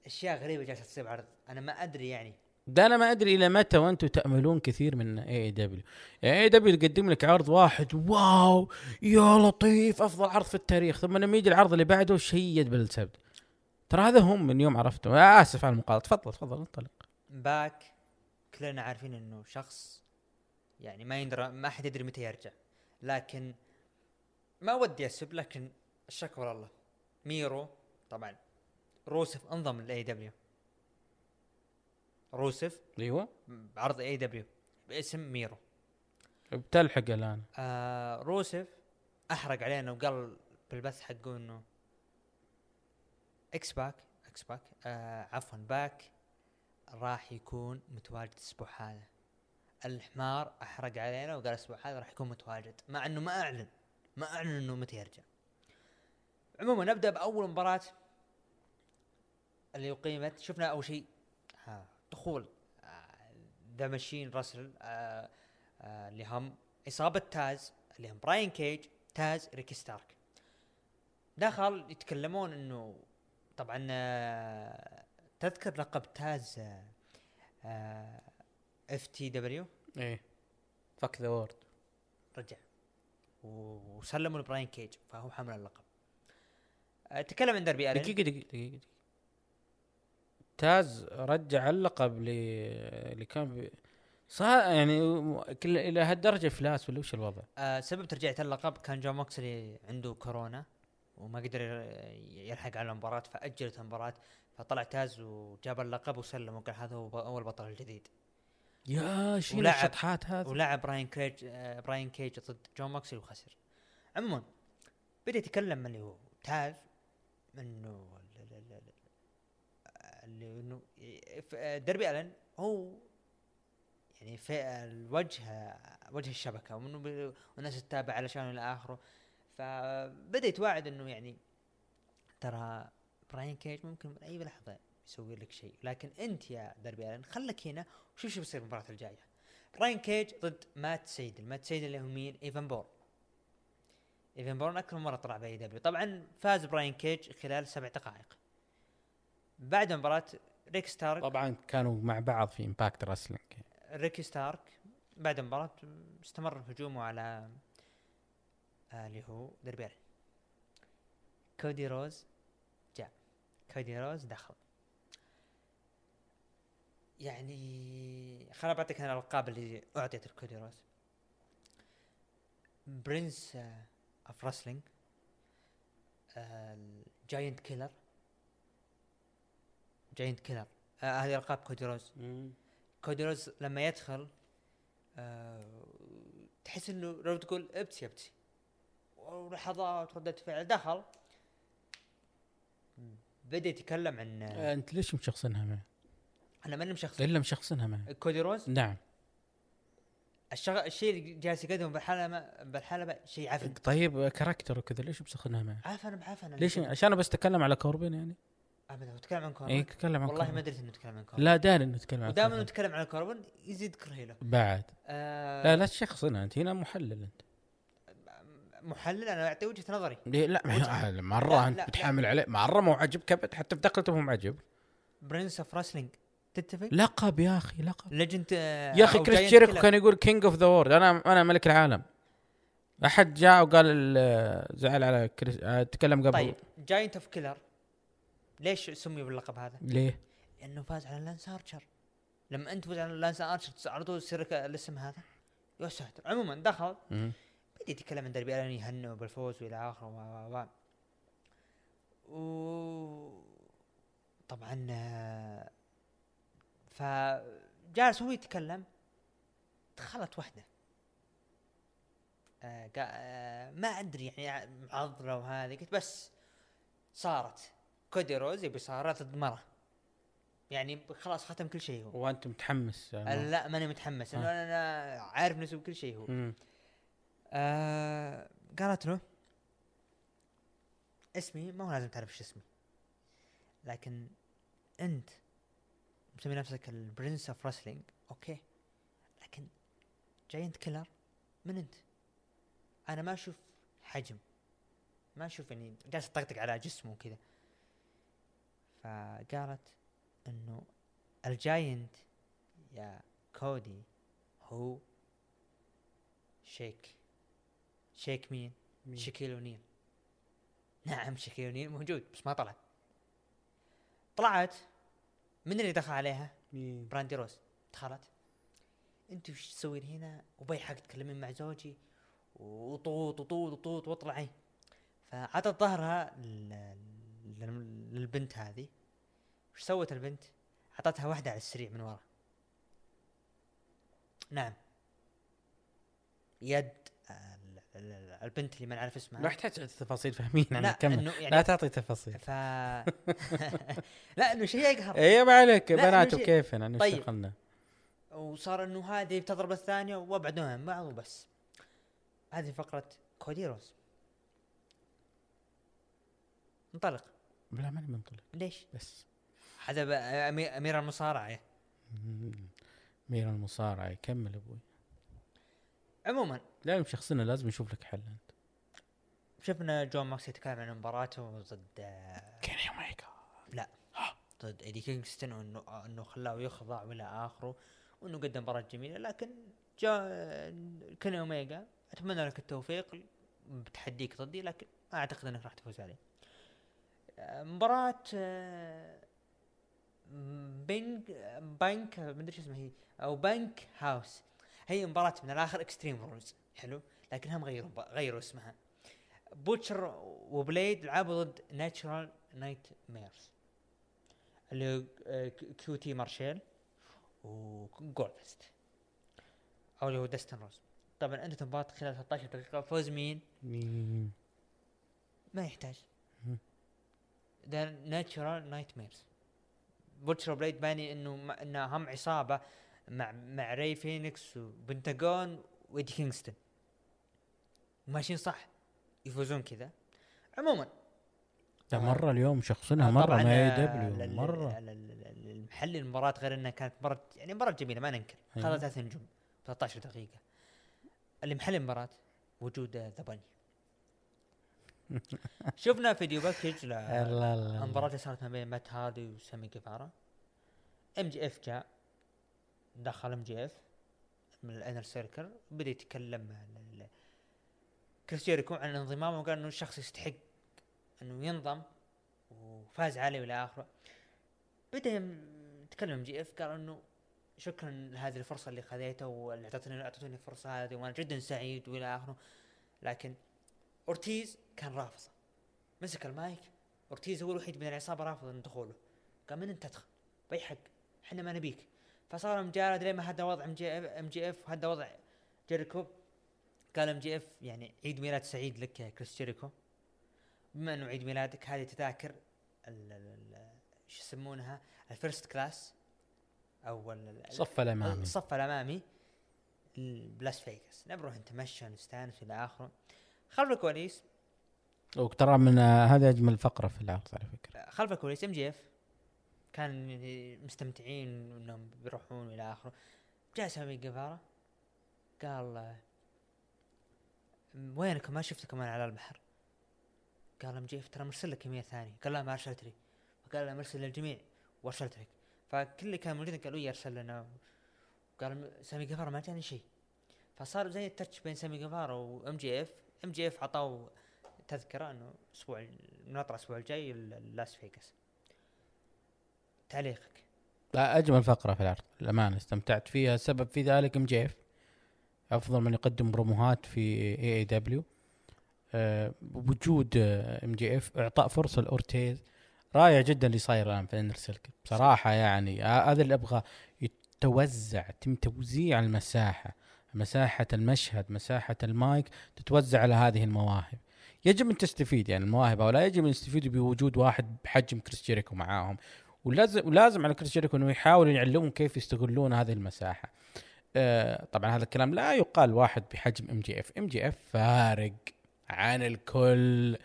أشياء غريبة جالسة تصير بعرض. أنا ما أدري يعني. ده أنا ما أدري إلى متى وأنتم تأملون كثير من AEW يعني AEW يقدم لك عرض واحد. wow! يا لطيف! أفضل عرض في التاريخ. ثم لما يجي العرض اللي بعده shit bullshit. ترى هذا هم من يوم عرفتهم آه، آسف على المقاطعة. تفضل تفضل انطلق. PAC كلنا عارفين إنه شخص يعني ما يندرى ما حد يدري متى يرجع. لكن ما ودي أسب لكن الشكوى لله. ميرو طبعا. روسف انضم لل AEW روسف. أيوه. بعرض AEW باسم ميرو. بتلحق الآن. آه روسف أحرق علينا وقال بالبث حقه إنه X-Pac X-Pac آه عفوا PAC راح يكون متواجد الأسبوع هذا. الحمار أحرق علينا وقال الأسبوع هذا راح يكون متواجد مع إنه ما أعلن ما أعلن إنه متى يرجع. عموما نبدأ بأول مباراة اللي أقيمت شفنا أول شيء آه، دخول The Machine راسل آه، آه، اللي هم عصابة تاز اللي هم براين كيج تاز ريكي ستارك. دخل يتكلمون إنه طبعا آه، تذكر لقب تاز FTW إيه. Fuck The World رجع. وسلموا لبراين كيج فهو حمل اللقب. آه، تكلم عن دربي الين دقيقة دقيقة دقيقة دقيقة. تاز رجع اللقب اللي اللي كان بي... صار يعني كل إلى هالدرجة فلاس ولا وش الوضع؟ آه سبب ترجيع اللقب كان جون موكسلي عنده كورونا وما قدر يلحق على المباراة فأجلت المباراة فطلع تاز وجاب اللقب وسلم وقال هذا هو ب- هو البطل الجديد. يا شيل الشطحات هذه. ولعب براين كيج آه براين كيج ضد جون موكسلي وخسر. عموما بدأ يتكلم اللي هو تاز إنه ال- ال- ال- ال- اللي إنه ديربي ألن هو يعني في الوجه وجه الشبكة وإنه ب- والناس تتابع علشان إلى آخره. فبدا يتواعد إنه يعني ترى براين كيج ممكن من أي لحظة يسوي لك شيء. لكن أنت يا ديربي الن خلك هنا وشوف شو بيصير المباراه الجاية. براين كيج ضد مات سيدل. مات سيدل اللي هو مين؟ ايفن بور ايفن بورن أكثر مره طلع ب AEW. طبعا فاز براين كيج خلال سبع دقائق. بعد مباراة ريك ستارك. طبعا كانوا مع بعض في Impact Wrestling ريكي ستارك بعد المباراة استمر هجومه على آه، اللي هو دربي ألين. كودي روز جاء. كودي روز دخل. يعني خليني بعطيك أنا الالقاب اللي أعطيت لكودي روز. Prince of Wrestling Giant Killer Giant Killer هذه ألقاب كودي روز. كودي روز لما يدخل آه تحس إنه لو تقول ابتسي ابتسي. ولحظات ردة فعل دخل. بدأ يتكلم عن آه أنت ليش مشخصنها؟ معه؟ أنا ماني مشخصن. إلا مشخصنها معه كودي روز؟ نعم. الشغل الشيء اللي جالس يقدمه بالحلبة بالحلبة شيء عفن. طيب character وكذا ليش مشخصنها معه؟ عفن بعفن. ليش؟ عشان بس أتكلم على كوربن يعني؟ ابدا تتكلم عن كوربن اي اتكلم عن والله. ما أدري إنه يتكلم عن كوربن لا داري إنه يتكلم عن ودائما. نتكلم عن كوربن يزيد كرهي له بعد. آه لا لا تشخصنها أنت هنا محلل أنت. محلل؟ أنا أعطي وجهة نظري. لا وجه- ما- مره لا، أنت لا، بتحامل عليه مرة مو عاجبك ابد حتى في دخلته مو عاجب Prince of Wrestling تتفق؟ لقب يا أخي لقب. legend يا أخي كريس جيريكو كان يقول King of the World أنا أنا ملك العالم. أحد جاء وقال ال- زعل على كريس آه، تكلم قبل. طيب Giant of Killer ليش سمي باللقب هذا؟ ليه؟ لأنه فاز على لانس ارشر لما أنت تفوز على لانس ارشر على طول يصير الاسم هذا. يا ساتر. عموما دخل. بدأ يتكلم عن دربي الين يهنئه بالفوز وإلى آخره و. و طبعا آه، فجالس هو يتكلم دخلت واحدة آه آه ما أدري يعني معضله وهذه. قلت بس صارت. كودي روز يبي صارت مره يعني خلاص ختم كل شيء هو. وأنت متحمس يعني لا ماني متحمس. آه. أنا عارف نفسي بكل شيء هو. مم. آه قالت له اسمي ما هو لازم تعرف إيش اسمي. لكن أنت مسمي نفسك ال Prince of Wrestling okay. لكن Giant Killer من أنت؟ أنا ما أشوف حجم. ما أشوف إني جالس أطقطق على جسمه وكذا. فقالت إنه ال giant يا كودي هو شيك. شيك مين؟ مين؟ شكيل اونيل نعم شكيل اونيل موجود بس ما طلع. طلعت من اللي دخل عليها؟ مين؟ براندي روز دخلت انت وش تسوين هنا؟ وبي حق تكلمين مع زوجي وطوط وطوط وطوط واطلعي فعطت ظهرها لل- لل- للبنت هذه وش سوت البنت؟ عطتها واحدة على السريع من ورا نعم يد البنت اللي ما نعرف اسمها. ما يحتاج تفاصيل فاهمين. لا يعني كمل يعني لا تعطي تفاصيل. ف لا إنه شيء يقهر. اي ما عليك. بنات إنه شيء- وكيف أنا طيب. دخلنا؟ وصار إنه هذه بتضرب الثانية وابعدوا عن بعض وبس. هذه فقرة كودي روز. انطلق. لا ماني منطلق. ليش؟ بس. هذا امير المصارعة. مم. أمير المصارعة. يكمل أبوي. عموما. لا مشخصنا لازم نشوف لك حل أنت. شفنا جون موكس يتكلم عن مباراته ضد آه، كيني اوميجا لا. ضد إيدي كينغستون وإنه إنه خلاه يخضع والى آخره وإنه قدم مباراة جميلة. لكن جاء كيني اوميجا أتمنى لك التوفيق بتحديك ضدي لكن ما أعتقد إنك راح تفوز عليه. آه، مباراة آه، بينج بانك ما أدري شو اسمها هي أو bunkhouse. هي مباراة من الآخر extreme rules حلو؟ لكنهم غيروا غيروا اسمها. Butcher و Blade لعبوا ضد Natural Nightmares اللي كيو تي مارشيل وجولفست أو اللي هو دستن روز طبعا أنت مباراة خلال 13 دقيقة فوز مين؟ مين؟ ما يحتاج. The Natural Nightmares Butcher Blade باني إنه إنه هم عصابة مع مع ري فينيكس وبنتاغون وإيدي كينغستون. ماشيين صح؟ يفوزون كذا. عموما. ده. مرة اليوم شخصنها آه، طبعاً، ما اي دبليو ال- المحلي المباراة غير إنها كانت مباراة يعني مباراة جميلة ما ننكر. أيوة. خذت ثلاث نجوم 13 دقيقة. اللي محل المباراة وجود ذا باني شفنا video package ل لا لا المباراة اللي صارت ما بين مات هاردي وسامي جيفارا. إم جي إف جاء. دخل ام جي اف من ال Inner Circle بدأ يتكلم مع كريس جيريكو عن انضمامه وقال إنه الشخص يستحق إنه ينضم وفاز عليه والى آخره. بدأ يتكلم ام جي اف قال إنه شكرا لهذه الفرصة اللي خذيتها واللي اعطتني أعطتني الفرصة هذه وأنا جدا سعيد وإلى آخره. لكن أورتيز كان رافضه مسك المايك. أورتيز هو الوحيد من العصابة رافض ان دخوله. قال من أنت تدخل؟ بأي حق إحنا ما نبيك. فصار مجادل لين ما وضع ام جي إف ام جي إف وهذا وضع جيريكو. قال ام جي إف يعني عيد ميلاد سعيد لك يا كريس جيريكو. بما انه عيد ميلادك؟ هذه تذاكر ال- ال- ال- شو يسمونها؟ ال first class أو ال- ال- الصف الأمامي. الصف الأمامي ال- بلاس فيغاس نبروح نتمشى نستأنس إلى آخره. خلف الكواليس. وترى من آه، هذه أجمل فقرة في العرض على فكرة. خلف الكواليس ام جي إف. كان مستمتعين إنهم بيروحون إلى آخره. جاء سامي جيفارا قال وينكم ما شفتكم أنا على البحر. قال ام جي اف ترى مرسل لك ايميل ثاني قال لا ما أرسلت لي. قال لا مرسل للجميع وأرسلت لك. فكل اللي كان موجودين قالوا لي أرسل لنا. قال سامي جيفارا ما جاني شيء. فصار زي ال touch بين سامي جيفارا وإم جي إف. إم جي إف عطاه تذكرة إنه الأسبوع نطلع الأسبوع الجاي لاس فيغاس تعليقك. لا أجمل فقرة في العرض الأمانة استمتعت فيها. السبب في ذلك ام جي إف. أفضل من يقدم بروموهات في اي اي دبليو وجود ام جي إف. إعطاء فرصة لأورتيز. رائع جدا اللي صاير الآن في ال Inner Circle بصراحة يعني ه- هذا اللي أبغى يتوزع يتم توزيع المساحة. مساحة المشهد مساحة المايك تتوزع على هذه المواهب. يجب أن تستفيد يعني المواهب لا يجب أن يستفيدوا بوجود واحد بحجم كريس جيريكو معاهم. ولازم ولازم على كريس جيريكو انه يحاول يعلمهم كيف يستغلون هذه المساحة. آه طبعا هذا الكلام لا يقال واحد بحجم ام جي اف ام جي اف فارق عن الكل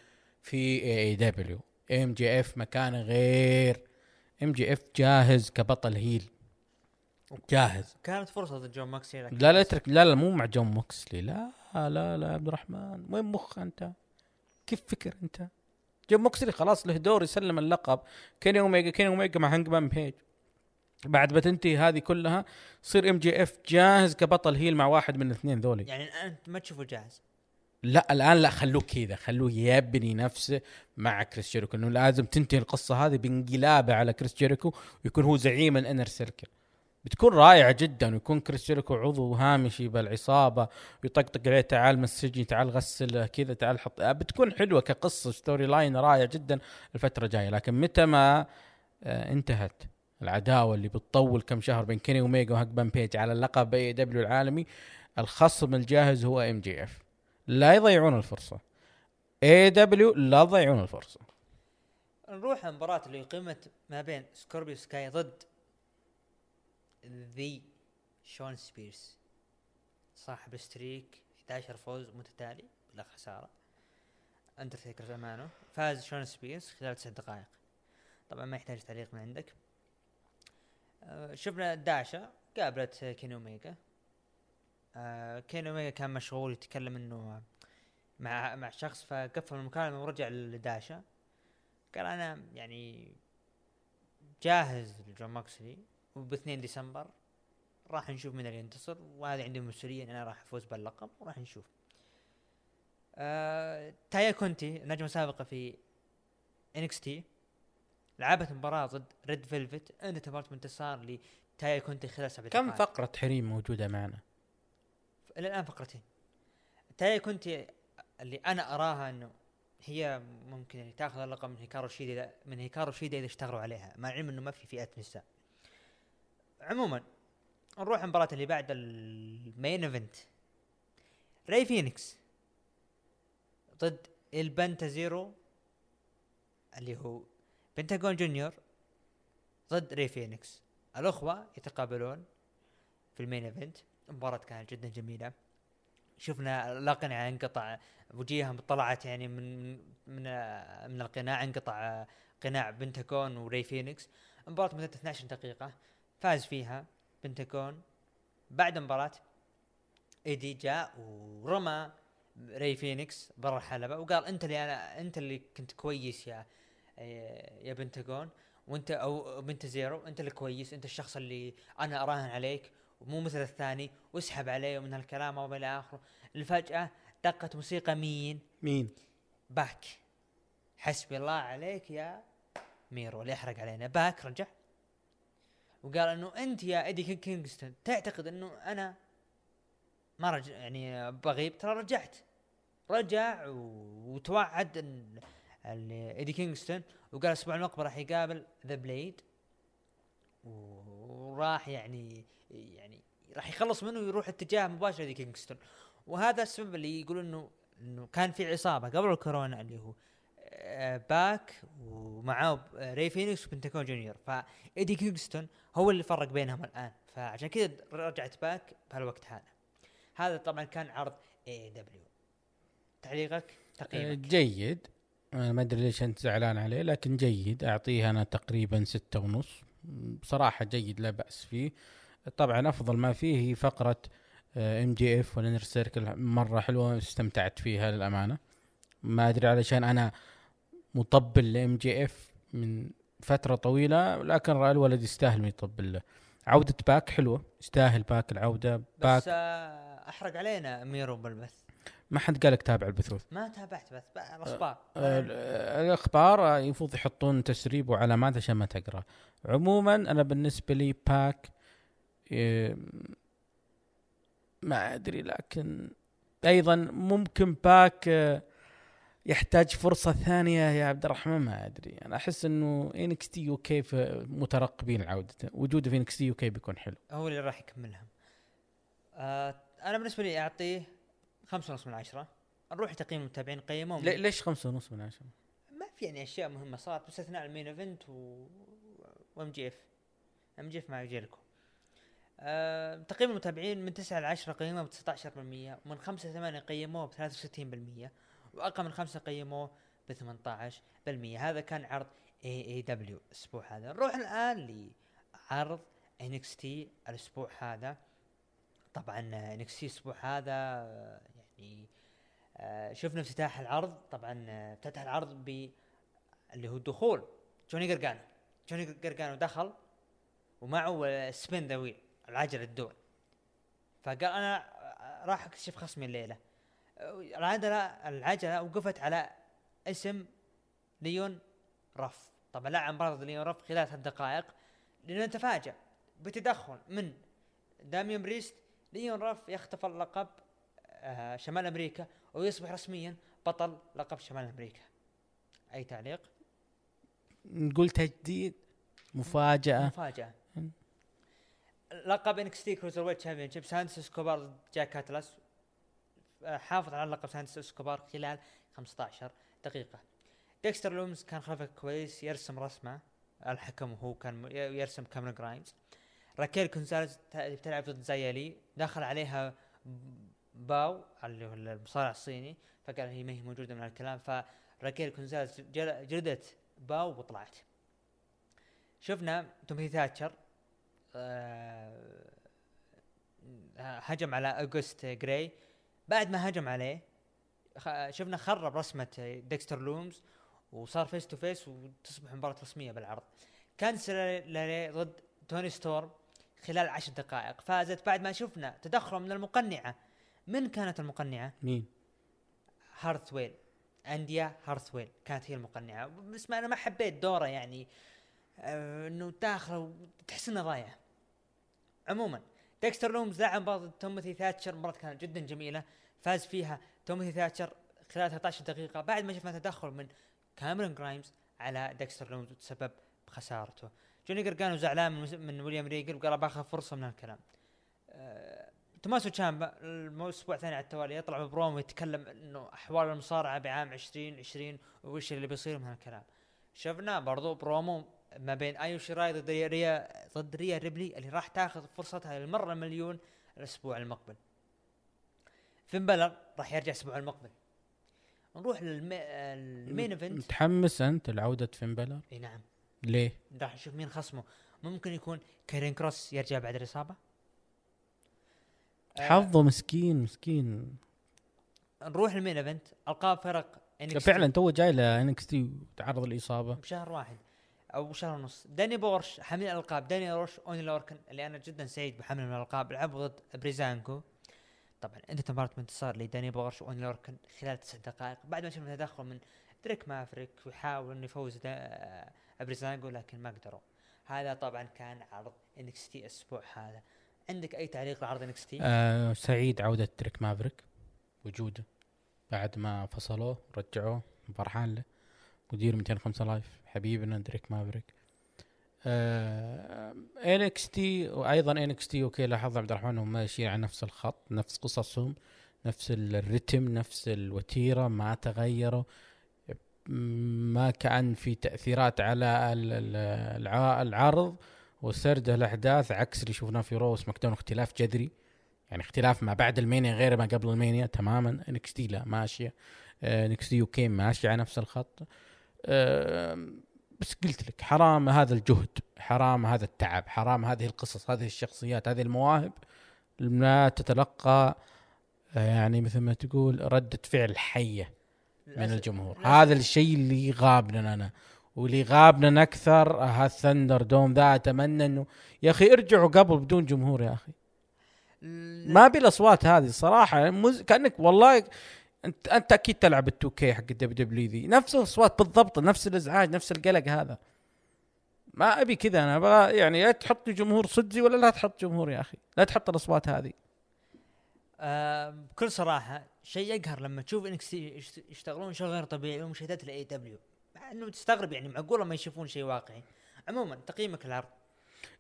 في اي اي دبليو ام جي اف مكان غير. ام جي اف جاهز كبطل heel. جاهز. كانت فرصة ضد جون موكسلي لكن لا لا اترك لا لا مو مع جون موكسلي لا لا لا يا عبد الرحمن. وين مخ أنت؟ كيف فكر أنت؟ جون موكسلي خلاص له دور يسلم اللقب. كيني اوميجا كيني اوميجا مع هانجمان بيج بعد ما تنتهي هذه كلها يصير ام جي اف جاهز كبطل heel مع واحد من الاثنين ذولي. يعني أنت ما تشوفه جاهز؟ لا الآن لا خلوه كذا خلوه يبني نفسه مع كريس جيريكو. إنه لازم تنتهي القصة هذه بانقلابه على كريس جيريكو ويكون هو زعيم ال Inner Circle. بتكون رائعة جدا ويكون كريس جيريكو عضو هامشي بالعصابة ويطقطق عليه تعال من السجن تعال غسل كذا تعال حط بتكون حلوة كقصة storyline رائع جدا الفترة الجاية. لكن متى ما آه، انتهت العداوة اللي بتطول كم شهر بين كيني اوميجا وهانجمان بيج على اللقب إي دبليو العالمي الخصم الجاهز هو إم جي إف. لا يضيعون الفرصة. إي دبليو لا تضيعون الفرصة. نروح المباراة اللي قيمت ما بين سكوربيو سكاي ضد ذي شون سبيرز صاحب streak 11 فوز متتالي بلا خسارة. اندرتيكر زمانه فاز شون سبيرز خلال تسع دقائق. طبعا ما يحتاج تعليق من عندك. آه، شفنا داشا قابلت كين اوميجا آه، كين اوميجا كان مشغول يتكلم إنه مع مع شخص فقفل المكالمة ورجع لداشا قال أنا يعني جاهز لجون موكسلي. وب 2 ديسمبر راح نشوف من اللي ينتصر. وهذه عندي مسؤولية إن أنا راح أفوز باللقب وراح نشوف. آه تايا كونتي نجمه سابقة في انكس تي لعبت مباراة ضد ريد فيلفيت. انتهت مباراه بانتصار لتايا كونتي خلال سبع كم. فقرة حريم موجودة معنا؟ إلى الآن فقرتين. تايا كونتي اللي أنا أراها إنه هي ممكن يعني تاخذ اللقب من هيكارو شيدا من هيكارو شيدا إذا اشتغلوا عليها مع العلم إنه ما في فئة نساء. عموما نروح المباراة اللي بعد ال main event راي فينيكس ضد البنتا زيرو اللي هو بنتاغون جونيور ضد ري فينيكس الأخوة يتقابلون في ال main event المباراة كانت جدا جميلة. شفنا الاقنعة انقطع وجيههم طلعت يعني من من من القناع انقطع قناع بنتاغون وري فينيكس مباراة مدتها 12 دقيقة. فاز فيها بنتاغون. بعد المباراة إيدي جاء ورمى ري فينيكس برا الحلبة وقال أنت اللي أنا أنت اللي كنت كويس يا يا بنتاغون وأنت أو بنتا زيرو أنت اللي كويس أنت الشخص اللي أنا أراهن عليك ومو مثل الثاني واسحب عليه ومن هالكلام وما آخره. الفجأة دقت موسيقى مين؟ مين؟ باك. حسبي الله عليك يا ميرو اللي يحرق علينا. باك رجع. وقال إنه أنت يا ايدي كين- كينغستون. تعتقد إنه أنا ما رجع يعني بغيب. ترى رجعت. رجع وتوعد إن ايدي كينغستون. وقال الأسبوع المقبل راح يقابل ذا بليد وراح يعني يعني راح يخلص منه ويروح اتجاه مباشر ايدي كينغستون. وهذا السبب اللي يقول انه إنه كان في عصابة قبل الكورونا اللي هو باك ومعاه آه، ري فينيكس وبنتاكون جونيور. فإيدي كينغستون هو اللي فرق بينهم الآن. فعشان كذا رجعت باك بهالوقت هذا. هذا طبعا كان عرض اي دبليو تعليقك؟ آه، تقييمك جيد. أنا ما أدري ليش أنت زعلان عليه لكن جيد. أعطيه أنا تقريبا ستة ونص. بصراحة جيد لا بأس فيه. طبعا أفضل ما فيه هي فقرة ام جي اف والانر سيركل مرة حلوة استمتعت فيها للأمانة. ما أدري علشان أنا مطبل لام جي اف من فترة طويلة لكن رأي الولد يستاهل من يطبل له. عودة باك حلوة يستاهل باك العودة. باك بس آه، أحرق علينا ميرو بالبث ما حد قالك تابع البثوث. ما تابعت بث الأخبار. آه، الأخبار آه، المفروض يحطون تسريب وعلامات عشان ما تقرأ. عموما أنا بالنسبة لي باك آه، ما أدري لكن أيضا ممكن باك آه، يحتاج فرصة ثانية يا عبد الرحمن ما أدري. أنا أحس إنه إنكس تي يو كي مترقبين عودته وجوده في إنكس تي يو كي بيكون حلو. هو اللي راح يكملها. آه أنا بالنسبة لي أعطيه خمسة ونص من عشرة. نروح تقييم المتابعين قيموه لي- ليش خمسة ونص من عشرة؟ ما في يعني أشياء مهمة صارت باستثناء ال main event و... وإم جي إف. إم جي إف ما يجي لكم أه تقييم المتابعين من 9 ل 10 قيموه ب 19% ومن 5 ل 8 قيموه ب 63% وأقل من 5 قيموه ب 18% هذا كان عرض اي اي دبليو الأسبوع هذا. نروح الآن لعرض انكس تي الأسبوع هذا. طبعا انكس تي الأسبوع هذا آه، يعني آه، شفنا افتتاح العرض. طبعا آه، افتتح العرض ب اللي هو دخول جوني قرقانو جوني قرقانو دخل ومعه spin the wheel العجلة الدور فقال أنا راح أكتشف خصمي الليلة. العجلة العجله وقفت على اسم ليون رف. طبعا لعب مباراة ضد ليون رف خلال ثلاث دقائق لأنه تفاجأ بتدخل من داميان بريست ليون رف يخطف اللقب آه، شمال أمريكا ويصبح رسميا بطل لقب شمال أمريكا. أي تعليق؟ نقول تجديد مفاجأة. مفاجأة. لقب انكس تي cruiserweight championship سانتوس اسكوبار ضد جيك اتلاس آه، حافظ على لقب سانتوس اسكوبار خلال 15 دقيقة. ديكستر لومز كان خلفه كويس يرسم رسمه. الحكم وهو كان يرسم كاميرون جرايمز راكيل كونزاليز ت- بتلعب ضد زايلي دخل عليها باو اللي هو المصارع الصيني فقال هي ما هي موجودة من الكلام فراكيل كونزاليز جل- جلدت باو وطلعت. شفنا تومي ثاتشر آه، هجم على أوغست جراي. بعد ما هجم عليه شفنا خرب رسمة ديكستر لومز وصار face to face وتصبح مباراة رسمية بالعرض. كانديس ليراي ضد توني ستورم خلال عشر دقائق فازت بعد ما شفنا تدخل من المقنعة. من كانت المقنعة؟ مين؟ هارثويل انديا هارثويل كانت هي المقنعة. بس ما أنا ما حبيت دوره يعني آه إنه داخله وتحس إنه ضايع. عموما ديكستر لومز لعب مباراة ضد توماثي ثاتشر مباراة كانت جدا جميلة. فاز فيها توماثي ثاتشر خلال 13 دقيقة. بعد ما شفنا تدخل من كاميرون جرايمز على ديكستر لومز وتسبب بخسارته. جوني قرقانو زعلان من, من ويليام ريجل وقال باخذ فرصة من الكلام آه توماسو تشامبا الأسبوع الثاني على التوالي يطلع ببرومو يتكلم إنه أحوال المصارعة بعام 2020 وش اللي بيصير من هالكلام. شفنا برضو برومو ما بين ايو شيراي ضد ريا, ضد ريا ريبلي اللي راح تاخذ فرصتها للمرة المليون الأسبوع المقبل. فين بلر راح يرجع الأسبوع المقبل. نروح لل main event. متحمس أنت لعودة فين بلر إي نعم. ليه؟ راح نشوف مين خصمه. ممكن يكون كارين كروس يرجع بعد الإصابة. آه، حظه مسكين مسكين. نروح لل main event. ألقاب فرق. فعلا تو جاي لانكس تي وتعرض الاصابه بشهر واحد. أو شهر ونص. داني بورش حامل الألقاب. داني بورش أوني لوركن اللي أنا جدا سعيد بحمل من الألقاب. لعبوا ضد بريزانكو. طبعا انتهت مباراة بانتصار لداني بورش وأوني لوركن خلال تسع دقائق. بعد ما شفنا تدخل من دريك مافريك ويحاول إنه يفوز بريزانكو لكن ما قدروا. هذا طبعا كان عرض إنكس تي الأسبوع هذا. عندك أي تعليق لعرض إنكس تي؟ آه سعيد عودة دريك مافريك. وجوده بعد ما فصلوه رجعوه فرحان له. مدير 205 لايف حبيبنا دريك مافريك. انكس تي وأيضا انكس تي okay لاحظ عبد الرحمن انهم ماشيين على نفس الخط نفس قصصهم نفس الرتم نفس الوتيرة ما تغيروا ما كأن في تأثيرات على ال- ال- الع- العرض. وسرد الأحداث عكس اللي شفناه في رو سماك داون اختلاف جذري. يعني اختلاف ما بعد المانيا غير ما قبل المانيا تماما. انكس تي لا ماشية. انكس تي يوكي ماشية على نفس الخط. آه، بس قلت لك حرام هذا الجهد حرام هذا التعب حرام هذه القصص هذه الشخصيات هذه المواهب لا تتلقى يعني مثل ما تقول ردة فعل حية من الجمهور. هذا الشيء اللي غابنا أنا واللي غابنا أكثر هال ThunderDome ذا أتمنى إنه يا أخي ارجعوا قبل بدون جمهور يا أخي. ما بي الاصوات هذه صراحة مز... كأنك والله انت أنت أكيد تلعب ال 2 كي حق الدبليو دبليو ذي. نفس الأصوات بالضبط نفس الأزعاج نفس القلق هذا. ما أبي كذا أنا أبغى يعني يا تحط جمهور صدقي ولا لا تحط جمهور يا أخي. لا تحط الأصوات هذه. آه بكل صراحة شيء يقهر لما تشوف إنك يشتغلون شغل غير طبيعي ومشاهدات ال AEW مع إنه تستغرب يعني معقولة ما يشوفون شيء واقعي. عموما تقييمك العرض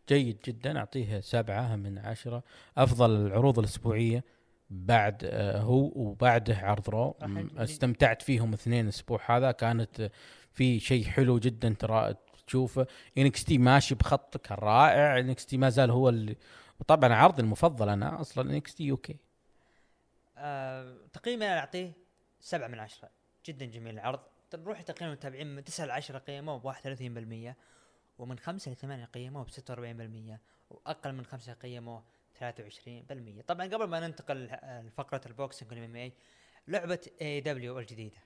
جيد جدا أعطيه سبعة من عشرة. أفضل العروض الأسبوعية. بعد آه، هو وبعده عرض Raw. استمتعت فيهم اثنين الأسبوع هذا. كانت في شيء حلو جدا ترى تشوفه. NXT ماشي بخط كان رائع NXT ما زال هو اللي وطبعا عرضي المفضل أنا أصلا. NXT okay آه تقييمي أنا أعطيه سبعة من عشرة. جدا جميل العرض. نروح تقييم المتابعين من 9 ل 10 قيموه ب 31% ومن 5 ل 8 قيموه ب 46% وأقل من 5 قيموه 23% طبعا قبل ما ننتقل لفقرة ال boxing وال MMA لعبة AEW الجديدة.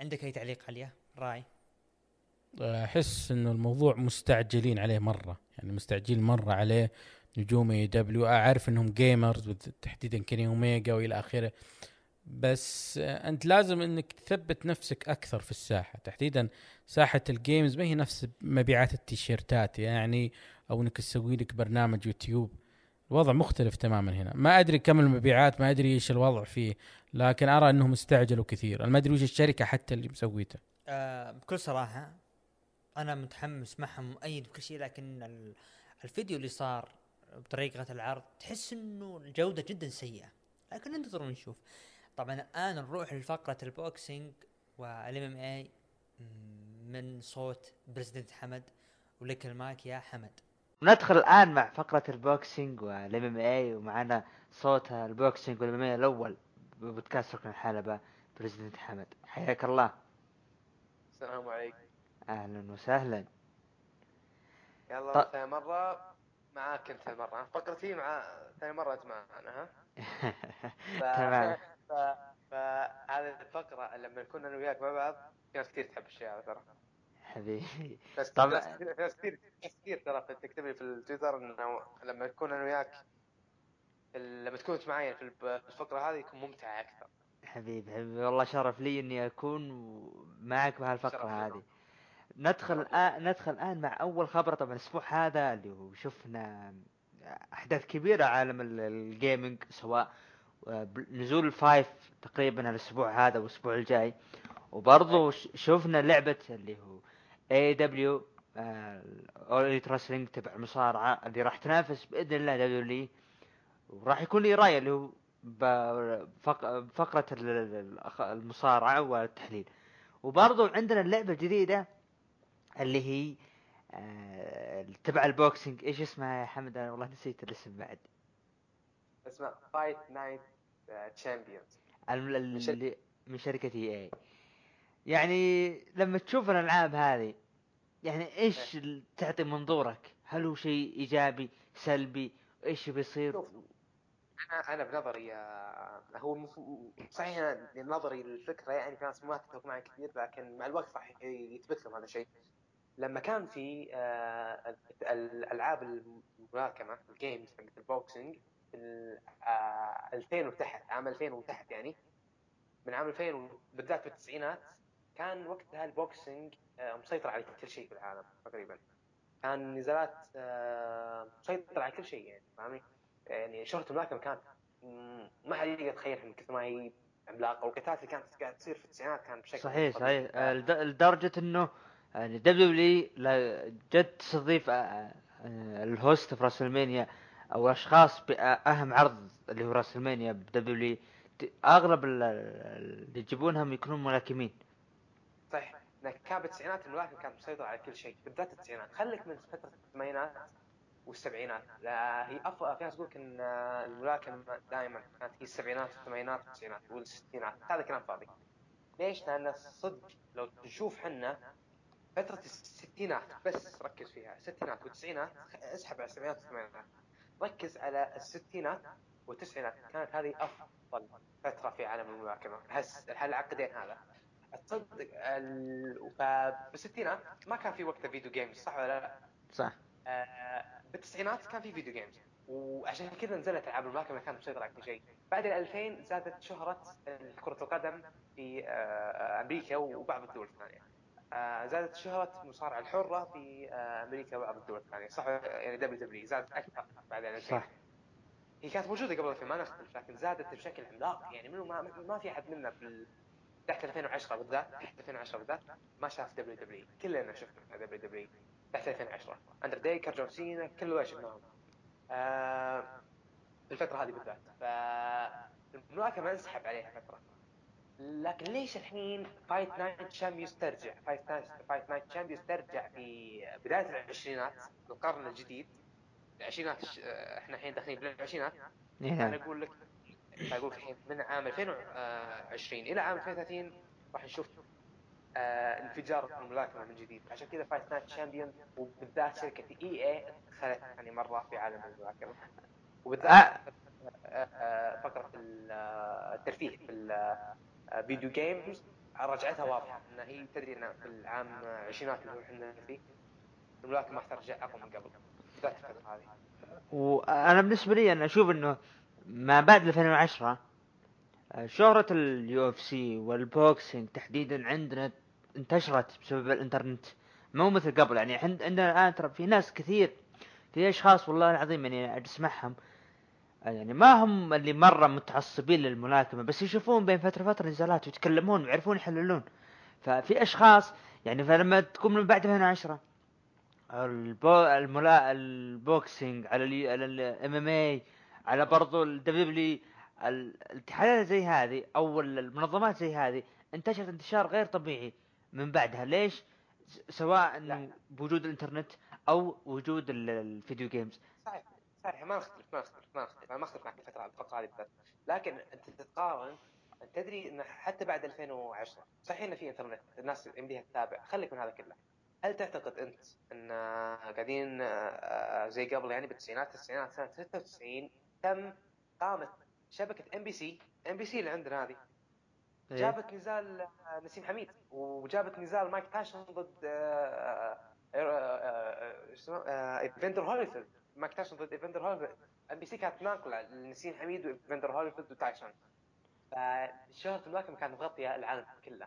عندك أي تعليق عليها؟ راي. أحس انه الموضوع مستعجلين عليه مرة. يعني مستعجلين مرة عليه نجوم AEW أعرف إنهم gamers تحديدا Kenny Omega وإلى آخره. بس آه، أنت لازم إنك تثبت نفسك أكثر في الساحة. تحديدا ساحة ال games ما هي نفس مبيعات التيشيرتات. يعني أو إنك تسوي لك برنامج يوتيوب. الوضع مختلف تماما هنا. ما أدري كم المبيعات ما أدري إيش الوضع فيه لكن أرى إنهم استعجلوا كثير ما أدري وش الشركة حتى اللي مسويته. آه بكل صراحة أنا متحمس معهم مؤيد بكل شيء لكن ال- الفيديو اللي صار بطريقة العرض تحس إنه الجودة جدا سيئة. لكن ننتظر ونشوف طبعا الآن نروح لفقرة ال boxing وال MMA من صوت President حمد. ولك المايك يا حمد. ندخل الآن مع فقرة ال boxing وال MMA ومعنا صوت ال boxing وال MMA الأول بودكاست ركن الحلبة President حمد. حياك الله. السلام عليكم أهلا وسهلا. يلا ط- ثاني مرة معاك أنت المرة فقرتي مع ثاني مرة انت معنا ها. تمام. فهذه الفقرة لما كنا أنا وياك مع بعض في ناس كثير تحب الشيء هذا ترى. حبيبي طبعا. ناس كثير ناس كثير ترى تكتب لي في التويتر إنه لما نكون أنا وياك لما تكون معي في الفقرة هذه يكون ممتع أكثر. حبيبي حبيبي. والله شرف لي إني أكون معك بهالفقرة. هذه. ندخل الان ندخل الآن مع أول خبر. طبعا الأسبوع هذا اللي هو شفنا أحداث كبيرة عالم ال- ال gaming سواء نزول ال five تقريبا الأسبوع هذا والأسبوع الجاي. وبرضه ش- شفنا لعبة اللي هو AEW All Elite Wrestling تبع المصارعه اللي راح تنافس بإذن الله WWE وراح يكون لي رأي اللي هو بفقرة المصارعة والتحليل. وبرضه عندنا اللعبة الجديدة اللي هي آه، تبع ال boxing. إيش اسمها يا حمد؟ أنا والله نسيت الاسم بعد. اسمها Fight Night Champions من شر- اللي من شركة EA. يعني لما تشوف الألعاب هذه يعني إيش ال- تعطي منظورك؟ هل هو شيء إيجابي سلبي؟ إيش بيصير؟ أنا أنا بنظري آه، هو. صحيح نظري للفكرة يعني في ناس ما تتفق معي كثير لكن مع الوقت راح يثبت لهم هذا الشيء لما كان في آه، ال- الألعاب الملاكمة ال games حقت ال boxing ال- آه، 2000 وتحت عام 2000 وتحت يعني من عام 2000 و- بالذات في التسعينات كان وقتها ال boxing آه، مسيطر على كل شيء في العالم تقريبا. كان نزالات آه، مسيطر على كل شيء يعني فاهمني؟ يعني شهرة الملاكمة كانت ما حد يقدر يتخيلها من كثر ما هي عملاقة. والقتالات اللي كانت قاعد تصير في التسعينات كان بشكل صحيح. صحيح. آه، لد- لدرجة إنه يعني WWE جد تستضيف ال host في WrestleMania أو أشخاص بأهم عرض اللي هو WrestleMania ب WWE أغلب ال- اللي يجيبونهم يكونون ملاكمين. لكن كان بالتسعينات الملاكمة كانت مسيطرة على كل شيء بالذات التسعينات. خليك من فترة الثمانينات والسبعينات. لا هي افضل في ناس تقول إن الملاكمة دائما كانت هي السبعينات والثمانينات والتسعينات والستينات. هذا كلام فاضي. ليش؟ لأن صدق لو نشوف حنا فترة الستينات بس ركز فيها. الستينات والتسعينات اسحب على السبعينات والثمانينات. ركز على الستينات والتسعينات. كانت هذه أفضل فترة في عالم الملاكمة هس العقدين هذا؟ تصدق ال... فبالستينات ما كان في وقتها video games صح ولا لا؟ صح. آه بالتسعينات كان في video games وعشان كذا نزلت العاب الملاكمة كانت مسيطره على كل شيء. بعد ال 2000 زادت شهرة كرة القدم في آه أمريكا وبعض الدول الثانية. آه زادت شهرة المصارعه الحرة في آه أمريكا وبعض الدول الثانية. صح يعني WWE زادت أكثر بعد ال 2000 صح. هي كانت موجودة قبل 2000 ما نختلف لكن زادت بشكل عملاق. يعني منو ما ما في أحد منا بال تحت 2010 بالذات تحت 2010 بالذات ما شاف WWE. كلنا شفنا WWE. تحت 2010 Undertaker John Cena كل ذول شفناهم. آه الفترة هذه بالذات. فالملاكمه أنسحب عليها فترة. لكن ليش الحين Fight Night Champions ترجع؟ Fight Night Fight Night Champions ترجع في بداية العشرينات القرن الجديد. العشرينات الش- إحنا الحين داخلين بالعشرينات إيه. أنا. أقول لك أقول لك الحين من عام 2020 إلى عام 2030 راح نشوف آه انفجار في الملاكمة من جديد. عشان كذا Fight Night Champion وبالذات شركة EA دخلت يعني مرة في عالم الملاكمة. وبالذات آه. آه، آه، فقرة ال- آه، الترفيه في ال video games رجعتها واضحة. إن هي تدري إن في العام عشرينات اللي إحنا فيه الملاكمة راح ترجع أقوى من قبل. بالذات الفترة هذه. وأنا بالنسبة لي أنا أشوف إنه ما بعد 2010 آه، شهرة ال UFC وال boxing تحديدا عندنا انتشرت بسبب الإنترنت مو مثل قبل يعني عند عندنا الآن ترى في ناس كثير في أشخاص والله العظيم يعني اسمعهم يعني ما هم اللي مرة متعصبين للملاكمة بس يشوفون بين فترة فتره نزالات ويتكلمون ويعرفون يحللون ففي أشخاص يعني فلما تكون من بعد 2010 البو الملا ال boxing. على ال MMA على برضو ال W الاتحادات زي هذه أو المنظمات زي هذه انتشرت انتشار غير طبيعي من بعدها. ليش؟ سواء انه بوجود الإنترنت أو وجود ال- ال video games صحيح صحيح ما نختلف ما نختلف ما نختلف أنا ما اختلف معك الفترة الفقره هذه بالذات. لكن أنت تتقارن تدري إن حتى بعد 2010 صحيح انه في إنترنت الناس يمديها تتابع خليك من هذا كله. هل تعتقد أنت إن قاعدين آه، زي قبل يعني بالتسعينات التسعينات سنة 96 تم قامت شبكة ام بي سي ام بي سي اللي عندنا هذه. إيه. جابت نزال آه، نسيم حميد وجابت نزال مايك تايسون ضد آه، آه، ايفندر هوليفيلد مايك تايسون ضد ايفندر هوليفيلد MBC كانت ناقله لنسيم حميد وايفندر هوليفيلد وتايسون فشهرة الملاكمة كانت مغطية العالم كله.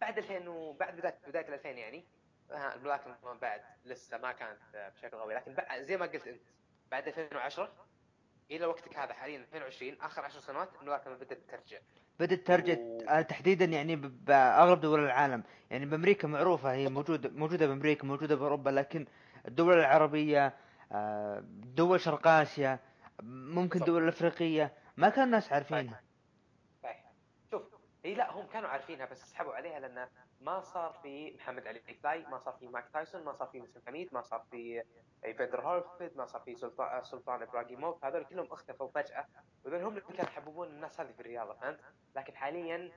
بعد 2000 وبعد بداية بداية ال 2000 يعني الملاكمة بعد لسه ما كانت بشكل قوي. لكن زي ما قلت أنت بعد 2010 إلى وقتك هذا حاليا 2020 آخر 10 سنوات الملاكمة بدأت ترجع. بدأت ترجع و- آه، تحديدا يعني ب- باغلب دول العالم. يعني بأمريكا معروفة هي موجوده موجودة بأمريكا موجودة بأوروبا لكن الدول العربية آه، دول شرق آسيا ممكن. الدول الافريقيه ما كان الناس عارفينها. صحيح هي لا هم كانوا عارفينها بس سحبوا عليها لأن ما صار في محمد علي كلاي ما صار في مايك تايسون ما صار في نسيم حميد ما صار في ايفندر هوليفيلد ما صار في سلطان سلطان إبراهيموف هذول كلهم اختفوا فجأة وذول هم اللي كانوا يحببون الناس هذه في الرياضه فهمت؟ لكن حاليا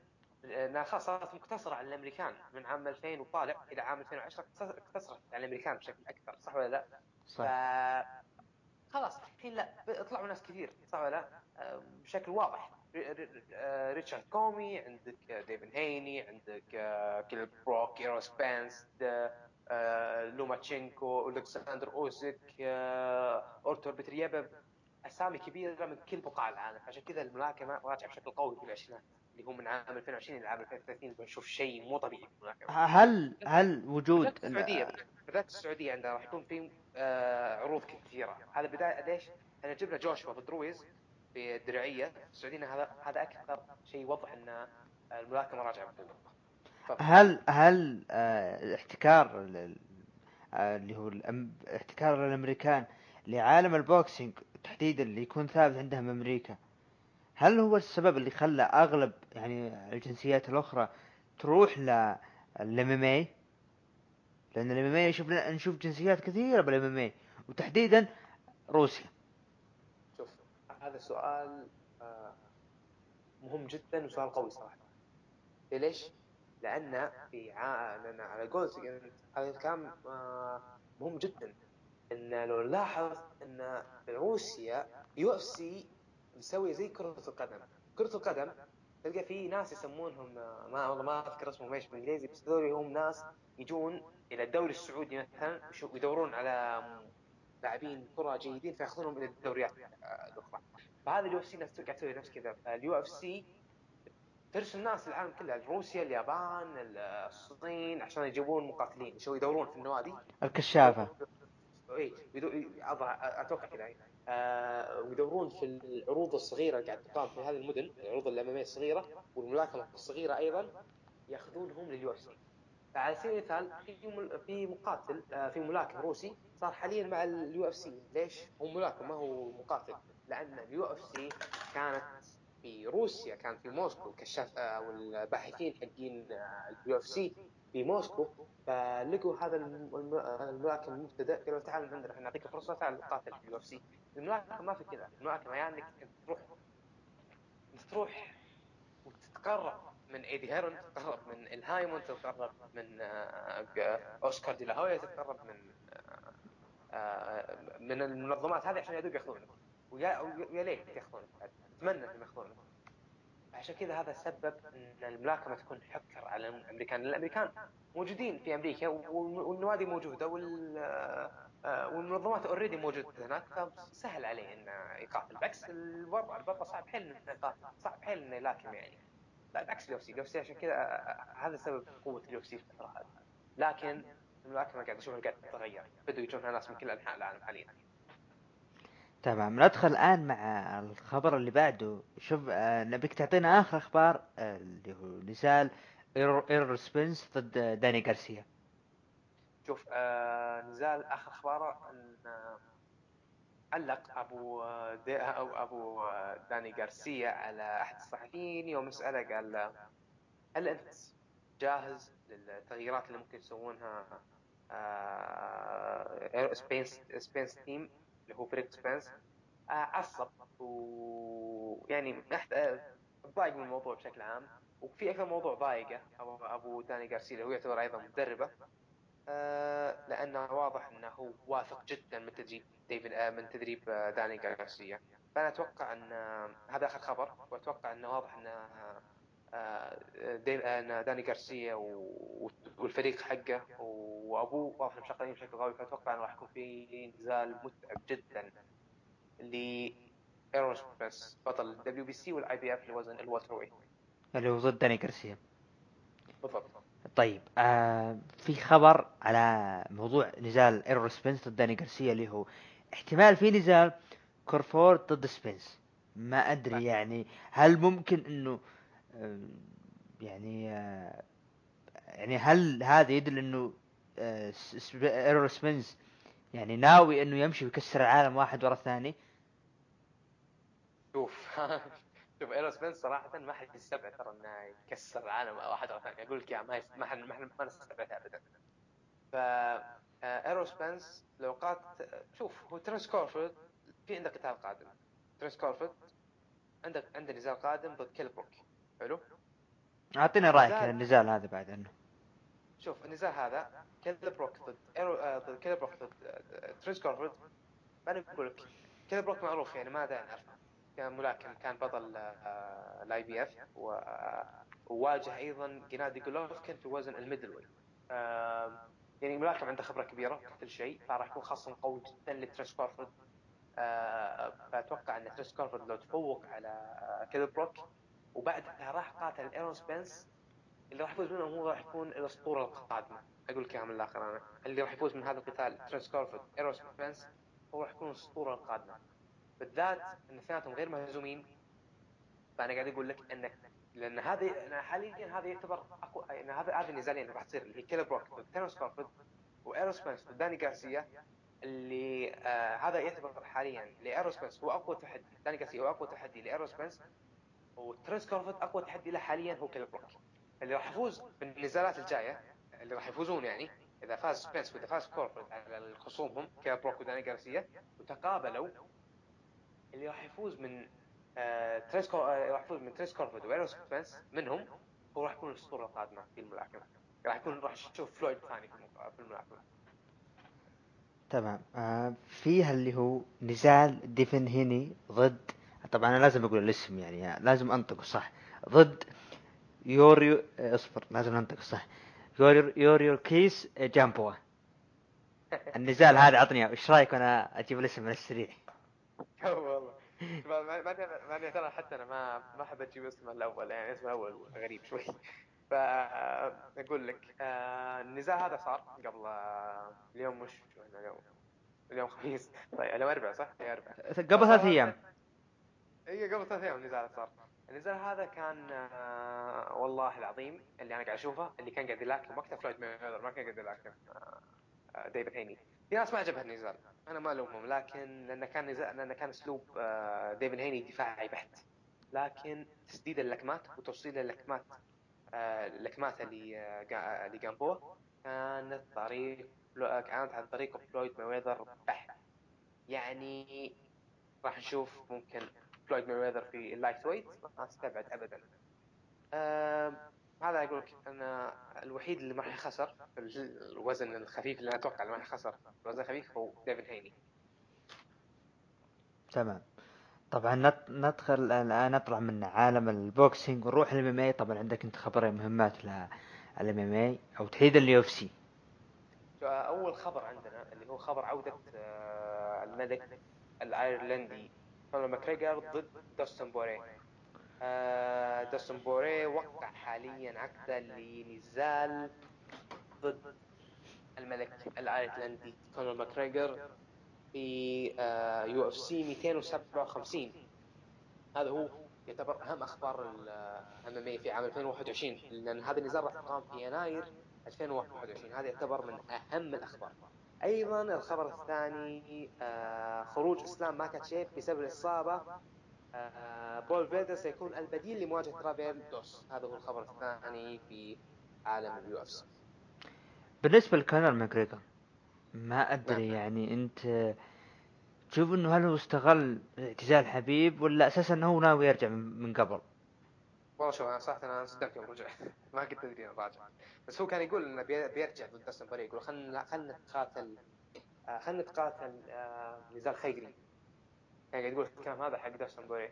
انها خلاص صارت مقتصرة على الأمريكان من عام 2000 وطالع إلى عام 2010 اقتصرت على الأمريكان بشكل أكثر صح ولا لا؟ صح ف خلاص الحين لا طلعوا ناس كثير صح ولا لا؟ آه، بشكل واضح آه، ريتشارد كومي عندك آه، ديفن هيني عندك آه، كيل بروك ايرول سبنس آه، لوماتشينكو ألكسندر أوزيك آه، ارتور بتربييف أسامي كبيرة من كل بقاع العالم. عشان كذا الملاكمة راجعة بشكل قوي في العشرينات اللي هو من عام 2020 إلى عام 2030 بنشوف شيء مو طبيعي في الملاكمة. هل هل وجود السعودية بالذات السعودية عندها راح يكون في آه، عروض كثيرة. هذا بداية ليش؟ إحنا جبنا جوشوا ضد رويز في الدرعيه السعوديه هذا هذا أكثر شيء يوضح إن الملاكمة راجعة بقوه هل هل آه، احتكار ال- آه، اللي هو احتكار الأمريكان لعالم ال boxing تحديدا اللي يكون ثابت عندهم أمريكا هل هو السبب اللي خلى أغلب يعني الجنسيات الأخرى تروح اي لأن اي نشوف جنسيات كثيرة بال MMA وتحديدا روسيا. هذا سؤال آه، مهم جدا وسؤال قوي صراحة ليش؟ لأن في ع... لأن على قولتك هذا الكلام آه، مهم جدا إن لو نلاحظ إن روسيا UFC مسوي زي كرة القدم، كرة القدم تلقى في ناس يسمونهم آه، ما والله ما أذكر اسمهم إيش بالإنجليزي بس هذول هم ناس يجون إلى الدوري السعودي مثلا يدورون على لاعبين كرة جيدين فيأخذونهم إلى الدوريات الأخرى. فهذا ال UFC قاعد تسوي نفس كذا، ال UFC ترسل ناس العالم كله روسيا اليابان الصين عشان يجيبون مقاتلين يسوي يدورون في النوادي. الكشافة. اي أتوقع كذا يعني. آه ويدورون في العروض الصغيرة اللي قاعد تقام في هذه المدن العروض ال MMA الصغيرة والملاكمة الصغيرة أيضا يأخذونهم لل UFC. فعلى سبيل المثال في في مقاتل آه، في ملاكم روسي صار حاليا مع ال UFC. ليش؟ هو ملاكم ما هو مقاتل. لأن ال UFC كانت في روسيا كان في موسكو كشاف أو الباحثين حقين ال UFC في موسكو. فلقوا هذا الم- الم- الملاكم المبتدئ قالوا تعال عندنا إحنا نعطيك فرصة تعال قاتل في ال UFC. الملاكمه ما في كذا. الملاكمه يعني إنك تروح تروح وتتقرب من إيدي هيرن تتقرب من آل هايمون تتقرب من آه، أوسكار دي لا هويا تتقرب من آه، آه، من المنظمات هذه عشان يدوب ياخذونك. ويا ليت ياخذونك بعد. أتمنى إنهم ياخذونك عشان كذا هذا سبب إن الملاكمة تكون حكر على الأمريكان. لأن الأمريكان موجودين في أمريكا وال- والنوادي موجودة آه، والمنظمات already موجودة هناك. فسهل عليه إنه يقاتل. بعكس الوضع الوضع صعب حيل إنه يقاتل. صعب حيل إنه يلاكم يعني. لا بعكس اليو سي. اليو سي عشان كذا آه، هذا سبب قوة ال UFC في الفترة هذه. لكن الملاكمة قاعد اشوفها قاعد تتغير. بدوا يجونها ناس من كل أنحاء العالم حاليا. تمام ندخل الآن مع الخبر اللي بعده. شوف آه نبيك تعطينا آخر أخبار آه اللي هو نزال ايرول سبنس ضد آه، داني غارسيا. شوف آه نزال آخر أخباره إن علق أبو دي أو أبو داني غارسيا على أحد الصحفيين يوم سأله قال هل أنت جاهز للتغييرات اللي ممكن يسوونها سبينس سبينس team؟ اللي هو فريق سبينس آه عصب ويعني آه، ضايق من الموضوع بشكل عام. وفي أكثر موضوع ضايقه أبو داني غارسيا اللي هو يعتبر أيضا مدربه. آه، لأنه واضح إنه هو واثق جدا من تدريب ديفيد من تدريب داني غارسيا. فأنا أتوقع إن هذا آخر خبر وأتوقع إنه واضح ان آه، آه، داني غارسيا والفريق حقه. وابوه واضح انهم شغالين بشكل قوي فأتوقع إنه راح يكون في نزال متعب جدا ل ايرول سبنس بطل الدبليو بي سي والاي بي اف لوزن ال welterweight اللي هو ضد داني غارسيا. بالضبط. طيب آه في خبر على موضوع نزال ايرول سبنس ضد داني غارسيا اللي هو احتمال في نزال كروفورد ضد سبنس ما أدري يعني هل ممكن إنه آه، يعني آه، يعني هل هذا يدل إنه آه، إيرول سبنس يعني ناوي إنه يمشي ويكسر العالم واحد ورا الثاني شوف شوف ايرول سبنس صراحة ما حد يستبعد ترى إنه يكسر العالم واحد ورا الثاني أقول لك يا ما. ما حد ما, نستبعدها ابدا. ف آه، ايرول سبنس لو قات شوف هو ترنس كروفورد في عنده قتال قادم ترنس كروفورد عندك عنده نزال قادم ضد كيل بروك حلو؟ اعطينا رأيك. عن النزال هذا بعد إنه. شوف النزال هذا كيل بروك ضد إيرو آه، ضد ضد آه، ترنس كروفورد أنا بقول لك كيل بروك معروف يعني ما داعي نعرفه كان ملاكم كان بطل ال IBF وواجه أيضا جنادي جولوفكن في وزن ال middleweight آم، يعني ملاكم عنده خبرة كبيرة في كل شيء فراح يكون خصم قوي جدا لترنس كروفورد آه، فأتوقع إن ترنس كروفورد لو تفوق على كيل بروك وبعدها راح قاتل إيرول سبنس اللي راح يفوز منه هو راح يكون الأسطورة القادمة. أقول لك من الآخر أنا. اللي راح يفوز من هذا القتال ترنس كروفورد إيرول سبنس هو راح يكون الأسطورة القادمة. بالذات إن اثنيناتهم غير مهزومين فأنا قاعد أقول لك انك لأن هذه حاليا هذا يعتبر اقوى إن هذا هذه النزالين راح تصير اللي هي كيل بروك ضد تيرنس كروفورد وايرول سبنس ضد داني غارسيا اللي آه هذا يعتبر حاليا لايرول سبنس هو أقوى تحدي داني غارسيا هو أقوى تحدي لايرول سبنس وترنس كروفورد أقوى تحدي له حاليا هو كيل بروك. اللي راح يفوز بالنزالات الجاية اللي راح يفوزون يعني إذا فاز سبنس وإذا فاز كروفورد على خصومهم كيل بروك وداني غارسيا وتقابلوا اللي راح يفوز من آه ترنس كرو... آه راح يفوز من ترنس كروفورد وايرول سبنس منهم هو راح يكون الأسطورة القادمة في الملاكمة. راح يكون راح تشوف فلويد ثاني في الملاكمة. تمام. آه فيها اللي هو نزال ديفن هيني ضد طبعا أنا لازم أقول الاسم يعني لازم انطقه صح. ضد يوريو آه، اصبر لازم انطقه صح. يوريو يوريو كيس جامبوا. النزال هذا عطني. إيش رأيك وأنا أجيب الاسم من السريع؟ والله. ما ما ترى حتى أنا ما ما أحب أجيب اسمه الأول يعني اسمه الأول غريب شوي. فاقول لك آه، النزال هذا صار قبل آه، اليوم مش اليوم اليوم خميس. طيب اليوم أربعاء صح؟ اي أربعاء. قبل ثلاث أيام. اي قبل ثلاث أيام النزال صار. النزال هذا كان آه، والله العظيم اللي أنا قاعد أشوفه اللي كان قاعد يلاكم وقتها فلويد مايويذر ما كان قاعد يلاكم آه، آه، ديفن هيني. في ناس ما عجبها النزال. أنا ما ألومهم لكن لأنه كان نزال لأنه كان أسلوب آه، ديفن هيني دفاعي بحت. لكن تسديد اللكمات وتوصيل اللكمات آه، اللكمات اللي آه، اللي جامبوا كانت طريق كانت عن طريق فلويد مايويذر بحت. يعني راح نشوف ممكن فلويد مايويذر في ال lightweight ما أستبعد ابدا. هذا أقول لك أنا الوحيد اللي ما راح يخسر في الوزن الخفيف اللي أنا أتوقع اللي ما راح يخسر الوزن الخفيف هو ديفن هيني تمام. طبعا ندخل الآن نطلع من عالم ال boxing ونروح لل MMA طبعا عندك انت خبرين مهمات لل MMA أو تحديدا ال UFC. أول خبر عندنا اللي هو خبر عودة آه، الملك الأيرلندي كونر ماكريجر ضد دوستن بوريه آه، داستن بوري وقع حاليا عقده لنزال ضد الملك الأيرلندي كونر ماكريجر في UFC 257 هذا هو يعتبر أهم أخبار ال MMA في عام 2021 لأن هذا النزال راح يقام في يناير 2021 هذا يعتبر من أهم الأخبار. أيضا الخبر الثاني آه، خروج إسلام ماكاتشيف بسبب الإصابة آه، بول فيدر سيكون البديل لمواجهة رافايل دوس. هذا هو الخبر الثاني في عالم ال UFC. بالنسبة لكونر ماكريجر ما أدري يعني أنت تشوف إنه هل هو استغل اعتزال حبيب ولا أساسا انه هو ناوي يرجع من قبل؟ والله شوف أنا صراحة أنا صدمت يوم رجع. ما كنت ادري انه راجع. بس هو كان يقول إنه بي- بيرجع ضد داستن بوري يقول خلنا خلنا نتقاتل آه، خلنا نتقاتل آه، نزال خيري. قاعد يقول الكلام هذا حق داستن بوري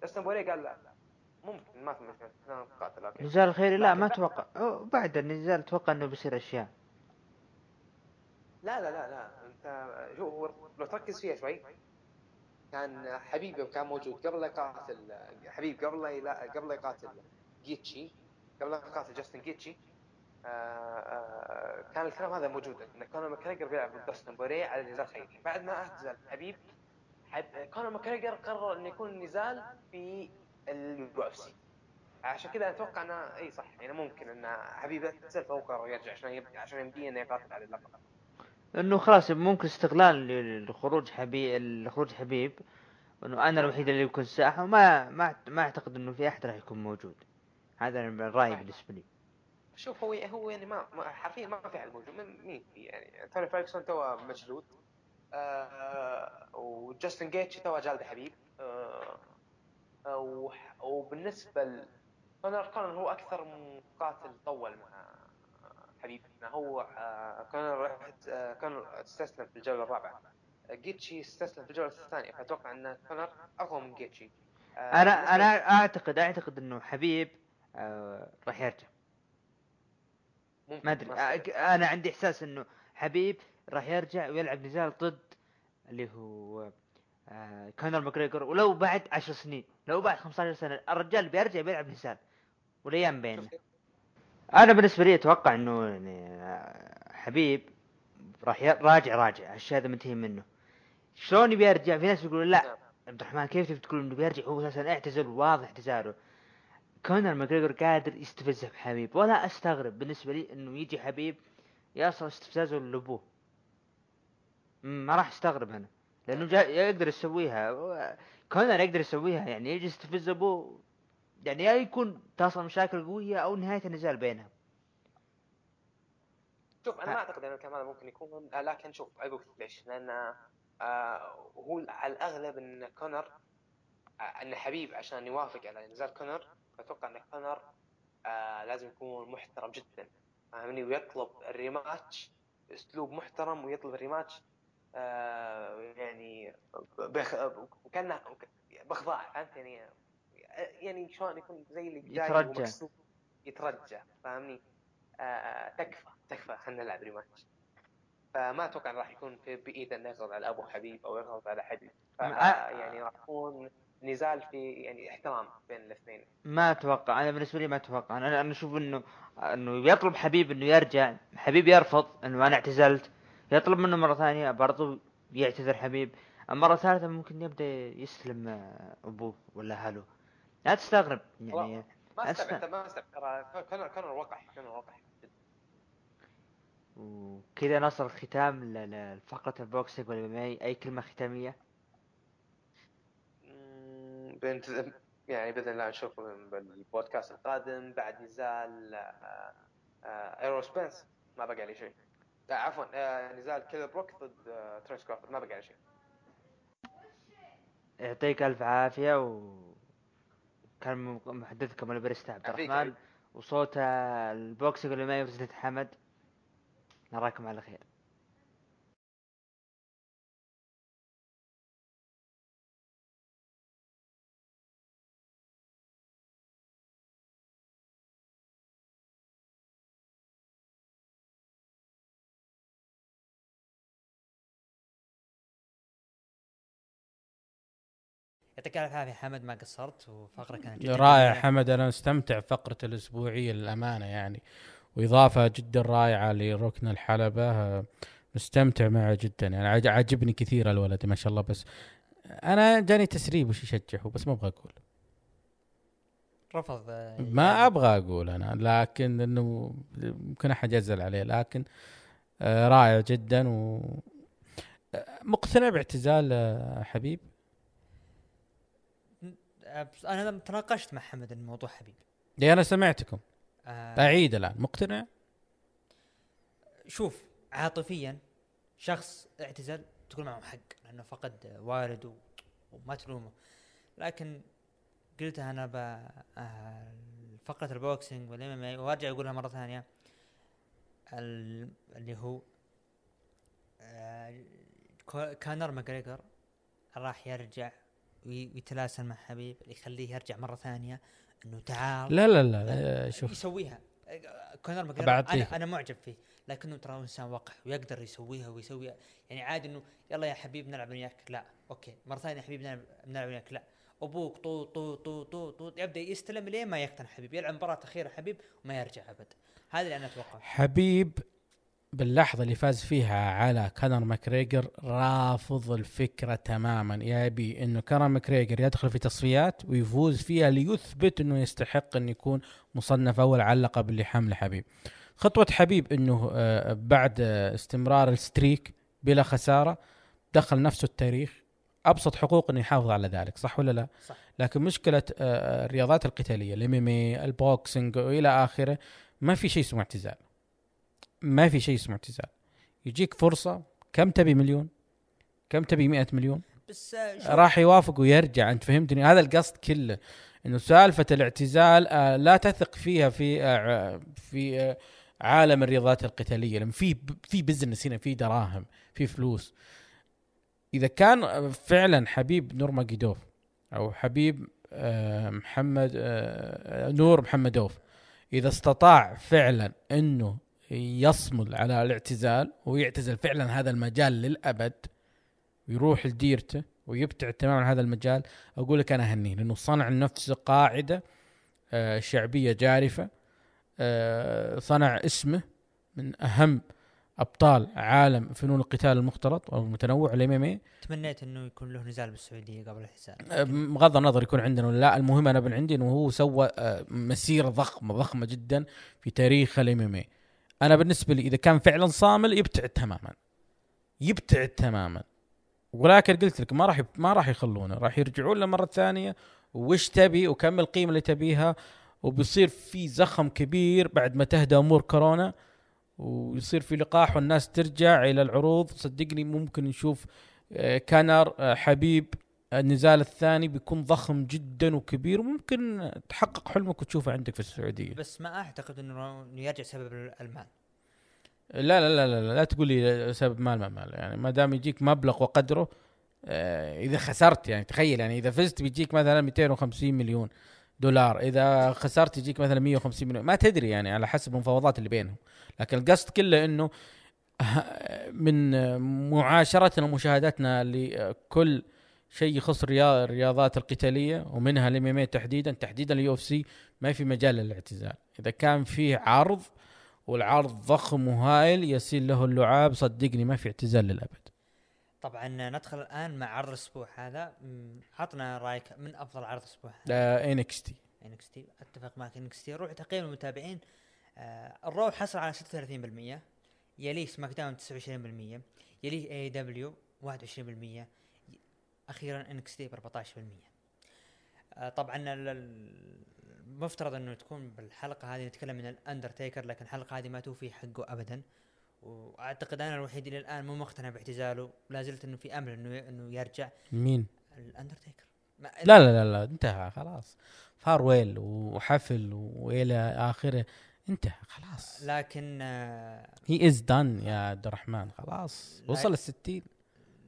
داستن بوري قال لا ممكن ما في مشكلة نتقاتل أوكي. نزال الخيري لا ما أتوقع. بعد النزال أتوقع إنه بيصير أشياء. لا لا لا لا. أنت شو هو لو تركز فيها شوي كان حبيب يوم كان موجود قبل يقاتل حبيب قبل لا قبل يقاتل جيتشي قبل يقاتل جاستن جيتشي. آه، آه، كان الكلام هذا موجود إن كونر ماكريجر بيلعب ضد داستن بوري على نزال خيري بعد ما أعتزل حبيب حب... كونر ماكريجر قرر إنه يكون النزال في ال UFC. عشان كذا أتوقع إنه إي صح يعني ممكن إن حبيب اعتزل فهو قرر يرجع عشان يبقى عشان يمديه إنه يقاتل على اللقب. إنه خلاص ممكن استغلال لخروج حبيب لخروج حبيب. إنه أنا الوحيد اللي يكون ساحه وما ما ما أعتقد إنه في أحد راح يكون موجود. هذا الراي بالنسبة لي. شوف هو هو يعني ما, ما حرفيا ما في أحد موجود. من- مين؟ في يعني توني فيرجسون تو مجلود آه وجاستن جيتش تو جالد حبيب. آه آه، وبالنسبة ل كونر هو أكثر مقاتل طول مع حبيب إنه هو آه كونر راح- آه كونر استسلم في الجولة الرابعة. جيتشي استسلم في الجولة الثانية فأتوقع أن كونر أقوى من جيتشي. آه، أنا أنا أعتقد أعتقد أنه حبيب راح يرجع. ما أدري. أنا عندي إحساس أنه حبيب راح يرجع ويلعب نزال ضد اللي هو كونر ماكريجر ولو بعد عشر سنين لو بعد 15 سنة الرجال بيرجع بيلعب نزال. والأيام بيننا. شفت؟ أنا بالنسبة لي أتوقع إنه يعني حبيب راح راجع راجع. الشيء هذا منتهي منه. شلون يبي يرجع؟ في ناس يقولون لا. نعم. عبد الرحمن كيف تبي تقول إنه بيرجع؟ هو أساسا اعتزل واضح اعتزاله. كونر ماكريجر قادر يستفزه بحبيب. ولا أستغرب بالنسبة لي إنه يجي حبيب يصل استفزازه لأبوه. ما راح أستغرب أنا. لأنه جا يقدر يسويها. كونر يقدر يسويها يعني يجي يستفز أبوه. يعني يا يكون تصل مشاكل قوية أو نهاية النزال بينهم. شوف أنا. ما أعتقد ان الكلام هذا ممكن يكون لكن شوف أقول ليش. لأن آه هو على الأغلب إن كونر آه إن حبيب عشان يوافق على نزال كونر أتوقع إن كونر آه لازم يكون محترم جدا فاهمني؟ ويطلب ال rematch بأسلوب محترم ويطلب ال rematch آه يعني بخ... كأنه باخضاع فهمت يعني يعني شلون يكون زي اللي جاي يترجى. يترجى فاهمني؟ آه تكفى تكفى خلينا نلعب ريماتش فما أتوقع راح يكون في بإيده إنه يضغط على أبو حبيب أو يضغط على حبيب. ف- آه. يعني راح يكون نزال في يعني احترام بين الاثنين. ما أتوقع. أنا بالنسبة لي ما أتوقع. أنا أنا أشوف إنه إنه يطلب حبيب إنه يرجع. حبيب يرفض إنه أنا اعتزلت. يطلب منه مرة ثانية برضو يعتذر حبيب. المره الثالثه ممكن يبدأ يستلم آه، أبوه ولا أهله. لا تستغرب يعني. ما. استبعد ما استبعد. ترى كونر كونر وقح كونر وقح. وكذا نصل الختام ل- ل- لفقرة ال boxing كلمة ختامية؟ مم، بنت يعني بإذن الله نشوفكم بالبودكاست القادم. بعد نزال آه، آه، ايرول سبنس ما بقى عليه شيء. آه، عفوا آه، نزال كيل بروك ضد آه، ترينس كروفورد ما بقى عليه شيء. يعطيك ألف عافية و كان محدثكم البريستا عبد الرحمن. وصوت البوكسينج اللي ما يفزت حمد نراكم على خير يعطيك الف عافيه حمد ما قصرت وفقرة كانت جدا رائع. حمد أنا مستمتع فقرة الأسبوعية للأمانة يعني وإضافة جدا رائعة لركن الحلبة مستمتع معه جدا يعني عاجبني كثير الولد ما شاء الله بس أنا جاني تسريب وش يشجعه بس ما أبغى أقول. رفض آه، ما يعني. أبغى أقول أنا لكن إنه ممكن أحد يزعل عليه لكن آه، رائع جدا و آه، مقتنع باعتزال آه، حبيب. أنا تناقشت مع حمد الموضوع حبيب لي أنا سمعتكم. آه، اعيد الآن. مقتنع؟ شوف عاطفيا شخص اعتزل تقول معه حق لأنه فقد والد و- وما تلومه. لكن قلتها أنا ب آه، فقرة ال boxing وال MMA وأرجع أقولها مرة ثانية. ال- اللي هو آه، كو- كونر ماكريجر راح يرجع وي- ويتلاسن مع حبيب يخليه يرجع مرة ثانية إنه تعال. لا لا لا, لا شوف. يسويها. كونر. أنا أنا معجب فيه لكنه ترى إنسان وقح ويقدر يسويها ويسوي يعني عادي إنه يلا يا حبيب نلعب وياك. لا أوكي. مرة ثانية يا حبيب نلعب وياك. لا. أبوك طو طو طو طو طو يبدأ يستلم لين ما يقتنع حبيب يلعب مباراة أخيرة حبيب وما يرجع أبد. هذا اللي أنا اتوقعه حبيب باللحظة اللي فاز فيها على كونر ماكريجر رافض الفكرة تماما يبي إنه كونر ماكريجر يدخل في تصفيات ويفوز فيها ليثبت إنه يستحق إن يكون مصنف أول على اللقب اللي حمله حبيب. خطوة حبيب إنه آه، بعد آه، استمرار ال streak بلا خسارة دخل نفسه التاريخ أبسط حقوق إنه يحافظ على ذلك صح ولا لا؟ صح. لكن مشكلة آه، الرياضات القتالية ال MMA ال boxing والى آخره ما في شيء اسمه اعتزال. ما في شيء اسمه اعتزال. يجيك فرصة كم تبي مليون؟ كم تبي مئة مليون؟ بس راح يوافق ويرجع أنت فهمتني؟ هذا القصد كله إنه سالفة الاعتزال آه، لا تثق فيها في آه، في آه، عالم الرياضات القتالية. لأن في في business هنا في دراهم في فلوس. إذا كان آه، فعلا حبيب نور ماجيدوف أو حبيب آه، محمد آه، نور محمدوف إذا استطاع فعلا إنه يصمد على الاعتزال ويعتزل فعلا هذا المجال للأبد ويروح لديرته ويبتعد تماما عن هذا المجال. أقول لك أنا اهنيه لأنه صنع لنفسه قاعدة آه، شعبية جارفة آه، صنع اسمه من أهم أبطال عالم فنون القتال المختلط أو المتنوع الام ام تمنيت إنه يكون له نزال بالسعودية قبل الاحتسال بغض النظر يكون عندنا ولا لا المهم أنا من عندي إنه هو سوى آه، مسيرة ضخمة ضخمة جدا في تاريخ الإم إم أنا بالنسبة لي إذا كان فعلا صامل يبتعد تماما. يبتعد تماما. ولكن قلت لك ما راح ما راح يخلونه. راح يرجعون له مرة ثانية. وش تبي؟ وكم القيمة اللي تبيها؟ وبيصير في زخم كبير بعد ما تهدى أمور كورونا. ويصير في لقاح والناس ترجع إلى العروض. صدقني ممكن نشوف آه، كانر آه، حبيب النزال الثاني بيكون ضخم جدا وكبير. وممكن تحقق حلمك وتشوفه عندك في السعودية. بس ما أعتقد إنه يرجع سبب المال. لا لا لا لا لا, لا تقول لي سبب مال ما مال. يعني ما دام يجيك مبلغ وقدره آه، إذا خسرت يعني تخيل يعني إذا فزت بيجيك مثلا 250 مليون دولار. إذا خسرت يجيك مثلا 150 مليون. ما تدري يعني على حسب المفاوضات اللي بينهم. لكن القصد كله إنه من معاشرتنا ومشاهدتنا لكل شيء يخص الريا- الرياضات القتالية ومنها ال MMA تحديدا. تحديدا ال UFC ما في مجال للاعتزال. إذا كان في عرض والعرض ضخم وهائل يسيل له اللعاب صدقني ما في اعتزال للأبد. طبعا ندخل الآن مع عرض الأسبوع هذا. عطنا رأيك من أفضل عرض الأسبوع هذا؟ NXT NXT أتفق معك. NXT روح تقييم المتابعين. آه ال Raw حصل على 36% يليه SmackDown 29% يليه AEW 21% ي- أخيرا NXT ب 14% آه، طبعا ال- ال- المفترض إنه تكون بالحلقة هذه نتكلم من الأندرتيكر لكن الحلقة هذه ما توفي حقه ابدا. وأعتقد أنا الوحيد إلى الآن مو مقتنع باعتزاله ولا زلت إنه في أمل إنه إنه يرجع. مين؟ الأندرتيكر. لا لا لا لا انتهى خلاص. farewell وحفل وإلى آخره انتهى خلاص. لكن he is done يا عبد الرحمن خلاص. لا- وصل الستين.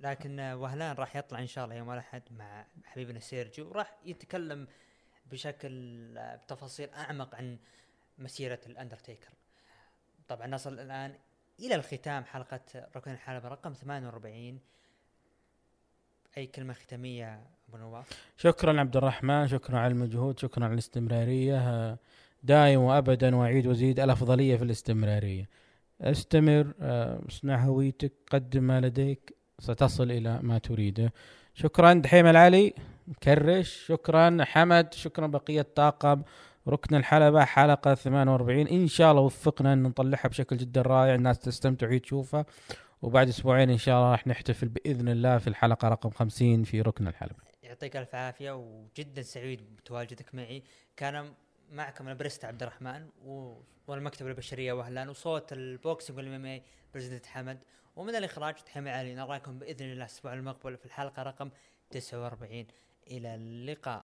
لكن آه، وهلان راح يطلع إن شاء الله يوم الأحد مع حبيبنا سيرجيو راح يتكلم بشكل آه، بتفاصيل أعمق عن مسيرة الأندرتيكر. طبعا نصل الآن إلى الختام حلقة ركن الحلبة رقم 48 أي كلمة ختامية أبو نواف؟ شكرا عبد الرحمن شكرا على المجهود شكرا على الاستمرارية. آه، دائم وابدا وأعيد وأزيد الأفضلية في الاستمرارية. أستمر آه، اصنع هويتك قدم ما لديك. ستصل إلى ما تريده شكرا دحيم العلي مكرش شكرا حمد شكرا بقية طاقم ركن الحلبة حلقة 48 إن شاء الله وفقنا أن نطلعها بشكل جدا رائع الناس تستمتع وهي تشوفها. وبعد أسبوعين إن شاء الله راح نحتفل بإذن الله في الحلقة رقم 50 في ركن الحلبة. يعطيك ألف عافية وجدا سعيد بتواجدك معي. كان معكم ال Priest عبد الرحمن و... والمكتبة البشرية وهلان وصوت ال boxing وال MMA برزدة حمد. ومن الإخراج تحمي علي نراكم بإذن الله الأسبوع المقبل في الحلقة رقم 49 إلى اللقاء.